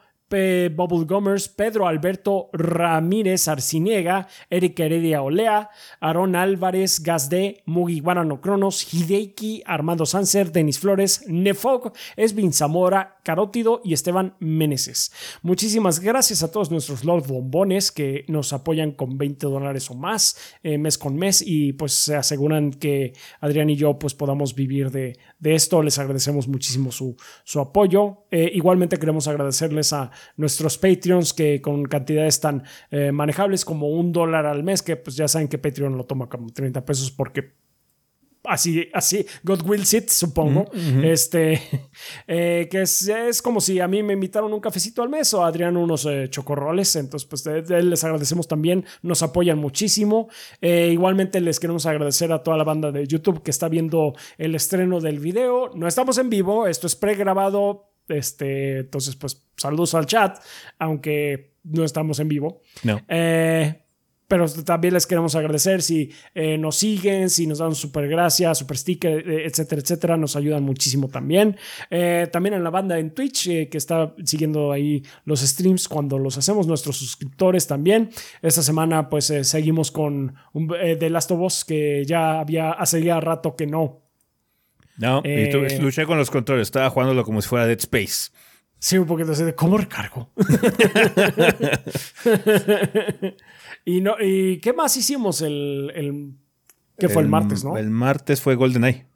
Bubble Gomers, Pedro Alberto Ramírez Arciniega, Eric Heredia Olea, Aaron Álvarez, Gazde, Mugi Guarano Cronos, Hideiki, Armando Sanser, Denis Flores, Nefog, Esvin Zamora, Carótido y Esteban Meneses. Muchísimas gracias a todos nuestros Lord Bombones que nos apoyan con 20 dólares o más eh, mes con mes y pues se aseguran que Adrián y yo pues podamos vivir de, de esto. Les agradecemos muchísimo su, su apoyo. Eh, igualmente queremos agradecerles a nuestros Patreons que con cantidades tan eh, manejables como un dólar al mes, que pues ya saben que Patreon lo toma como 30 pesos porque así, así, God wills it, supongo. Este, [laughs] eh, que es, como si a mí me invitaron un cafecito al mes o a Adrián unos eh, chocorroles. Entonces, pues les agradecemos también, nos apoyan muchísimo. igualmente les queremos agradecer a toda la banda de YouTube que está viendo el estreno del video. No estamos en vivo, esto es pregrabado este, entonces, pues saludos al chat, aunque no estamos en vivo. No. Eh, pero también les queremos agradecer si eh, nos siguen, si nos dan super gracias, super sticker, eh, etcétera, etcétera, nos ayudan muchísimo también. también en la banda en Twitch, que está siguiendo ahí los streams cuando los hacemos, nuestros suscriptores también. Esta semana, pues seguimos con The Last of Us, que ya había hace ya rato que no no, eh, luché con los controles, estaba jugándolo como si fuera Dead Space. Sí, un poquito así de cómo recargo. [laughs] [laughs] y no, ¿y qué más hicimos el, el que fue el, martes, no? El martes fue GoldenEye.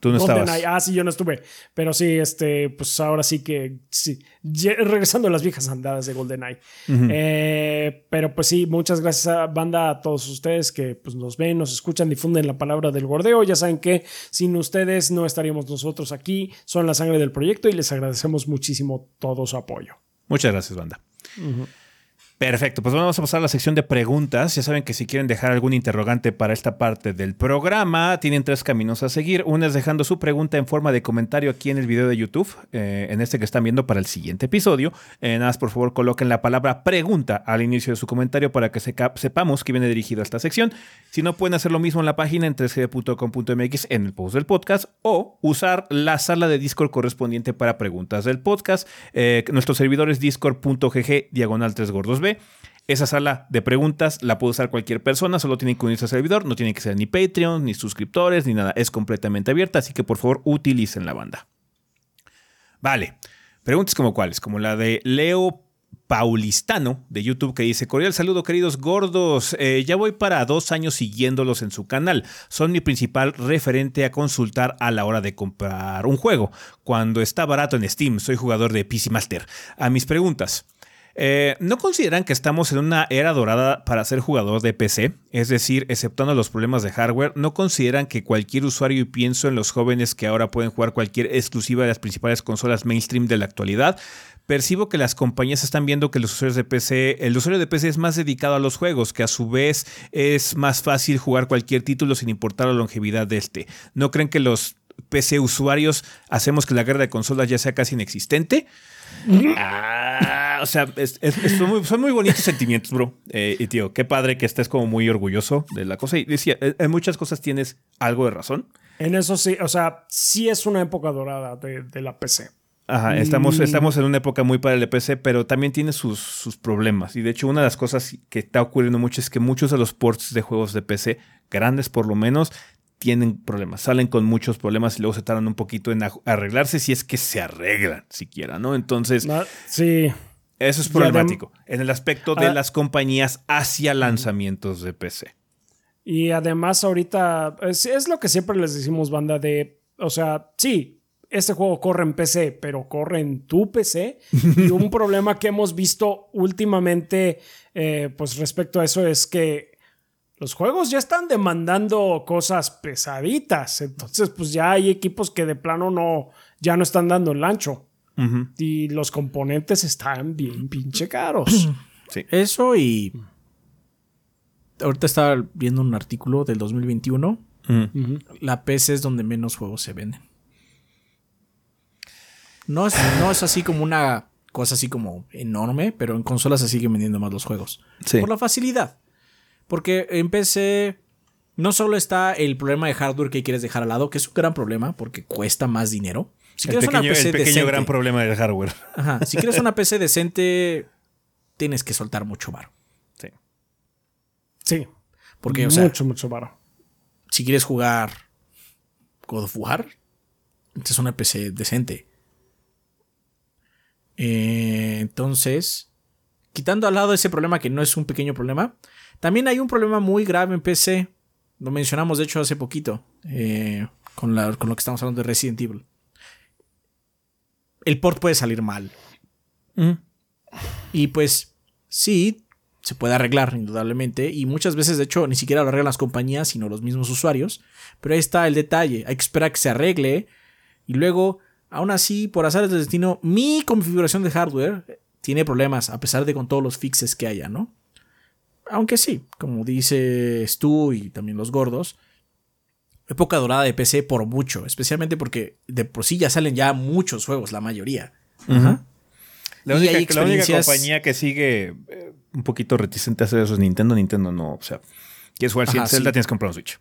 Tú no estabas. Ah, sí, yo no estuve. Pero sí, este, pues ahora sí que sí. Regresando a las viejas andadas de GoldenEye. eh, pero pues sí, muchas gracias a banda, a todos ustedes que pues, nos ven, nos escuchan, difunden la palabra del gordeo. Ya saben que sin ustedes no estaríamos nosotros aquí. Son la sangre del proyecto y les agradecemos muchísimo todo su apoyo. Muchas gracias, banda. Perfecto, pues vamos a pasar a la sección de preguntas. Ya saben que si quieren dejar algún interrogante para esta parte del programa, tienen tres caminos a seguir. Una es dejando su pregunta en forma de comentario aquí en el video de YouTube, eh, en este que están viendo para el siguiente episodio. Eh, nada más, por favor, coloquen la palabra pregunta al inicio de su comentario para que sepamos que viene dirigido a esta sección. Si no, pueden hacer lo mismo en la página en 3g.com.mx en el post del podcast o usar la sala de Discord correspondiente para preguntas del podcast. Eh, nuestro servidor es discord.gg diagonal 3 gordos Esa sala de preguntas la puede usar cualquier persona, solo tiene que unirse al servidor, no tiene que ser ni Patreon, ni suscriptores, ni nada, es completamente abierta, así que por favor utilicen la banda. Vale, preguntas como cuáles, como la de Leo Paulistano de YouTube que dice, cordial saludo queridos gordos, eh, ya voy para dos años siguiéndolos en su canal, son mi principal referente a consultar a la hora de comprar un juego, cuando está barato en Steam, soy jugador de PC Master. A mis preguntas. Eh, ¿No consideran que estamos en una era dorada para ser jugador de PC? Es decir, exceptuando los problemas de hardware, ¿no consideran que cualquier usuario, y pienso en los jóvenes que ahora pueden jugar cualquier exclusiva de las principales consolas mainstream de la actualidad, percibo que las compañías están viendo que los usuarios de PC, el usuario de PC es más dedicado a los juegos, que a su vez es más fácil jugar cualquier título sin importar la longevidad de este. ¿No creen que los PC usuarios hacemos que la guerra de consolas ya sea casi inexistente? Ah, o sea, son, muy, bonitos sentimientos, bro. Eh, y tío, qué padre que estés como muy orgulloso de la cosa. Y decía, eh, en muchas cosas tienes algo de razón. En eso sí, o sea, sí es una época dorada de, la PC. Ajá, estamos, estamos en una época muy para el PC, pero también tiene sus, sus, problemas. Y de hecho, una de las cosas que está ocurriendo mucho es que muchos de los ports de juegos de PC, grandes por lo menos, tienen problemas, salen con muchos problemas y luego se tardan un poquito en arreglarse si es que se arreglan siquiera, ¿no? Entonces, sí. Eso es problemático en el aspecto de ah. las compañías hacia lanzamientos de PC. Y además ahorita es, es, lo que siempre les decimos, banda, de, o sea, sí, este juego corre en PC, pero corre en tu PC. y un [laughs] problema que hemos visto últimamente, eh, pues respecto a eso, es que los juegos ya están demandando cosas pesaditas. Entonces, pues ya hay equipos que de plano no, ya no están dando el ancho. Y los componentes están bien pinche caros. [clears throat] sí. Eso y. Ahorita estaba viendo un artículo del 2021. La PC es donde menos juegos se venden. No es, no es así como una cosa así como enorme, pero en consolas se siguen vendiendo más los juegos. Por la facilidad. Porque en PC no solo está el problema de hardware que quieres dejar al lado, que es un gran problema porque cuesta más dinero. Si el pequeño, una PC el pequeño gran problema del hardware. Ajá, si quieres una PC [laughs] decente, tienes que soltar mucho varo. Sí. Sí. Porque, o sea, mucho, mucho varo. Si quieres jugar God of War, es una PC decente. Eh, entonces, quitando al lado ese problema que no es un pequeño problema, también hay un problema muy grave en PC. Lo mencionamos, de hecho, hace poquito. Eh, con, lo que estamos hablando de Resident Evil. El port puede salir mal. Y pues, sí, se puede arreglar, indudablemente. Y muchas veces, de hecho, ni siquiera lo arreglan las compañías, sino los mismos usuarios. Pero ahí está el detalle. Hay que esperar a que se arregle. Y luego, aún así, por azar del destino, mi configuración de hardware tiene problemas, a pesar de con todos los fixes que haya, ¿no? Aunque sí, como dices tú y también los gordos, época dorada de PC por mucho, especialmente porque de por sí ya salen ya muchos juegos, la mayoría. La única, compañía que sigue eh, un poquito reticente a hacer eso es Nintendo. Nintendo no, o sea, quieres jugar Ajá, Zelda, tienes que comprar un Switch.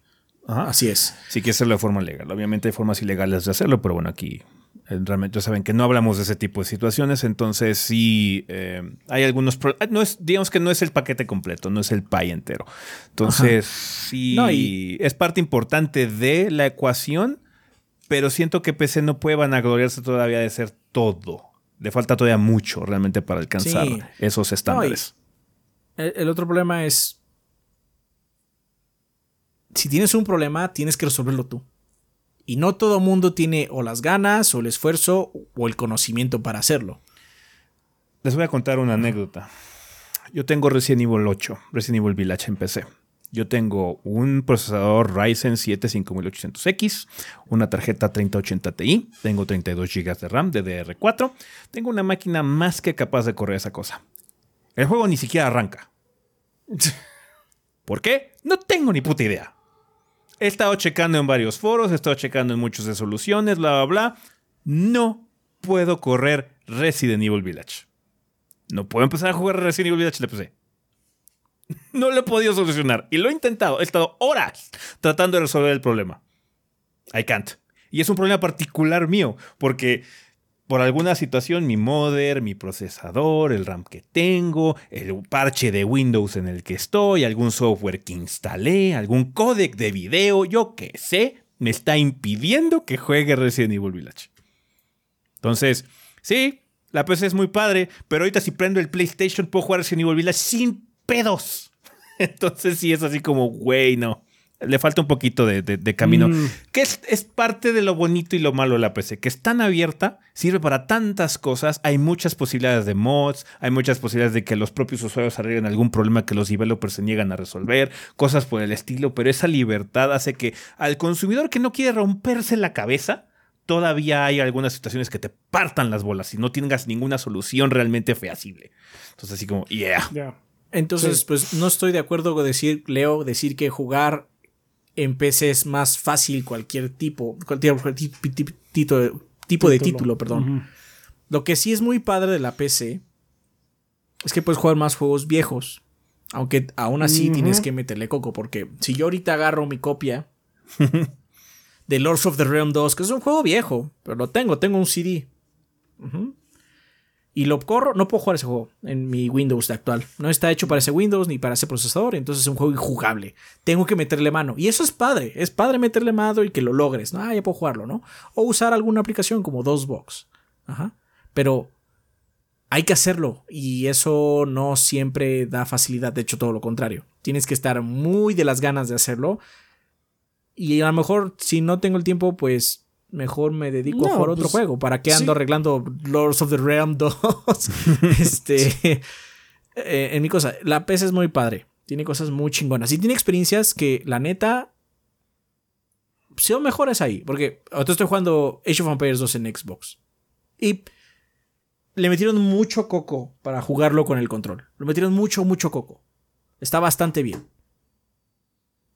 Así es. Si quieres hacerlo de forma legal. Obviamente hay formas ilegales de hacerlo, pero bueno, aquí realmente ya saben que no hablamos de ese tipo de situaciones, entonces sí eh, hay algunos... Eh, no es, digamos que no es el paquete completo, no es el pay entero. Entonces sí es parte importante de la ecuación, pero siento que PC no puede vanagloriarse todavía de ser todo. Le falta todavía mucho realmente para alcanzar esos estándares. el otro problema es... Si tienes un problema, tienes que resolverlo tú. Y no todo mundo tiene o las ganas, o el esfuerzo, o el conocimiento para hacerlo. Les voy a contar una anécdota. Yo tengo Resident Evil 8, Resident Evil Village en PC. Yo tengo un procesador Ryzen 7 5800X, una tarjeta 3080 Ti, tengo 32 GB de RAM DDR4, tengo una máquina más que capaz de correr esa cosa. El juego ni siquiera arranca. [laughs] ¿Por qué? No tengo ni puta idea. He estado checando en varios foros, he estado checando en muchas resoluciones, bla, bla, bla. No puedo correr Resident Evil Village. No puedo empezar a jugar Resident Evil Village de PC. [laughs] No lo he podido solucionar. Y lo he intentado. He estado horas tratando de resolver el problema. I can't. Y es un problema particular mío, porque por alguna situación mi modder, mi procesador, el RAM que tengo, el parche de Windows en el que estoy, algún software que instalé, algún códec de video, yo qué sé, me está impidiendo que juegue Resident Evil Village. Entonces, sí, la PC es muy padre, pero ahorita si prendo el PlayStation puedo jugar Resident Evil Village sin pedos. [laughs] Entonces sí es así como, güey, no. Le falta un poquito de, camino. Mm. Que es, es, parte de lo bonito y lo malo de la PC. Que es tan abierta, sirve para tantas cosas. Hay muchas posibilidades de mods, hay muchas posibilidades de que los propios usuarios arreglen algún problema que los developers se niegan a resolver, cosas por el estilo. Pero esa libertad hace que al consumidor que no quiere romperse la cabeza, todavía hay algunas situaciones que te partan las bolas y no tengas ninguna solución realmente feasible. Entonces, así como, yeah. Entonces, pues no estoy de acuerdo con decir, Leo, decir que jugar en PC es más fácil cualquier tipo, cualquier tipo, tipo de título, perdón. Lo que sí es muy padre de la PC es que puedes jugar más juegos viejos. Aunque aún así tienes que meterle coco, porque si yo ahorita agarro mi copia [laughs] de Lords of the Realm 2, que es un juego viejo, pero lo tengo, tengo un CD y lo corro, no puedo jugar ese juego en mi Windows actual. No está hecho para ese Windows ni para ese procesador, entonces es un juego injugable. Tengo que meterle mano. Y eso es padre, es padre meterle mano y que lo logres. Ah, ya puedo jugarlo, ¿no? O usar alguna aplicación como DOSBox. Ajá. Pero hay que hacerlo y eso no siempre da facilidad, de hecho todo lo contrario. Tienes que estar muy de las ganas de hacerlo. Y a lo mejor si no tengo el tiempo, pues mejor me dedico a jugar otro pues, juego. ¿Para qué ando arreglando Lords of the Realm [laughs] 2? [laughs] este. Eh, en mi cosa, la PC es muy padre. Tiene cosas muy chingonas. Y tiene experiencias que, la neta. Son mejores ahí. Porque ahora estoy jugando Age of Empires 2 en Xbox. Y le metieron mucho coco para jugarlo con el control. Lo metieron mucho, mucho coco. Está bastante bien.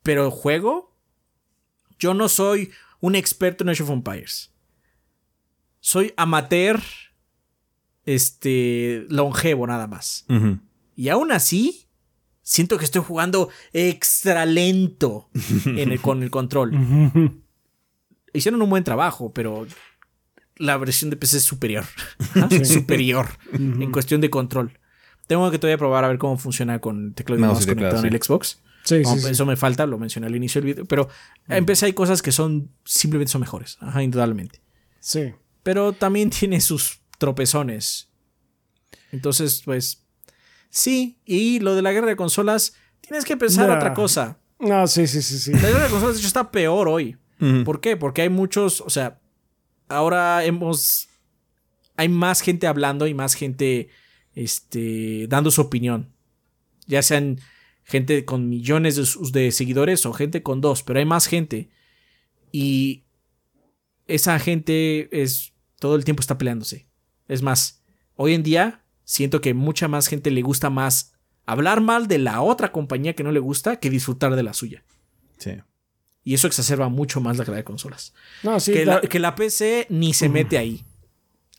Pero el juego. Yo no soy un experto en Age of Empires. Soy amateur, este, longevo nada más. Y aún así, siento que estoy jugando extra lento con el control. [laughs] Hicieron un buen trabajo, pero la versión de PC es superior. [laughs] Superior en cuestión de control. Tengo que todavía probar a ver cómo funciona con teclado y mouse conectado en el Xbox. Sí, sí, Eso me falta, lo mencioné al inicio del video. Pero empecé hay cosas que son simplemente son mejores. Ajá, indudablemente. Sí. Pero también [laughs] tiene sus tropezones. Entonces, pues. Sí. Y lo de la guerra de consolas, tienes que pensar otra cosa. No, sí, sí, sí, sí. La guerra de consolas, de hecho, está peor hoy. ¿Por qué? Porque hay muchos. O sea, ahora hemos. Hay más gente hablando y más gente. Este. dando su opinión. Ya sean gente con millones de, seguidores o gente con dos, pero hay más gente. Y esa gente es todo el tiempo está peleándose. Es más, hoy en día siento que mucha más gente le gusta más hablar mal de la otra compañía que no le gusta que disfrutar de la suya. Sí. Y eso exacerba mucho más la calidad de consolas. No, sí, que, la, que la PC ni se mete ahí.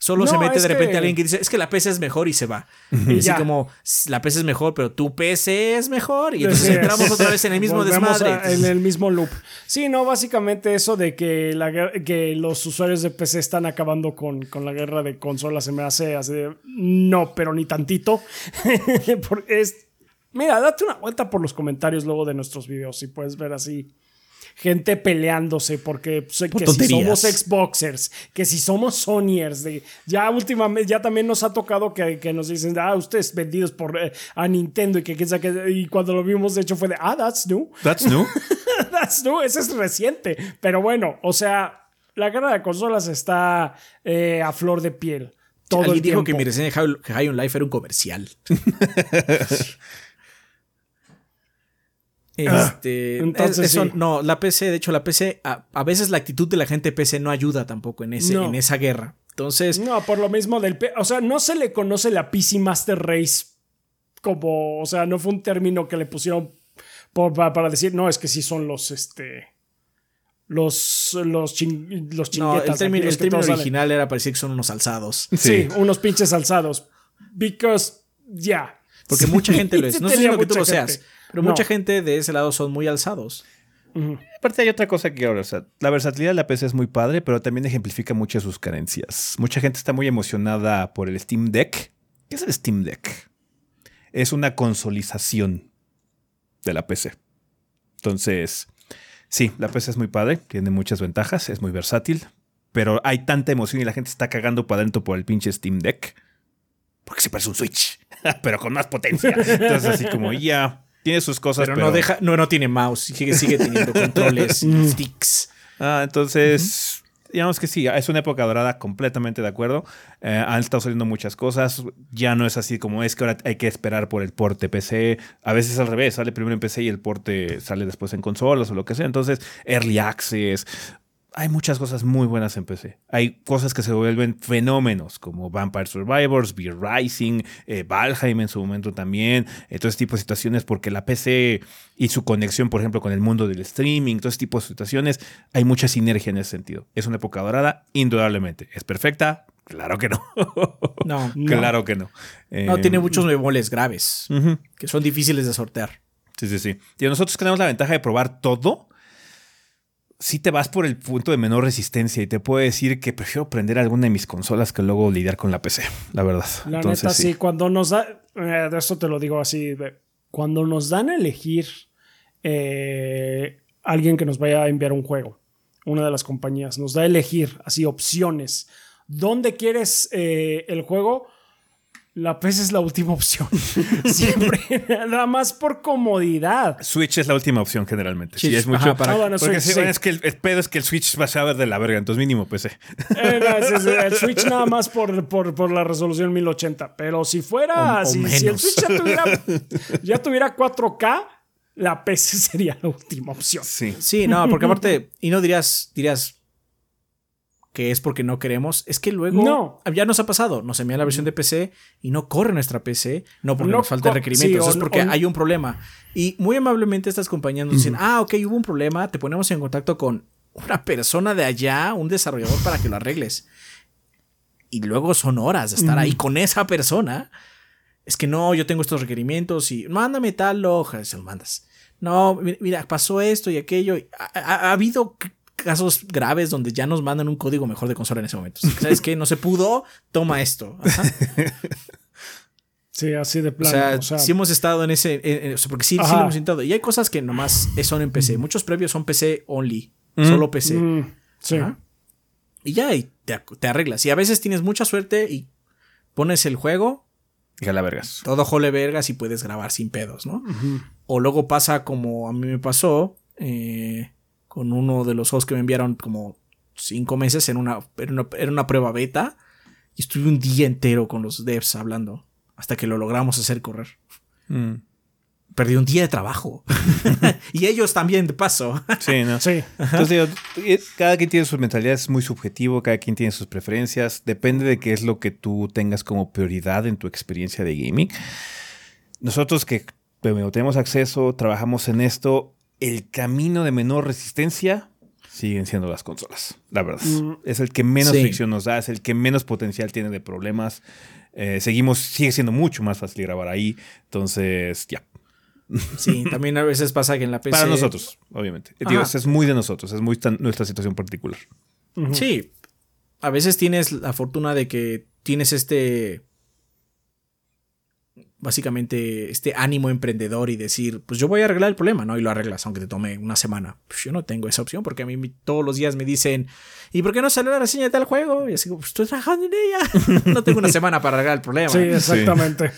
Solo se mete de repente alguien que dice, es que la PC es mejor y se va. Y así como, la PC es mejor, pero tu PC es mejor. Y entonces entramos otra vez en el mismo desmadre. en el mismo loop. Sí, no, básicamente eso de que, la, que los usuarios de PC están acabando con, con la guerra de consolas se me hace así de, no, pero ni tantito. [laughs] Porque es, mira, date una vuelta por los comentarios luego de nuestros videos y puedes ver así gente peleándose porque pues, que si somos Xboxers, que si somos Sonyers, de, ya últimamente, ya también nos ha tocado que, que nos dicen, ah, ustedes vendidos por eh, a Nintendo y que, que y cuando lo vimos, de hecho, fue de, ah, that's new. [laughs] That's new. [laughs] that's new, ese es reciente. Pero bueno, o sea, la guerra de consolas está eh, a flor de piel. Todo Alguien dijo que mi reseña de High on Life era un comercial. [laughs] Ah, este, entonces, no, la PC, de hecho, la PC, a, veces la actitud de la gente PC no ayuda tampoco en, ese, en esa guerra. Entonces. No, por lo mismo del. O sea, no se le conoce la PC Master Race como, o sea, no fue un término que le pusieron por- pa- para, decir, no, es que sí son los, este, los, los, chin- los No, chinguetas. el término, el término salen. original era parecía que son unos alzados. Sí, unos pinches alzados. Because, ya. Porque mucha gente lo es. Sí [laughs] No tenía diciendo que tú lo seas, gente. Pero No. mucha gente de ese lado son muy alzados. Aparte hay otra cosa que quiero versar. La versatilidad de la PC es muy padre, pero también ejemplifica muchas sus carencias. Mucha gente está muy emocionada por el Steam Deck. ¿Qué es el Steam Deck? Es una consolización de la PC. Entonces, sí, la PC es muy padre, tiene muchas ventajas, es muy versátil, pero hay tanta emoción y la gente está cagando para adentro por el pinche Steam Deck. Porque se parece un Switch, [laughs] pero con más potencia. [laughs] Entonces, así como ya, tiene sus cosas, Pero, no deja, no, no tiene mouse, sigue, sigue teniendo [laughs] controles y sticks. Ah, entonces, digamos que sí, es una época dorada, completamente de acuerdo. Eh, han estado saliendo muchas cosas. Ya no es así como es que ahora hay que esperar por el porte PC. A veces al revés, sale primero en PC y el porte sale después en consolas o lo que sea. Entonces, Early Access. Hay muchas cosas muy buenas en PC. Hay cosas que se vuelven fenómenos, como Vampire Survivors, Beer Rising, eh, Valheim en su momento también, eh, todo ese tipo de situaciones, porque la PC y su conexión, por ejemplo, con el mundo del streaming, todo ese tipo de situaciones, hay mucha sinergia en ese sentido. Es una época dorada, indudablemente. ¿Es perfecta? Claro que no. [laughs] [laughs] No, claro que no. no tiene muchos bemoles graves que son difíciles de sortear. Sí, sí, sí. Y nosotros tenemos la ventaja de probar todo. Si te vas por el punto de menor resistencia y te puedo decir que prefiero prender alguna de mis consolas que luego lidiar con la PC, la verdad. La Entonces, neta, sí. cuando nos da, eh, de esto te lo digo así, de- cuando nos dan a elegir eh, alguien que nos vaya a enviar un juego, una de las compañías, nos da a elegir así opciones. ¿Dónde quieres eh, el juego? La PC es la última opción. [laughs] Siempre, nada más por comodidad. Switch es la última opción generalmente. Sí, Sí, es mucho. ajá, para- Ah, bueno, porque Switch, sí, sí. bueno, es que el, el pedo es que el Switch va a ver de la verga, entonces mínimo PC. Eh, no, es- es- [laughs] el Switch nada más por, por, por la resolución 1080. Pero si fuera, O- o si, si el. Switch ya tuviera, [laughs] ya tuviera 4K, la PC sería la última opción. Sí. Sí, no, porque aparte, y no dirías, dirías que es porque no queremos, es que luego No. ya nos ha pasado, nos envían la versión de PC y no corre nuestra PC, no porque No nos falten co- requerimientos, sí, es porque hay un problema. Y muy amablemente estas compañías nos dicen, ah, ok, hubo un problema, te ponemos en contacto con una persona de allá, un desarrollador para que lo arregles. Y luego son horas de estar ahí con esa persona. Es que no, yo tengo estos requerimientos y mándame tal hoja, se lo mandas. No, mi- mira, pasó esto y aquello. Ha, ha- ha habido casos graves donde ya nos mandan un código mejor de consola en ese momento. ¿Sabes qué? No se pudo, toma esto. Ajá. [laughs] Sí, así de O plano. sea, o sea, sí hemos estado en ese. en- en- o sea, porque sí, sí lo hemos intentado. Y hay cosas que nomás son en PC. Muchos previos son PC only. Solo PC. mm, sí. Ajá. Y ya, y te, te arreglas. Y a veces tienes mucha suerte y pones el juego, Hija la vergas. todo jole vergas y puedes grabar sin pedos, ¿no? O luego pasa como a mí me pasó eh, con uno de los juegos que me enviaron como cinco meses en una, era una, era una prueba beta y estuve un día entero con los devs hablando hasta que lo logramos hacer correr. Mm. Perdí un día de trabajo. [laughs] y ellos también, de paso. Sí, ¿no? Sí. Entonces, digo, eh, cada quien tiene sus mentalidades, es muy subjetivo, cada quien tiene sus preferencias, depende de qué es lo que tú tengas como prioridad en tu experiencia de gaming. Nosotros que bueno, tenemos acceso, trabajamos en esto, el camino de menor resistencia siguen siendo las consolas, la verdad. Mm. Es el que menos Sí. fricción nos da, es el que menos potencial tiene de problemas. Eh, seguimos, sigue siendo mucho más fácil grabar ahí, entonces ya. sí, [laughs] también a veces pasa que en la PC. Para nosotros, obviamente. Digo, Ajá. es muy de nosotros, es muy tan- nuestra situación particular. Sí. A veces tienes la fortuna de que tienes este. Básicamente, este ánimo emprendedor y decir, pues yo voy a arreglar el problema, ¿no? Y lo arreglas, aunque te tome una semana. Pues yo no tengo esa opción porque a mí todos los días me dicen, ¿y por qué no salió la reseña de tal juego? Y así, pues estoy trabajando en ella. [laughs] no tengo una semana para arreglar el problema. Sí, exactamente.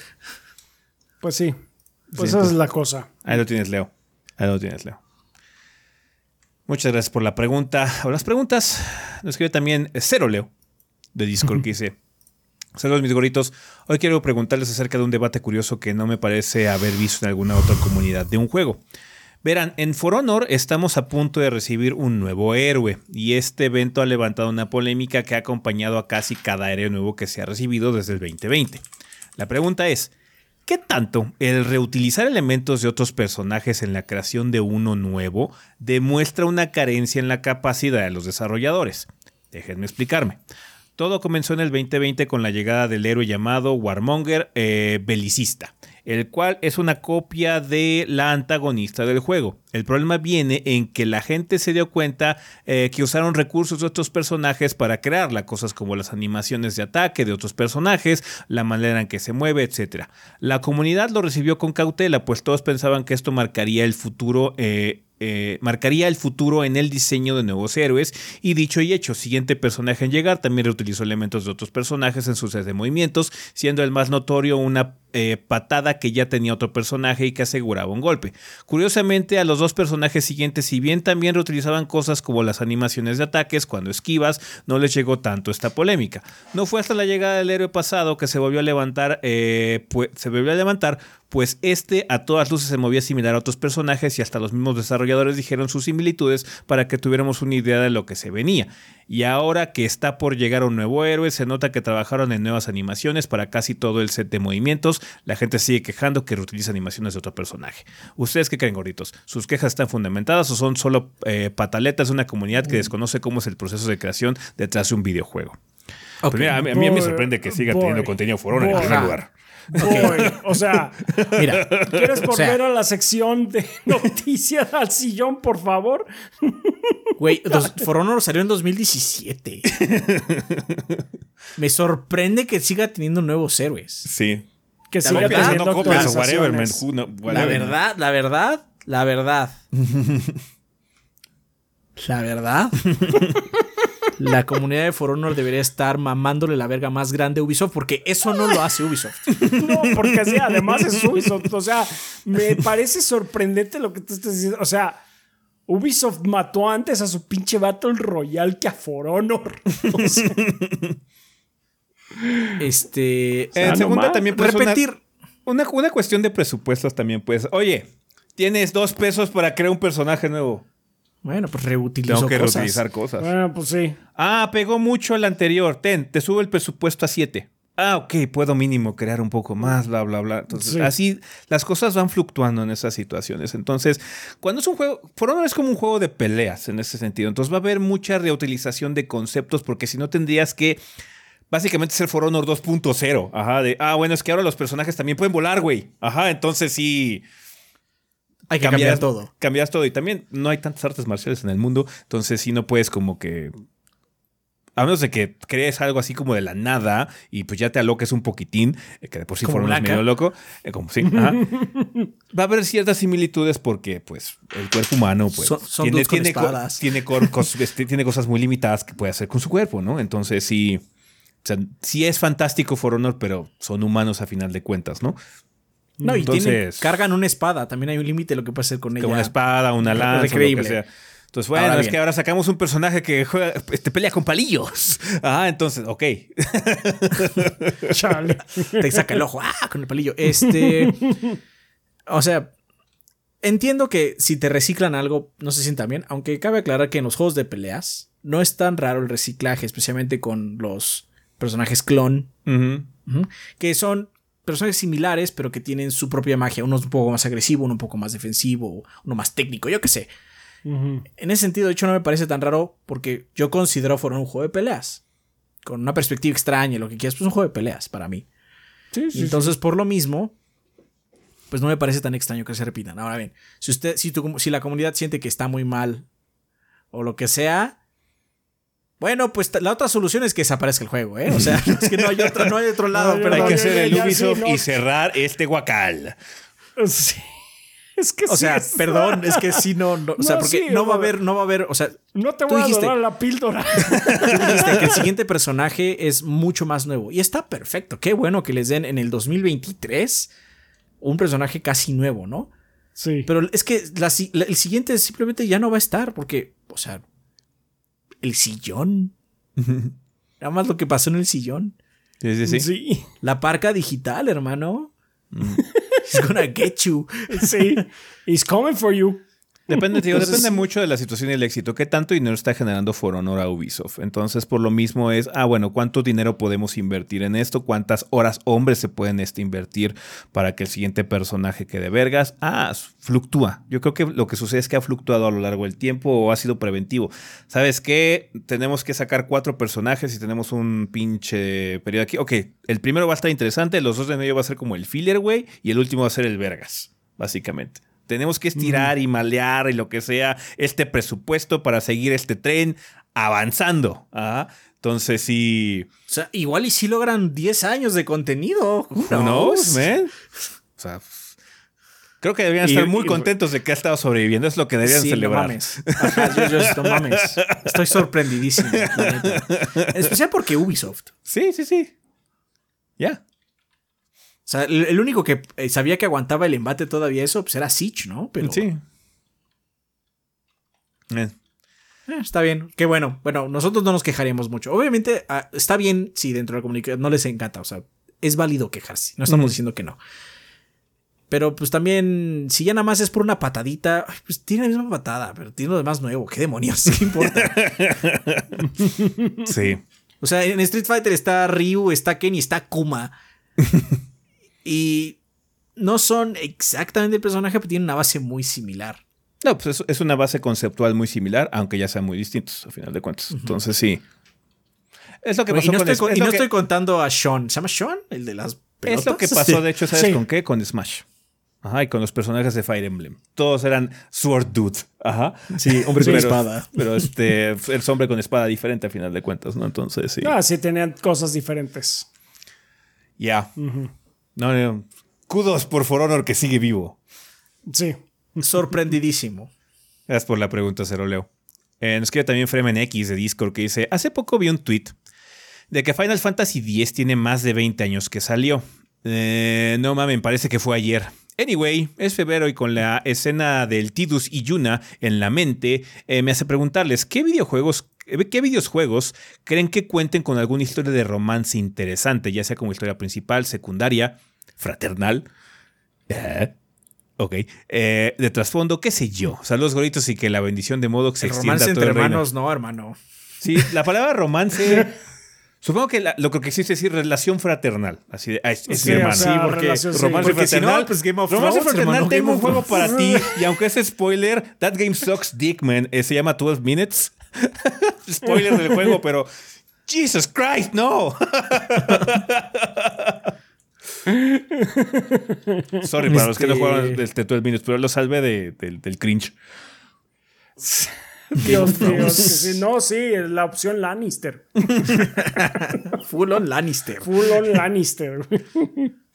Pues sí. Pues Sí, esa es la cosa. Ahí lo tienes, Leo. Ahí lo tienes, Leo. Muchas gracias por la pregunta. O las preguntas. Nos escribe también Cero Leo de Discord que dice: Saludos, mis goritos. Hoy quiero preguntarles acerca de un debate curioso que no me parece haber visto en alguna otra comunidad de un juego. Verán, en For Honor estamos a punto de recibir un nuevo héroe y este evento ha levantado una polémica que ha acompañado a casi cada héroe nuevo que se ha recibido desde el 2020. La pregunta es, ¿Qué tanto el reutilizar elementos de otros personajes en la creación de uno nuevo demuestra una carencia en la capacidad de los desarrolladores? Déjenme explicarme. Todo comenzó en el 2020 con la llegada del héroe llamado Warmonger eh, Belicista, el cual es una copia de la antagonista del juego. El problema viene en que la gente se dio cuenta eh, que usaron recursos de otros personajes para crearla, cosas como las animaciones de ataque de otros personajes, la manera en que se mueve, etc. La comunidad lo recibió con cautela, pues todos pensaban que esto marcaría el futuro eh, eh, marcaría el futuro en el diseño de nuevos héroes y dicho y hecho, siguiente personaje en llegar también reutilizó elementos de otros personajes en sus de movimientos, siendo el más notorio una eh, patada que ya tenía otro personaje y que aseguraba un golpe. Curiosamente, a los dos personajes siguientes, si bien también reutilizaban cosas como las animaciones de ataques cuando esquivas, no les llegó tanto esta polémica. No fue hasta la llegada del héroe pasado que se volvió a levantar, eh, pues, se volvió a levantar pues este a todas luces se movía similar a otros personajes y hasta los mismos desarrolladores dijeron sus similitudes para que tuviéramos una idea de lo que se venía. Y ahora que está por llegar un nuevo héroe, se nota que trabajaron en nuevas animaciones para casi todo el set de movimientos. La gente sigue quejando que reutiliza animaciones de otro personaje. ¿Ustedes qué creen, gorditos? ¿Sus quejas están fundamentadas o son solo eh, pataletas de una comunidad que desconoce cómo es el proceso de creación detrás de un videojuego? Pues mira, a, mí, a mí me sorprende que siga teniendo contenido Forona en primer lugar. Boy, o sea, [laughs] Mira, ¿quieres O sea- volver a la sección de [laughs] noticias al sillón, por favor? [laughs] güey, For Honor salió en 2017. Me sorprende que siga teniendo nuevos héroes. Sí. Que La siga verdad, teniendo no copias whatever, man. actualizaciones. Who no- La verdad, la verdad, la verdad. La verdad. [laughs] La comunidad de For Honor debería estar mamándole la verga más grande a Ubisoft porque eso no lo hace Ubisoft. [laughs] No, porque sí, además es Ubisoft. O sea, me parece sorprendente lo que tú estás diciendo. O sea, Ubisoft mató antes a su pinche Battle Royale que a For Honor. [laughs] O sea, Este. En no segunda también puede repetir. Una, una cuestión de presupuestos también, pues. Oye, tienes dos pesos para crear un personaje nuevo. Bueno, pues reutilizo Tengo que cosas. reutilizar cosas. bueno, pues sí. Ah, pegó mucho el anterior. Ten, te subo el presupuesto a 7. Ah, ok, puedo mínimo crear un poco más, bla, bla, bla. Entonces, Sí. así las cosas van fluctuando en esas situaciones. Entonces, cuando es un juego, For Honor es como un juego de peleas en ese sentido. Entonces va a haber mucha reutilización de conceptos porque si no tendrías que básicamente ser For Honor 2.0. Ajá, de, ah, bueno, es que ahora los personajes también pueden volar, güey. Ajá, entonces sí. Hay que cambiar todo. Cambias todo. Y también no hay tantas artes marciales en el mundo. Entonces sí no puedes como que. A menos de que crees algo así como de la nada y pues ya te aloques un poquitín, eh, que de por sí Blanca. medio loco, eh, como sí, ajá. va a haber ciertas similitudes porque pues el cuerpo humano pues Son- son tiene, tiene, co- tiene, [laughs] cos- este, tiene cosas muy limitadas que puede hacer con su cuerpo, ¿no? Entonces sí, o sea, sí es fantástico For Honor, pero son humanos a final de cuentas, ¿no? No, y tienen- cargan una espada. También hay un límite de lo que puede hacer con ella. Una espada, una lanza, lo que sea. Entonces, bueno, Ahora es bien. que ahora sacamos un personaje que juega, este, pelea con palillos. [laughs] Ah, entonces, ok. [laughs] Chale. Te saca el ojo. ¡Ah! Con el palillo. Este. O sea. Entiendo que si te reciclan algo no se sienta bien, aunque cabe aclarar que en los juegos de peleas no es tan raro el reciclaje, especialmente con los personajes clon, que son personajes similares, pero que tienen su propia magia. Uno es un poco más agresivo, uno un poco más defensivo, uno más técnico, yo qué sé. Ujú. En ese sentido, de hecho, no me parece tan raro porque yo considero Honor un juego de peleas. Con una perspectiva extraña, lo que quieras, pues es un juego de peleas para mí. Sí, Y sí, entonces, por lo mismo, pues no me parece tan extraño que se repitan. Ahora bien, si usted, si, tu- si la comunidad siente que está muy mal o lo que sea, bueno, pues la otra solución es que desaparezca el juego, ¿eh? O sea, [laughs] es que no hay otro, no hay otro lado, No, perdón. Hay que hacer el Ubisoft sí, no. y cerrar este guacal. sí. Es que O sí sea, perdón, es que sí, no, no, o sea, No, porque sí, no va a haber, no va a haber, o sea, No te voy a donar la píldora. [laughs] Tú dijiste que el siguiente personaje es mucho más nuevo. Y está perfecto. Qué bueno que les den en el 2023 un personaje casi nuevo, ¿no? Sí. Pero es que la si- la- el siguiente simplemente ya no va a estar porque, o sea, el sillón. [laughs] Nada más lo que pasó en el sillón. Sí, sí, sí. Sí. La parca digital, hermano. [laughs] It's gonna get you. [laughs] Sí. He's coming for you. Depende, tío, depende mucho de la situación y el éxito. ¿Qué tanto dinero está generando For Honor a Ubisoft? Entonces, por lo mismo es, ah, bueno, ¿cuánto dinero podemos invertir en esto? ¿Cuántas horas hombres se pueden este, invertir para que el siguiente personaje quede vergas? Ah, fluctúa. Yo creo que lo que sucede es que ha fluctuado a lo largo del tiempo o ha sido preventivo. ¿Sabes qué? Tenemos que sacar cuatro personajes y tenemos un pinche periodo aquí. Ok, el primero va a estar interesante, los dos de medio va a ser como el filler, güey, y el último va a ser el vergas, básicamente. Tenemos que estirar y malear y lo que sea este presupuesto para seguir este tren avanzando. ¿ah? Entonces sí. O sea, igual y si logran 10 años de contenido. No, O sea, creo que deberían estar muy contentos de que ha estado sobreviviendo. Es lo que deberían celebrar. No mames. yo, no mames. Estoy sorprendidísimo. [laughs] Especial porque Ubisoft. Sí, sí, sí. Ya. O sea, el, único que eh, sabía que aguantaba el embate todavía eso, pues era Siege, ¿no? Pero, sí. Eh. Eh, está bien, qué bueno. Bueno, nosotros no nos quejaríamos mucho. Obviamente, ah, está bien si dentro de la comunicación no les encanta. O sea, es válido quejarse. No estamos diciendo que no. Pero pues también, si ya nada más es por una patadita, pues tiene la misma patada, pero tiene lo demás nuevo. ¿Qué demonios? ¿Qué importa? [laughs] sí. O sea, en Street Fighter está Ryu, está Ken y está Kuma. [laughs] Y no son exactamente el personaje, pero tienen una base muy similar. No, pues es, una base conceptual muy similar, aunque ya sean muy distintos, a final de cuentas. Entonces, sí. Es lo que pasó y no, estoy, y no estoy contando a Sean. ¿Se llama Sean? El de las pelotas. Es lo que pasó, de hecho, ¿sabes con qué? Con Smash. Ajá, y con los personajes de Fire Emblem. Todos eran Sword Dude. Ajá. Sí, hombre con espada. Pero este, el hombre con espada diferente a final de cuentas, ¿no? Entonces, sí. Ah, sí, tenían cosas diferentes. Ya. No, no. Kudos por For Honor que sigue vivo. Sí. Sorprendidísimo. Gracias por la pregunta, Ceroleo. Eh, nos queda también Fremen X de Discord que dice: Hace poco vi un tweet de que Final Fantasy X tiene más de 20 años que salió. Eh, no mames, parece que fue ayer. Anyway, es febrero y con la escena del Tidus y Yuna en la mente, eh, me hace preguntarles: ¿qué videojuegos ¿Qué videojuegos creen que cuenten con alguna historia de romance interesante, ya sea como historia principal, secundaria, fraternal? Eh, ok. Eh, de trasfondo, qué sé yo. Saludos goritos y que la bendición de modo que se extienda romance a todo entre hermanos, no, hermano. Sí, la palabra romance. [laughs] Supongo que lo que existe es decir relación fraternal. Así de, es, mi hermano. sí, porque romance fraternal. pues Game of romance fraternal tengo un juego para ti. Y aunque es spoiler, That Game Sucks Dickman se llama 12 Minutes. [laughs] Spoiler del juego, pero. Jesus Christ, no. [laughs] Sorry para los que no jugaron este 12 Minutes, pero lo salvé del cringe. [laughs] Dios mío, no, sí, la opción Lannister. Full on Lannister. Full on Lannister.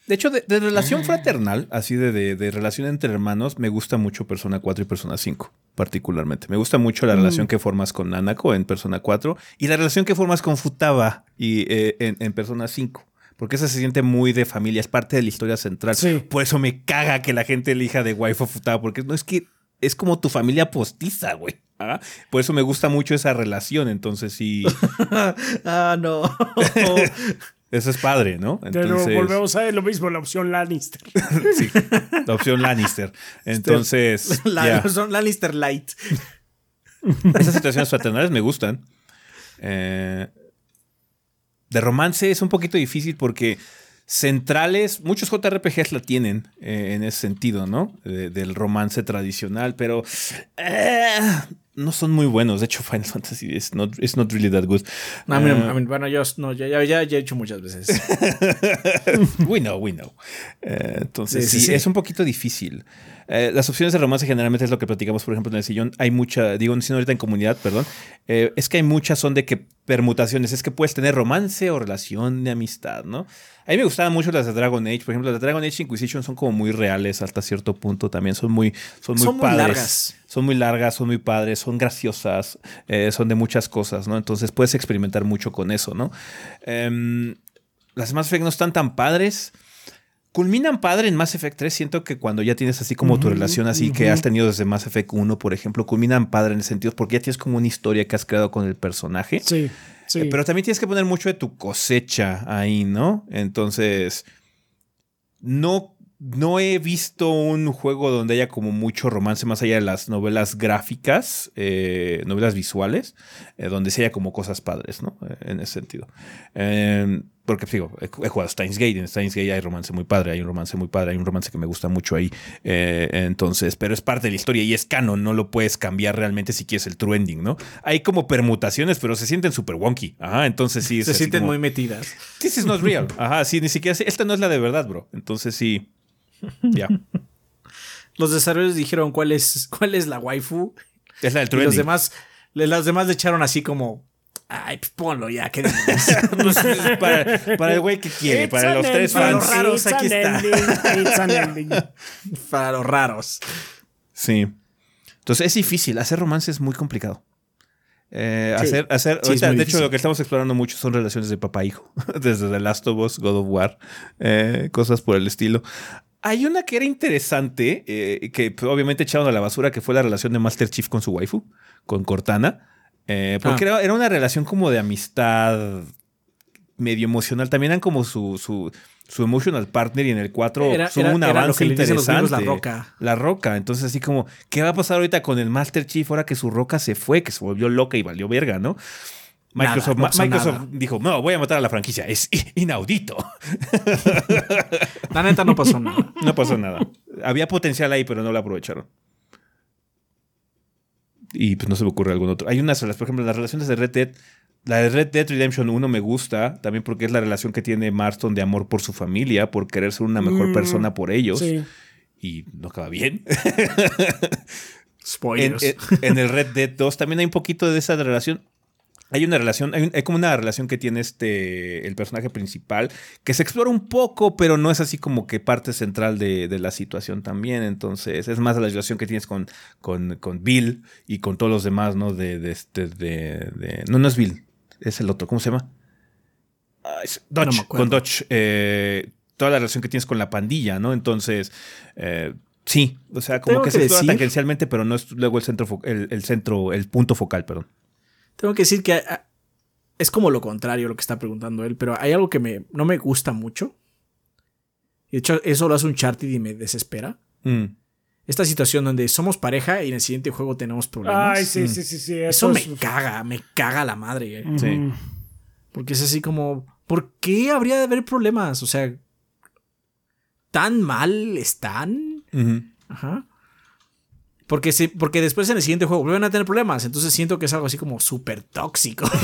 De hecho, de, relación fraternal, así de, de, relación entre hermanos, me gusta mucho Persona 4 y Persona 5, particularmente. Me gusta mucho la relación mm. que formas con Nanako en Persona 4 y la relación que formas con Futaba y, eh, en, Persona 5. Porque esa se siente muy de familia, es parte de la historia central. Por eso me caga que la gente elija de waifu Futaba, porque no es que es como tu familia postiza, güey. ¿ah? Por eso me gusta mucho esa relación, entonces sí. [laughs] ah, no. [laughs] Eso es padre, ¿no? Entonces, Pero volvemos a ver lo mismo, la opción Lannister. [laughs] sí, la opción Lannister. Entonces. [laughs] La opción Lannister Light. Esas situaciones fraternales me gustan. Eh, de romance es un poquito difícil porque centrales, muchos JRPGs la tienen eh, en ese sentido, ¿no? del romance tradicional, pero eh, no son muy buenos. De hecho, Final Fantasy is not, not really that good. Uh, bueno, yo no, ya, ya, ya, he hecho muchas veces. [laughs] we know, we know. Entonces, sí, es un poquito difícil. Las opciones de romance generalmente es lo que platicamos, por ejemplo, en el sillón. Hay mucha, digo, no ahorita en comunidad, perdón. Es que hay muchas son de que permutaciones. Es que puedes tener romance o relación de amistad, ¿no? A mí me gustaban mucho las de Dragon Age. Por ejemplo, las de Dragon Age Inquisition son como muy reales hasta cierto punto también. Son muy, son muy padres. largas. Son muy largas, son muy padres, son graciosas, eh, son de muchas cosas, ¿no? Entonces puedes experimentar mucho con eso, ¿no? Em, las Mass Effect no están tan padres. Culminan padre en Mass Effect 3. Siento que cuando ya tienes así como tu relación así que has tenido desde Mass Effect 1, por ejemplo, culminan padre en el sentido porque ya tienes como una historia que has creado con el personaje. Sí. Eh, pero también tienes que poner mucho de tu cosecha ahí, ¿no? Entonces, no no he visto un juego donde haya como mucho romance más allá de las novelas gráficas, eh, novelas visuales, eh, donde se haya como cosas padres, ¿no? En ese sentido. Eh, porque digo, he, jugado Steins Gate, en Steins Gate hay romance muy padre, hay un romance muy padre, hay un romance que me gusta mucho ahí. Eh, entonces, pero es parte de la historia y es canon, no lo puedes cambiar realmente si quieres el true ending, ¿no? Hay como permutaciones, pero se sienten súper wonky. Ajá, entonces sí. [laughs] es Se sienten como, muy metidas. This is not real. Ajá, sí, ni siquiera. Esta no es la de verdad, bro. Entonces sí. Ya. [laughs] Los desarrolladores dijeron cuál es, cuál es la waifu. Es la del Y true los ending. demás, le- los demás le echaron así como. Ay, pues ponlo ya. Pues, [laughs] para, para el güey que quiere, It's para los tres Para ending, los fans. raros, it's aquí an está. Para los raros. Sí. Entonces es difícil. Hacer romance es muy complicado. Eh, Sí. hacer, hacer, Sí, ahorita, de hecho, lo que estamos explorando mucho son relaciones de papá e hijo. [laughs] Desde The Last of Us, God of War, eh, cosas por el estilo. Hay una que era interesante, eh, que pues, obviamente echaron a la basura, que fue la relación de Master Chief con su waifu, con Cortana. Eh, porque Ah. era, era una relación como de amistad medio emocional. También eran como su, su, su emotional partner y en el 4 Era- hubo era- un era lo avance que los interesante. la roca. La roca. Entonces, así como, ¿qué va a pasar ahorita con el Master Chief ahora que su roca se fue, que se volvió loca y valió verga, ¿no? Microsoft, no Microsoft dijo, no, voy a matar a la franquicia. Es inaudito. [laughs] La neta no pasó nada. No pasó nada. Había potencial ahí, pero no lo aprovecharon. Y pues no se me ocurre algún otro. Hay unas, por ejemplo, las relaciones de Red Dead. La de Red Dead Redemption 1 me gusta, también porque es la relación que tiene Marston de amor por su familia, por querer ser una mejor Mm, persona por ellos. Sí. Y no acaba bien. [laughs] En, Spoilers. en- en el Red Dead 2 también hay un poquito de esa relación. Hay una relación, hay, un- hay como una relación que tiene este el personaje principal que se explora un poco, pero no es así como que parte central de, de la situación también. Entonces, es más la relación que tienes con, con, con Bill y con todos los demás, ¿no? De, de este, de, de- No, no es Bill, es el otro. ¿Cómo se llama? Ah, es Dodge, No con Dodge. eh, toda la relación que tienes con la pandilla, ¿no? Entonces, eh, sí, o sea, como Tengo que, que se explora tangencialmente, pero no es luego el centro, el, el centro, el punto focal, perdón. Tengo que decir que ah, es como lo contrario lo que está preguntando él, pero hay algo que me, no me gusta mucho. Y de hecho, eso lo hace un Charted y me desespera. Mm. Esta situación donde somos pareja y en el siguiente juego tenemos problemas. Ay, sí, Mm. sí, sí, sí. Eso me es- caga, me caga la madre. eh. Sí. Porque es así como, ¿por qué habría de haber problemas? O sea, ¿tan mal están? Ajá. Porque, se, porque después en el siguiente juego vuelven a tener problemas. Entonces siento que es algo así como súper tóxico. [laughs]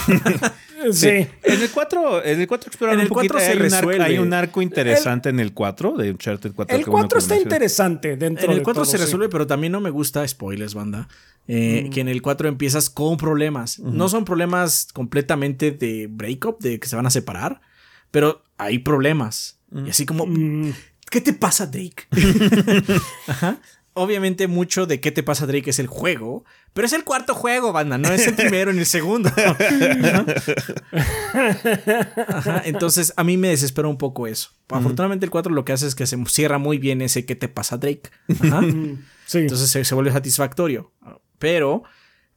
Sí. En el 4, en el 4 exploran En el un poquito. 4 se hay, un arco, resuelve. hay un arco interesante en el 4 de Uncharted 4. El que bueno 4 que está interesante dentro En el de 4 todo, se sí. resuelve, pero también no me gusta, spoilers, banda, eh, que en el 4 empiezas con problemas. No son problemas completamente de breakup, de que se van a separar, pero hay problemas. Y así como, Mm, ¿qué te pasa, Drake? [laughs] [laughs] Ajá. Obviamente mucho de qué te pasa, Drake es el juego, pero es el cuarto juego, banda, no es el primero ni el segundo. [laughs] Ajá. Ajá, Entonces a mí me desespera un poco eso. Afortunadamente el 4 lo que hace es que se cierra muy bien ese qué te pasa, Drake. Ajá. [laughs] sí. Entonces se, se vuelve satisfactorio. Pero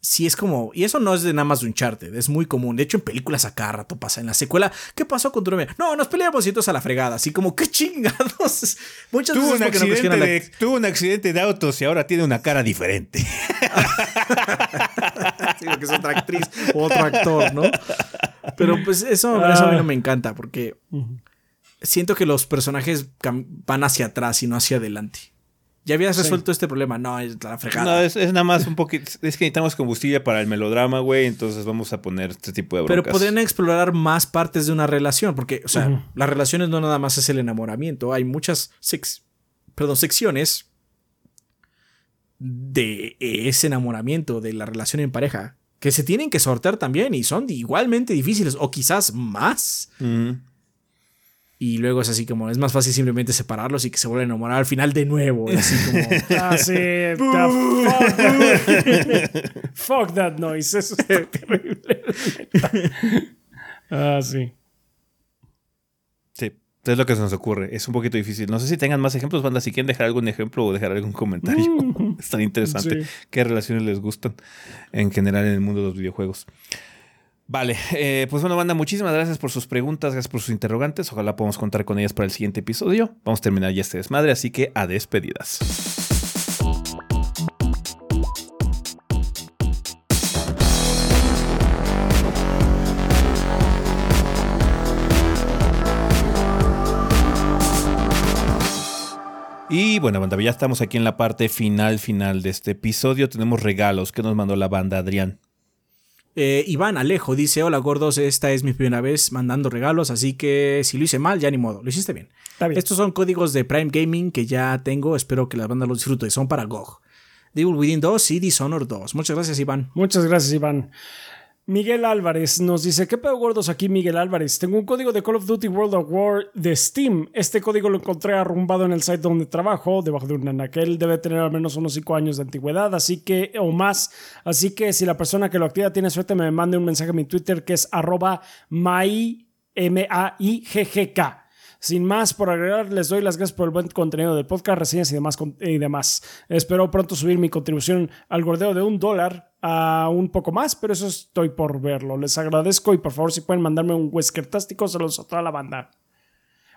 sí es como. Y eso no es de nada más de Uncharted, es muy común. De hecho, en películas a cada rato pasa. En la secuela, ¿qué pasó con tu novia? No, nos peleamos y entonces a la fregada. Así como, qué chingados. [laughs] Muchas Tuvo veces un, no accidente cuestionan la- de, tuvo un accidente de autos y ahora tiene una cara diferente. [laughs] Sí, porque es otra actriz o otro actor, ¿no? Pero pues eso, eso a mí no me encanta porque siento que los personajes van hacia atrás y no hacia adelante. Ya habías Sí. resuelto este problema, no, es la fregada. No, es, es nada más un poquito. Es que necesitamos combustible para el melodrama, güey. Entonces vamos a poner este tipo de Pero broncas. podrían explorar más partes de una relación, porque, o sea, las relaciones no nada más es el enamoramiento, hay muchas sex- perdón, secciones de ese enamoramiento, de la relación en pareja, que se tienen que sortear también y son igualmente difíciles, o quizás más. Ujú. Y luego es así como, es más fácil simplemente separarlos y que se vuelvan a enamorar al final de nuevo. Así como, [laughs] Ah, sí. the fuck, [laughs] fuck that noise. Eso está [laughs] terrible. ah, sí. Sí, es lo que se nos ocurre. Es un poquito difícil. No sé si tengan más ejemplos, banda. Si quieren dejar algún ejemplo o dejar algún comentario. es tan interesante. Sí. ¿Qué relaciones les gustan en general en el mundo de los videojuegos? Vale, eh, pues bueno, banda, muchísimas gracias por sus preguntas, gracias por sus interrogantes. Ojalá podamos contar con ellas para el siguiente episodio. Vamos a terminar ya este desmadre, así que a despedidas. Y bueno, banda, ya estamos aquí en la parte final, final de este episodio. Tenemos regalos que nos mandó la banda Adrián. Eh, Iván Alejo dice: Hola gordos, esta es mi primera vez mandando regalos, así que si lo hice mal, ya ni modo, lo hiciste bien. Está bien. Estos son códigos de Prime Gaming que ya tengo, espero que la banda los disfrute, son para GOG. Devil Within 2 y Dishonored 2. Muchas gracias, Iván. Muchas gracias, Iván. Miguel Álvarez nos dice, ¿qué pedo gordos aquí, Miguel Álvarez? Tengo un código de Call of Duty World of War de Steam. Este código lo encontré arrumbado en el site donde trabajo, debajo de un anaquel. Debe tener al menos unos 5 años de antigüedad, así que, o más. Así que si la persona que lo activa tiene suerte, me mande un mensaje a mi Twitter que es arroba mai, M-A-I-G-G-K. Sin más por agregar, les doy las gracias por el buen contenido del podcast, reseñas y demás. Y demás. Espero pronto subir mi contribución al gordeo de un dólar a un poco más, pero eso estoy por verlo. Les agradezco y por favor si pueden mandarme un Weskertástico, saludos a toda la banda.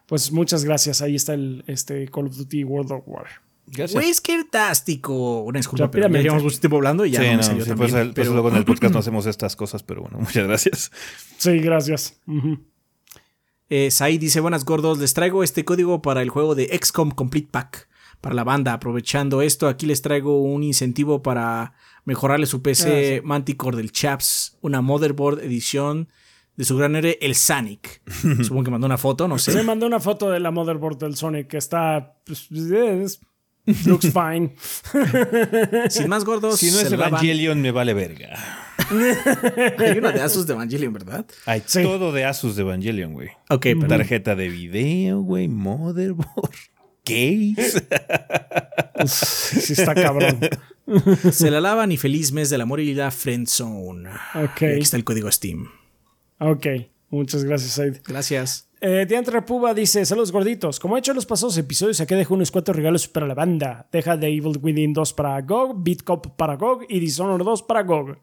Pues muchas gracias. Ahí está el este Call of Duty World of War. Gracias. Una disculpa, pero ya Rápidamente. llevamos mucho tiempo hablando y ya Sí, no me no, salió sí, tan pues, pues pero- luego en el podcast [clears throat] no hacemos estas cosas, pero bueno, [laughs] muchas gracias. Sí, gracias. Ujú. Eh, Sai dice, buenas gordos, les traigo este código para el juego de XCOM Complete Pack. Para la banda, aprovechando esto, aquí les traigo un incentivo para mejorarle su PC Manticore del Chaps, una motherboard edición de su gran héroe, el Sonic. [laughs] Supongo que mandó una foto, no sé. me mandó una foto de la motherboard del Sonic que está... pues, es- looks fine. [laughs] Sin más gordos, Si no es. Evangelion, me vale verga. [laughs] Hay una de Asus de Evangelion, ¿verdad? Hay Sí. todo de Asus de Evangelion, güey. Ok. Tarjeta de video, güey, motherboard, Sí, está cabrón. [laughs] Se la lavan y feliz mes del amor y la friendzone. Ok. Y aquí está el código Steam. Ok. Muchas gracias, Aid. Gracias. Eh, Diantre Puba dice: Saludos gorditos. Como he hecho en los pasados episodios, aquí dejo unos cuantos regalos para la banda. Deja de Evil Within 2 para GOG, Bitcop para GOG y Dishonored 2 para GOG.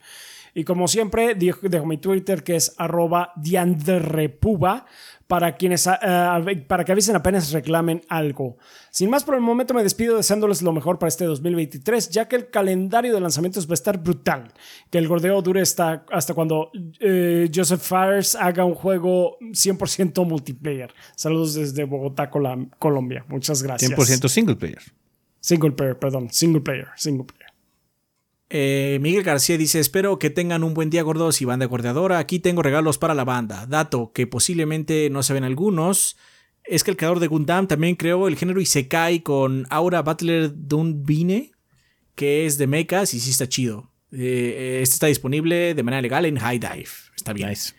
Y como siempre, dejo, dejo mi Twitter que es arroba diandrepuba para, quienes, ah, ah, para que avisen apenas reclamen algo. Sin más por el momento me despido deseándoles lo mejor para este 2023, ya que el calendario de lanzamientos va a estar brutal. Que el gordeo dure hasta, hasta cuando eh, Joseph Fares haga un juego 100% multiplayer. Saludos desde Bogotá, Colombia. Muchas gracias. 100% single player. Single player, perdón. Single player. Single player. Eh, Miguel García dice: Espero que tengan un buen día, gordos y banda gordeadora. Aquí tengo regalos para la banda. Dato que posiblemente no saben algunos: es que el creador de Gundam también creó el género Isekai con Aura Butler Dunbine, que es de mechas y sí está chido. Eh, este está disponible de manera legal en High Dive. Está bien. Nice.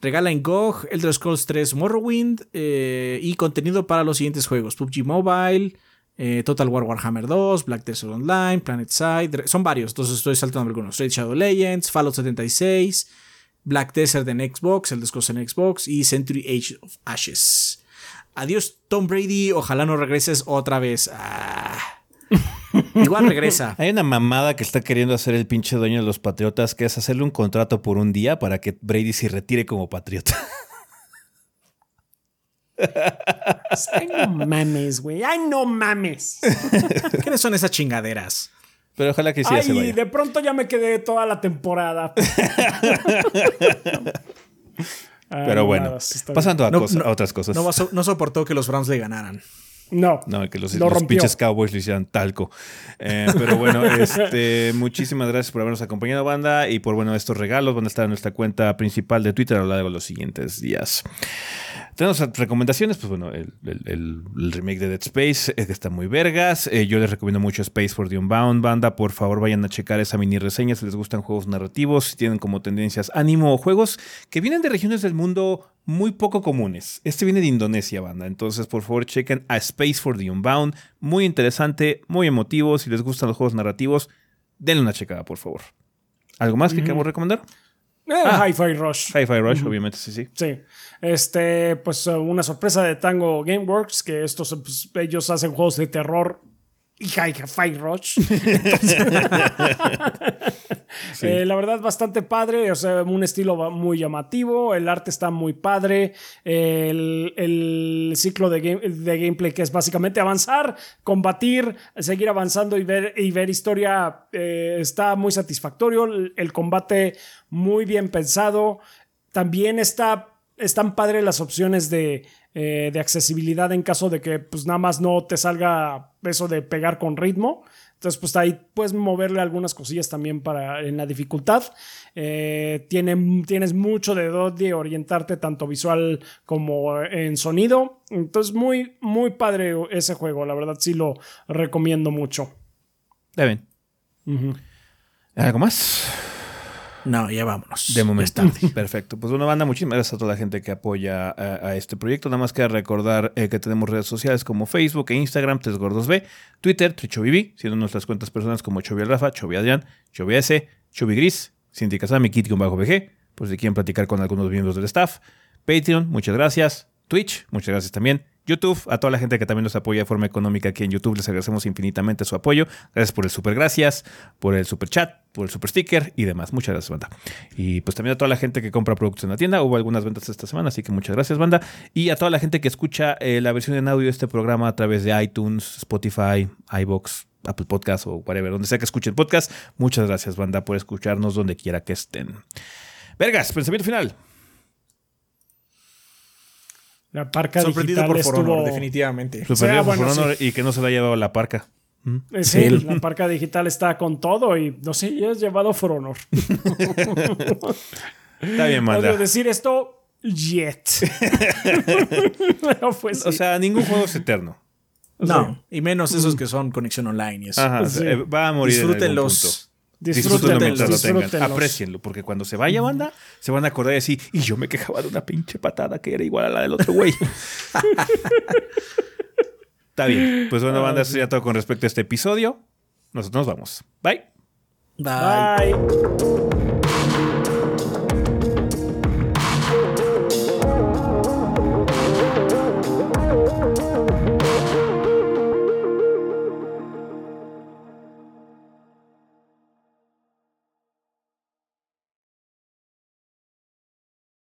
Regala en GOG Elder Scrolls 3 Morrowind eh, y contenido para los siguientes juegos: PUBG Mobile, eh, Total War Warhammer 2, Black Desert Online, Planet Side. Son varios, entonces estoy saltando algunos: Raid Shadow Legends, Fallout 76, Black Desert en Xbox, Elder Scrolls en Xbox y Century Age of Ashes. Adiós, Tom Brady. Ojalá no regreses otra vez. Ah. [laughs] Igual regresa. Hay una mamada que está queriendo hacer el pinche dueño de los Patriotas, que es hacerle un contrato por un día para que Brady se retire como Patriota. [laughs] Ay, no mames, güey. Ay, no mames. [laughs] ¿Quiénes son esas chingaderas? Pero ojalá que sí se Ay, vaya. de pronto ya me quedé toda la temporada. [laughs] Ay, Pero bueno, pasando a, No, cosa- no, a otras cosas. No, so- no soportó que los Browns le ganaran. No. No, que los, Lo los pinches Cowboys le hicieran talco. Eh, pero bueno, [laughs] este, muchísimas gracias por habernos acompañado, banda. Y por bueno, estos regalos van a estar en nuestra cuenta principal de Twitter a lo largo de los siguientes días. Tenemos recomendaciones, pues bueno, el, el- el- el remake de Dead Space, eh, que está muy vergas. Eh, yo les recomiendo mucho Space for the Unbound, banda. Por favor, vayan a checar esa mini reseña si les gustan juegos narrativos, si tienen como tendencias ánimo o juegos que vienen de regiones del mundo muy poco comunes. Este viene de Indonesia, banda. Entonces, por favor, chequen a Space for the Unbound. Muy interesante, muy emotivo. Si les gustan los juegos narrativos, denle una checada, por favor. ¿Algo más que queramos recomendar? Eh, Ah. Hi-Fi Rush. Hi-Fi Rush, obviamente, sí, sí. Sí. Este, pues uh, una sorpresa de Tango Gameworks, que estos, pues, ellos hacen juegos de terror y Hi-Fi Rush. [laughs] [laughs] Eh, la verdad, bastante padre. O sea, un estilo muy llamativo. El arte está muy padre. El, el ciclo de, de, gameplay que es básicamente avanzar, combatir, seguir avanzando y ver, y ver historia eh, está muy satisfactorio. El, el, combate muy bien pensado. También está, están padres las opciones de eh, de accesibilidad en caso de que pues nada más no te salga eso de pegar con ritmo. Entonces, pues ahí puedes moverle algunas cosillas también para en la dificultad. Eh, tiene, tienes mucho de dónde orientarte tanto visual como en sonido. Entonces, muy, muy padre ese juego. La verdad, sí lo recomiendo mucho. Bien. ¿Algo más? No, ya vámonos. De momento. [laughs] Perfecto. Pues una banda, muchísimas gracias a toda la gente que apoya a, este proyecto. Nada más que recordar eh, que tenemos redes sociales como Facebook e Instagram, Tres Gordos B, Twitter, Trichovivi, siendo nuestras cuentas personales como Chovia Rafa, Chovia Adrián, Chovia S, Chovi Gris, Cindy Casami, bajo BG, pues si quieren platicar con algunos miembros del staff. Patreon, muchas gracias. Twitch, muchas gracias también. YouTube, a toda la gente que también nos apoya de forma económica aquí en YouTube, les agradecemos infinitamente su apoyo. Gracias por el super gracias, por el super chat, por el super sticker y demás. Muchas gracias, banda. Y pues también a toda la gente que compra productos en la tienda. Hubo algunas ventas esta semana, así que muchas gracias, banda. Y a toda la gente que escucha eh, la versión en audio de este programa a través de iTunes, Spotify, iBox, Apple Podcast o whatever, donde sea que escuchen podcast. Muchas gracias, banda, por escucharnos donde quiera que estén. Vergas, pensamiento final. La parca Sorprendido digital por estuvo... definitivamente. Sorprendido por Honor y que no se la ha llevado la parca. Eh, sí, la parca digital está con todo y no sé, ya has llevado For Honor. [laughs] está bien, manda. decir esto, yet. [laughs] [laughs] pues, O sea, ningún juego es eterno. No, y menos esos que son conexión online y eso. Ajá, eh, va a morir. Disfrútenlos. Disfrútenlo mientras lo tengan. Aprecienlo, porque cuando se vaya banda, se van a acordar de sí. Y yo me quejaba de una pinche patada que era igual a la del otro güey. [laughs] Está bien. Pues bueno, banda, eso sería todo con respecto a este episodio. Nosotros nos vamos. Bye. Bye. Bye.